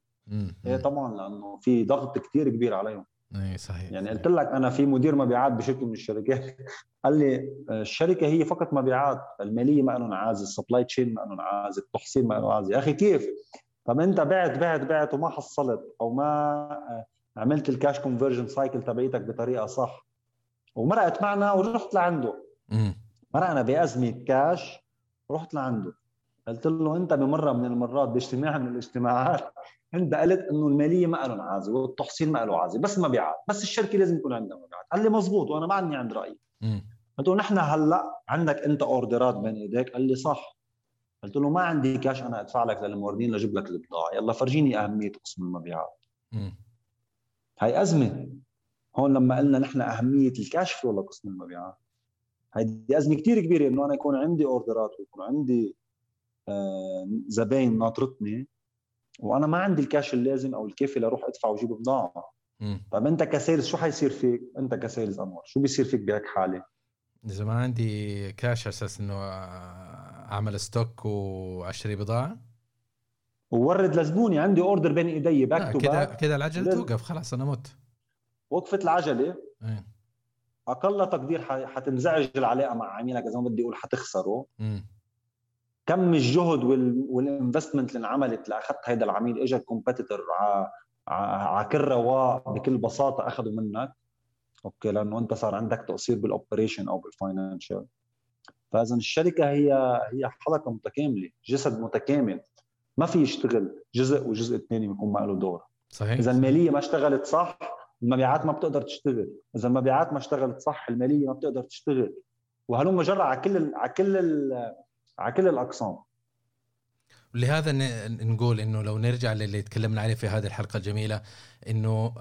إيه طبعا لأنه في ضغط كثير كبير عليهم. اي صحيح يعني. قلت لك أنا في مدير مبيعات بشركة من الشركات. قال لي الشركة هي فقط مبيعات المالية ما لهم عازل ال supply chain ما لهم عازل التحصيل ما لهم عازل يا أخي كيف؟ طب أنت بعت بعت بعت وما حصلت أو ما آه، عملت ال cash conversion cycle تبعيتك بطريقة صح ومرقت معنا ورحت لعنده. مرقنا بازمه كاش رحت لعنده. قلت له أنت بمرة من المرات باجتماع من الاجتماعات انت قلت إنه المالية ما لهم عازي والتحصيل ما له عازي بس مبيعات بس الشركة لازم يكون عندها مبيعات قال لي مزبوط وأنا معني عند رأيي. قلت له نحن هلأ عندك أنت أوردرات بين إيديك؟ قال لي صح. قلت له ما عندي كاش أنا أدفع لك للموردين لأجيب لك البضاعة يلا فرجيني أهمية قسم المبيعات. هاي أزمة. هون لما قلنا نحن أهمية ال cash flow لقسم المبيعات هيدي أزمة كثير كبيرة إنه أنا يكون عندي order ات ويكون عندي آه، زباين ناطرتني وأنا ما عندي الكاش اللازم أو الكافي لاروح ادفع واجيب بضاعة. طيب أنت ك sales شو حيصير فيك؟ أنت ك sales أنور شو بيصير فيك بهيك حالة؟ إذا ما عندي كاش أساس إنه أعمل stock وأشتري بضاعة؟ وورد لزبوني عندي order بين إيدي بكتب كده كده العجلة توقف خلاص أنا مت. وقفت العجلة. إيه. أقل تقدير حتنزعج العلاقة مع عميلك إذا ما بدي أقول حتخسره. م. كم الجهد وال investment اللي انعملت لأخذت هذا العميل اجى competitor على كل رواق بكل بساطة أخذوا منك. okay لأنه أنت صار عندك تقصير بال operation أو بال financial فاذا الشركة هي هي حلقة متكاملة جسد متكامل. ما في يشتغل جزء والجزء الثاني بيكون ما له دور. صحيح. اذا المالية ما اشتغلت صح المبيعات ما بتقدر تشتغل. اذا المبيعات ما اشتغلت صح المالية ما بتقدر تشتغل. وهلم جرى على كل على كل على كل الأقسام. لهذا نقول إنه لو نرجع للي تكلمنا عليه في هذه الحلقة الجميلة إنه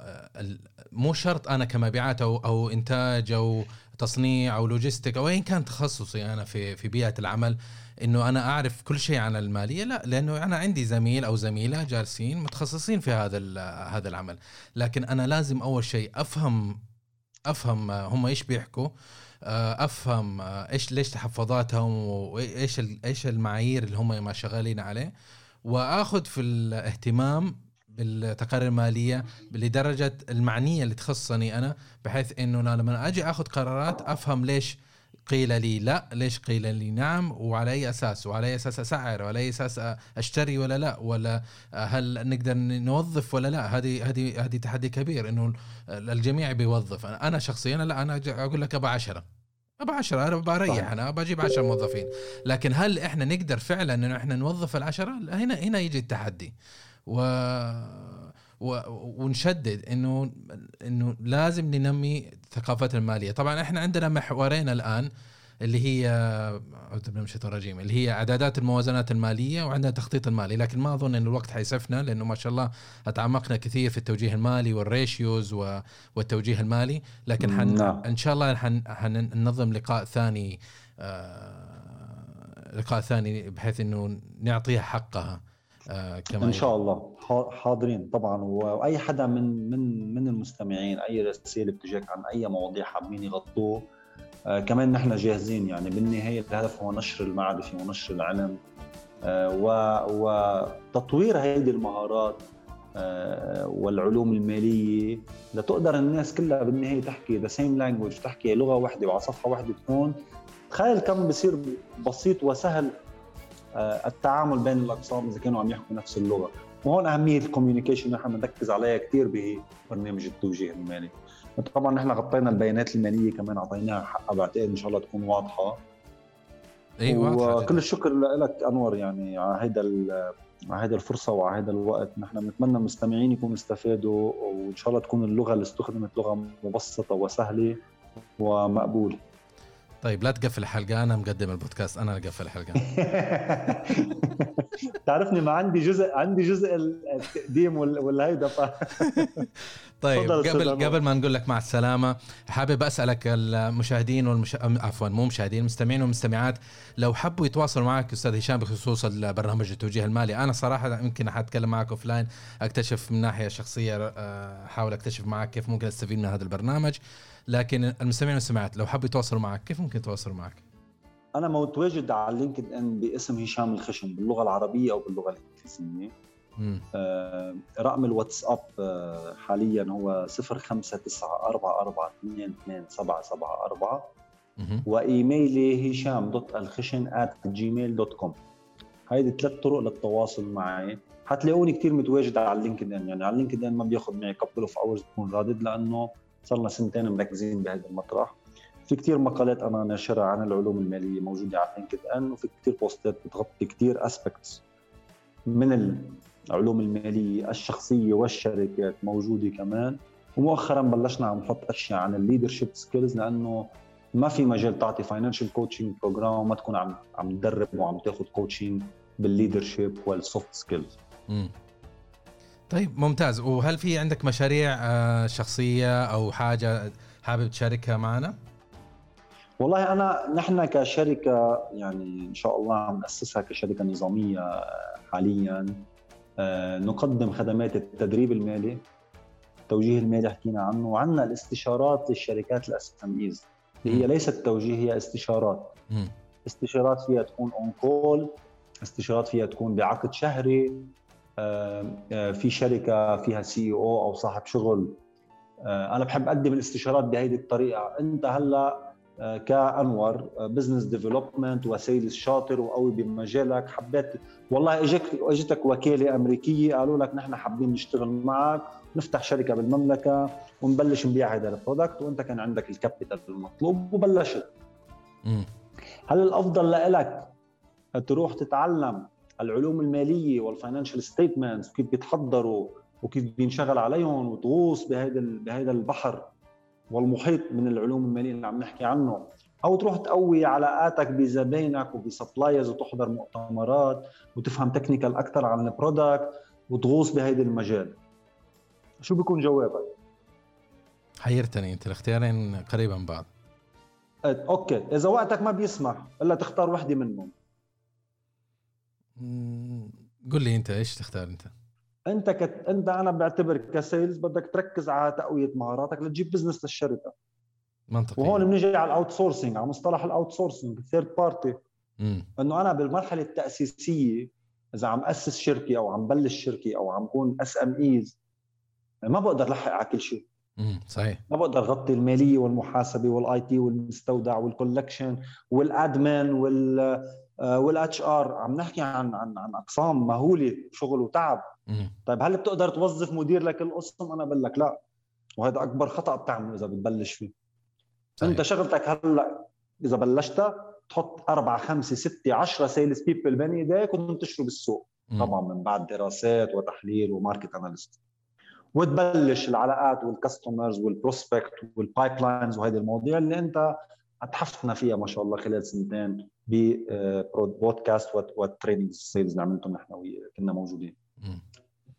مو شرط أنا كمبيعات أو أو إنتاج أو تصنيع أو لوجيستيك أو ايا كان تخصصي أنا في في بيئة العمل إنه أنا أعرف كل شيء عن المالية. لا لأنه أنا عندي زميل أو زميلة جالسين متخصصين في هذا هذا العمل. لكن أنا لازم أول شيء افهم أفهم هم إيش بيحكوا. أفهم آه، إيش ليش تحفظاتهم وإيش إيش المعايير اللي هم ما شغالين عليه. وآخذ في الاهتمام بالتقارير المالية لدرجة المعنية اللي تخصني أنا بحيث إنه لما أجي آخذ قرارات أفهم ليش قيل لي لا ليش قيل لي نعم؟ وعلى أي أساس؟ وعلى أي أساس اسعر وعلى أي أساس أشتري ولا لا؟ ولا هل نقدر نوظف ولا لا؟ هذه هذه هذه تحدي كبير إنه الجميع بيوظف. أنا شخصيا لا أنا أقول لك ابى 10 ابى 10 أنا بريح أنا بجيب 10 موظفين. لكن هل إحنا نقدر فعلا إنه إحنا نوظف العشرة؟ هنا هنا يجي التحدي. و ونشدد انه إنه لازم ننمي ثقافة المالية. طبعا إحنا عندنا محورين الآن اللي هي أعوذ بالله من الشيطان الرجيم اللي هي اعدادات الموازنات المالية وعندنا التخطيط المالي. لكن ما أظن ان الوقت حيسفنا لأنه ما شاء الله تعمقنا كثير في التوجيه المالي والريشيوز والتوجيه المالي. لكن حن نعم. إن شاء الله حن حننظم لقاء ثاني آه لقاء ثاني بحيث إنه نعطيها حقها آه كما إن شاء الله. حاضرين طبعا وأي حدا من من من المستمعين أي رسالة بتجيك عن أي مواضيع حابين يغطوه آه كمان نحن جاهزين. يعني بالنهاية الهدف هو نشر المعرفة ونشر العلم آه وتطوير هذه المهارات آه والعلوم المالية لتقدر الناس كلها بالنهاية تحكي the same language تحكي لغة واحدة وعلى صفحة واحدة تكون. تخيل كم بصير بسيط وسهل آه، التعامل بين الأقسام إذا كانوا عم يحكوا نفس اللغة. وهون أهمية الكوميونيكيشن نحن بنركز عليها كثير ببرنامج التوجيه المالي. طبعا نحن غطينا البيانات المالية كمان أعطيناها حقها بعتقد إن شاء الله تكون واضحة. اي واضحة وكل الشكر لك أنور يعني على هيدا على هيدا الفرصة وعلى هيدا الوقت. نحن بنتمنى المستمعين يكونوا استفادوا وإن شاء الله تكون اللغة اللي استخدمت لغة مبسطة وسهلة ومقبولة. طيب لا تقفل الحلقة أنا مقدم البودكاست أنا اللي أقفل الحلقة. تعرفني ما عندي جزء عندي جزء التقديم والهيدا ف طيب قبل قبل ما نقول لك مع السلامة حابب أسألك المشاهدين والمش... عفوا مو مشاهدين المستمعين والمستمعات لو حبوا يتواصلوا معك أستاذ هشام بخصوص البرنامج التوجيه المالي أنا صراحة يمكن حاتكلم معك offline أكتشف من ناحية شخصية آه، أحاول أكتشف معك كيف ممكن أستفيد من هذا البرنامج. لكن المستمعين والمستمعات لو حبوا يتواصلوا معك كيف ممكن يتواصلوا معك؟ أنا متواجد على LinkedIn باسم هشام الخشن باللغة العربية أو باللغة الإنجليزية. آه رقم الواتساب آه حاليا هو 0594422774 وإيميلي هشام dot الخشن Gmail dot com هيدي ثلاث طرق للتواصل معي. حتلاقوني كثير متواجد على ال LinkedIn يعني على ال LinkedIn ما بياخذ معي couple of hours بكون رادد لأنه صار لنا سنتين مركزين بهذا المطرح. في كثير مقالات أنا ناشرها عن العلوم المالية موجودة على LinkedIn وفي كثير post ات بتغطي كثير aspects من العلوم المالية الشخصية والشركات موجودة كمان. ومؤخرا بلشنا عم نحط أشياء عن ال leadership skills لأنه ما في مجال تعطي financial coaching program وما تكون عم عم تدرب وعم تاخذ coaching بال leadership وال soft skills طيب ممتاز. وهل في عندك مشاريع آه، شخصية أو حاجة حابب تشاركها معنا؟ والله أنا نحن كشركة يعني إن شاء الله عم نأسسها كشركة نظامية حاليا. آه، نقدم خدمات التدريب المالي التوجيه المالي حكينا عنه وعندنا الاستشارات للشركات ال SMEs اللي هي ليست توجيه هي استشارات. استشارات فيها تكون on call استشارات فيها تكون بعقد شهري في شركة فيها CEO أو صاحب شغل. أنا بحب أقدم الاستشارات بهذه الطريقة. أنت هلأ كأنور business development و sales شاطر وقوي بمجالك حبيت والله اجتك إجتك وكاله أمريكية قالوا لك نحن حابين نشتغل معك نفتح شركة بالمملكة ونبلش نبيع هذا ال product وأنت كان عندك ال capital المطلوب وبلشت. هل الأفضل لك تروح تتعلم العلوم المالية وال financial statements وكيف بيتحضروا وكيف بينشغل عليهم وتغوص بهذا بهذا البحر والمحيط من العلوم المالية اللي عم نحكي عنه. أو تروح تقوي علاقاتك بزباينك وب suppliers وتحضر مؤتمرات وتفهم technical أكثر عن ال product وتغوص بهيدي المجال. شو بيكون جوابك؟ حيرتني انت الاختيارين قريبا من بعض okay إذا وقتك ما بيسمح إلا تختار وحدة منهم. قل لي انت إيش تختار انت؟ انت كت... انت أنا بعتبر ك sales بدك تركز على تقوية مهاراتك لتجيب business للشركة. منطقي. وهون بنيجي على ال outsourcing على مصطلح ال outsourcing ال third party إنه أنا بالمرحلة التأسيسية إذا عم أسس شركة أو عم بلش شركة أو عم كون SMEs ما بقدر لحق على كل شيء. امم صحيح. ما بقدر غطي المالية والمحاسبة وال IT والمستودع وال collection وال admin وال وال HR عم نحكي عن عن عن أقسام مهولة شغل وتعب. طيب هل بتقدر توظف مدير لكل قسم أنا بقول لك لا وهذا أكبر خطأ بتعمله إذا بتبلش فيه صحيح. أنت شغلتك هلأ إذا بلشتها تحط أربعة خمسة ستة عشرة sales people بين إيديك وتنتشروا بالسوق مم. طبعا من بعد دراسات وتحليل و market analyst وتبلش العلاقات وال customers وال prospect وال pipelines وهذه المواضيع اللي أنت اتحفنا فيها ما شاء الله خلال سنتين ببودكاست وال training sales اللي عملتهم نحن كنا موجودين.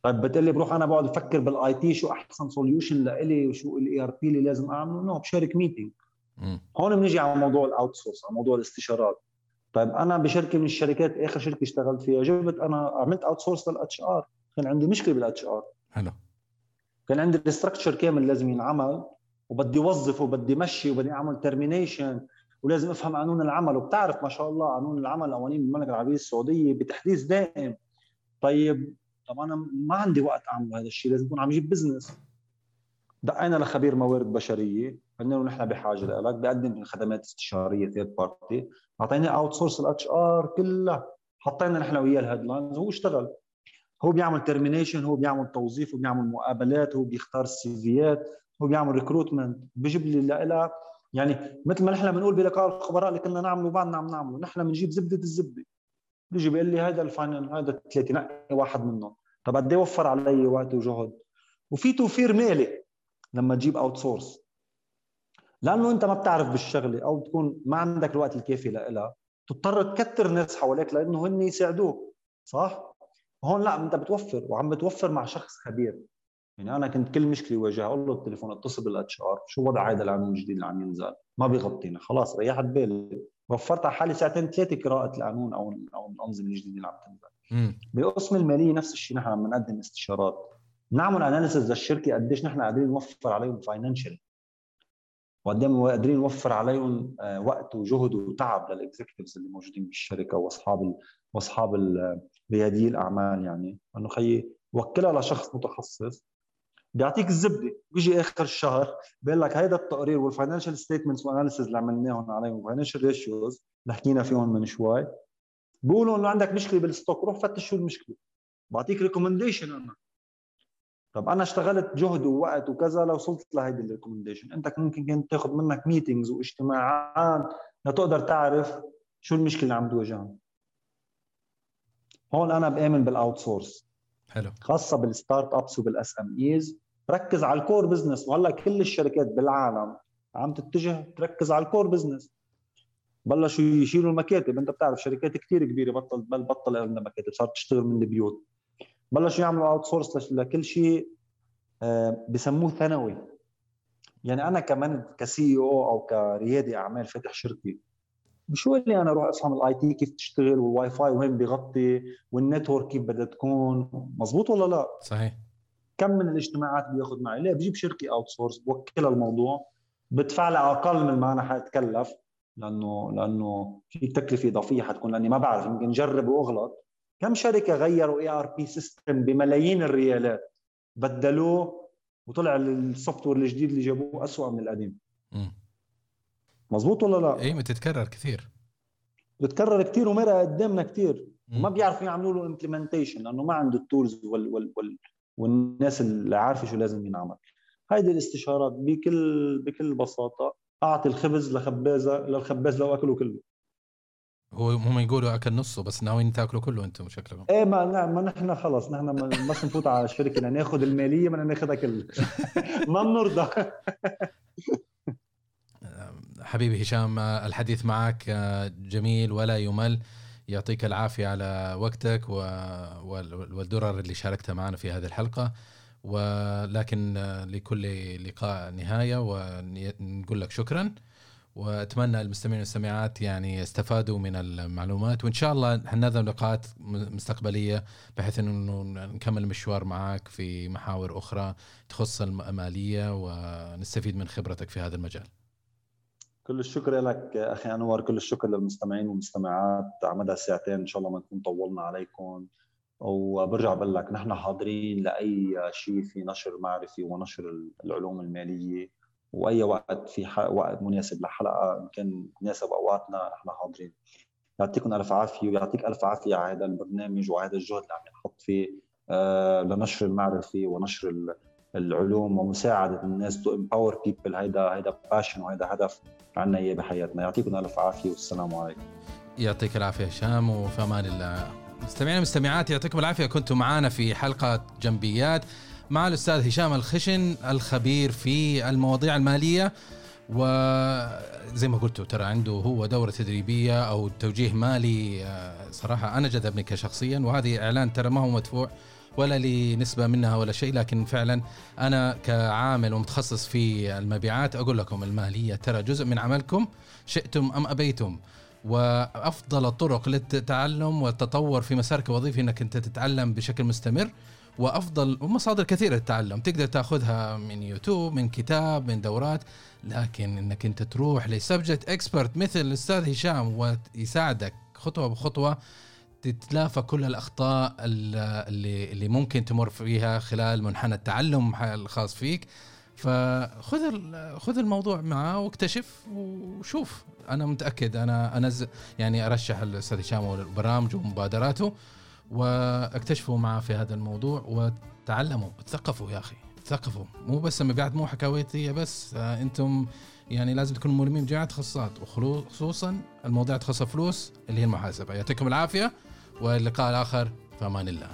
طيب بتقول بروح أنا بقعد أفكر بال IT شو أحسن solution لإلي وشو ال ERP اللي لازم أعمله؟ no بشارك meeting هون بنيجي على موضوع ال outsource على موضوع الاستشارات. طيب أنا بشركة من الشركات آخر شركة اشتغلت فيها جبت أنا عملت outsource لل HR كان عندي مشكلة بال HR حلو. كان عندي ال structure كامل لازم ينعمل. وبدي وظف وبدي مشي وبدي أعمل termination ولازم أفهم قانون العمل. وبتعرف ما شاء الله قانون العمل القوانين بالمملكه العربية السعودية بتحديث دائم. طيب طب أنا ما عندي وقت أعمل هذا الشيء لازم أكون عم جيب بزنس دقينا لخبير موارد بشرية قلنا له نحن بحاجة لك بقدم خدمات استشارية third party أعطيني outsource ال HR كلها. حطينا نحن وياه ال headlines وهو اشتغل. هو بيعمل termination هو بيعمل توظيف هو بيعمل مقابلات هو بيختار ال CVات هو بيعمل recruitment بيجيب لي لها يعني مثل ما نحن بنقول بلقاء الخبراء اللي كنا نعمله وبعدنا عم نعمله. نحن بنجيب زبدة الزبدة. بيجي بيقول لي هذا ال final هذا الثلاثه نقي واحد منهم. طب قد إيه وفر علي وقت وجهد؟ وفي توفير مالي لما تجيب outsource لأنه أنت ما بتعرف بالشغلة أو بتكون ما عندك الوقت الكافي لها تضطر تكتر ناس حواليك لأنه هن يساعدوك صح؟ هون لا أنت بتوفر وعم بتوفر مع شخص خبير. يعني أنا كنت كل مشكلة واجهها أقول له التليفون اتصل بال HR شو وضع هذا القانون الجديد اللي عم ينزل؟ ما بيغطينا خلاص ريحت بالي. وفرت على حالي ساعتين ثلاثة قراءة القانون أو أو الأنظمة الجديدة اللي عم تنزل. بقسم المالية نفس الشيء نحن عم نقدم استشارات. نعمل analysis للشركة قديش نحن قادرين نوفر عليهم financial وقد إيه قادرين نوفر عليهم آه، وقت وجهد وتعب لل executives اللي موجودين بالشركة وأصحاب وأصحاب ريادي الأعمال يعني. انه خيي وكلها لشخص متخصص. بيعطيك الزبدة. بيجي آخر الشهر بيقول لك هيدا التقرير وال financial statements وال analysis اللي عملناهم عليهم وال financial ratios اللي حكينا فيهم من شوي بيقولوا إنه عندك مشكلة بال stock روح فتش شو المشكلة. بعطيك recommendation أنا. طب أنا اشتغلت جهد ووقت وكذا لو وصلت لهيدي ال recommendation أنت ممكن كنت تاخذ منك meetings واجتماعات لتقدر تعرف شو المشكلة اللي عم تواجهها هون أنا بآمن بال outsource حلو. خاصة بال startups وبال SMEs ركز على ال core business. وهلا كل الشركات بالعالم عم تتجه تركز على ال core business. بلشوا يشيلوا المكاتب. انت بتعرف شركات كثير كبيرة بطل بل بطل عندها مكاتب صارت تشتغل من البيوت. بلشوا يعملوا outsource لكل شيء آه، بسموه ثانوي. يعني أنا كمان ك CEO أو كريادي أعمال فاتح شركه شو اللي أنا أروح أفهم ال IT كيف تشتغل؟ والواي فاي وين بيغطي؟ وال network كيف بدها تكون؟ مزبوط ولا لا؟ صحيح. كم من الاجتماعات بياخذ معي؟ ليه؟ بجيب شركة outsource بوكلها الموضوع بدفع لها أقل من ما أنا حأتكلف لأنه لأنه في تكلفة اضافيه حتكون لأني ما بعرف يمكن جرب وأغلط. كم شركة غيروا ERP system بملايين الريالات؟ بدلوه وطلع ال software الجديد اللي جابوه اسوء من القديم. مزبوط ولا لا؟ اي بتتكرر كثير. بتكرر كثير ومرة قدامنا كثير. وما بيعرفوا يعملوا له implementation لأنه ما عنده ال tools وال وال وال والناس اللي عارفة شو لازم ينعمل. هيدي الاستشارات بكل بكل بساطة أعطي الخبز لخبازه للخباز لو أكله كله. هو هم يقولوا أكل نصه بس ناويين تاكلوا كله أنتم شكلكم. إيه ما نعم ما نحن خلص نحن ما نفوت على الشركة لناخذ المالية بدنا ناخذها كلها ما بنرضى. حبيبي هشام الحديث معك جميل ولا يمل. يعطيك العافية على وقتك والدرر اللي شاركتها معنا في هذه الحلقة. ولكن لكل لقاء نهاية ونقول لك شكرا. وأتمنى المستمعين والمستمعات يعني استفادوا من المعلومات. وإن شاء الله حننظم لقاءات مستقبلية بحيث إنه نكمل المشوار معك في محاور أخرى تخص الماليه ونستفيد من خبرتك في هذا المجال. كل الشكر لك أخي أنور كل الشكر للمستمعين والمستمعات. مدى ساعتين إن شاء الله ما نكون طولنا عليكم. وبرجع بقول لك نحن حاضرين لأي شيء في نشر معرفي ونشر العلوم المالية. وأي وقت في وقت مناسب لحلقة إن كان مناسب أوقاتنا نحن حاضرين. يعطيكم ألف عافية ويعطيك ألف عافية على هذا البرنامج وعلى هذا الجهد اللي عم ينحط فيه آه لنشر المعرفه ونشر العلوم ومساعدة الناس to empower people هيدا هيدا passion وهيدا هدف. عنا إياه بحياتنا. يعطيكم ألف عافية والسلام عليكم. يعطيك العافية هشام وفي أمان الله. مستمعين ومستمعات يعطيكم العافية. كنتم معنا في حلقة جنبيات مع الأستاذ هشام الخشن الخبير في المواضيع المالية. وزي ما قلت ترى عنده هو دورة تدريبية أو توجيه مالي آه، صراحة أنا جذبني كشخصيا وهذه إعلان ترى ما هو مدفوع. ولا لي نسبة منها ولا شيء لكن فعلا أنا كعامل ومتخصص في المبيعات أقول لكم المالية ترى جزء من عملكم شئتم أم أبيتم. وأفضل الطرق للتعلم والتطور في مسارك الوظيفي أنك أنت تتعلم بشكل مستمر وأفضل ومصادر كثيرة للتعلم. تقدر تأخذها من يوتيوب من كتاب من دورات لكن إنك أنت تروح لسبجكت إكسبرت مثل الأستاذ هشام ويساعدك خطوة بخطوة تتلافى كل الأخطاء اللي اللي ممكن تمر فيها خلال منحنى التعلم الخاص فيك. فخذ خذ الموضوع معاه واكتشف وشوف. أنا متأكد أنا انزل يعني أرشح الأستاذ هشام والبرامج ومبادراته واكتشفوا معه في هذا الموضوع وتعلموا. تثقفوا يا أخي تثقفوا مو بس المبيعات مو حكاويتيه بس آه، أنتم يعني لازم تكونوا ملمين بجميع التخصصات وخصوصا المواضيع تخص فلوس اللي هي المحاسبة. يعطيكم العافية. واللقاء الآخر في أمان الله.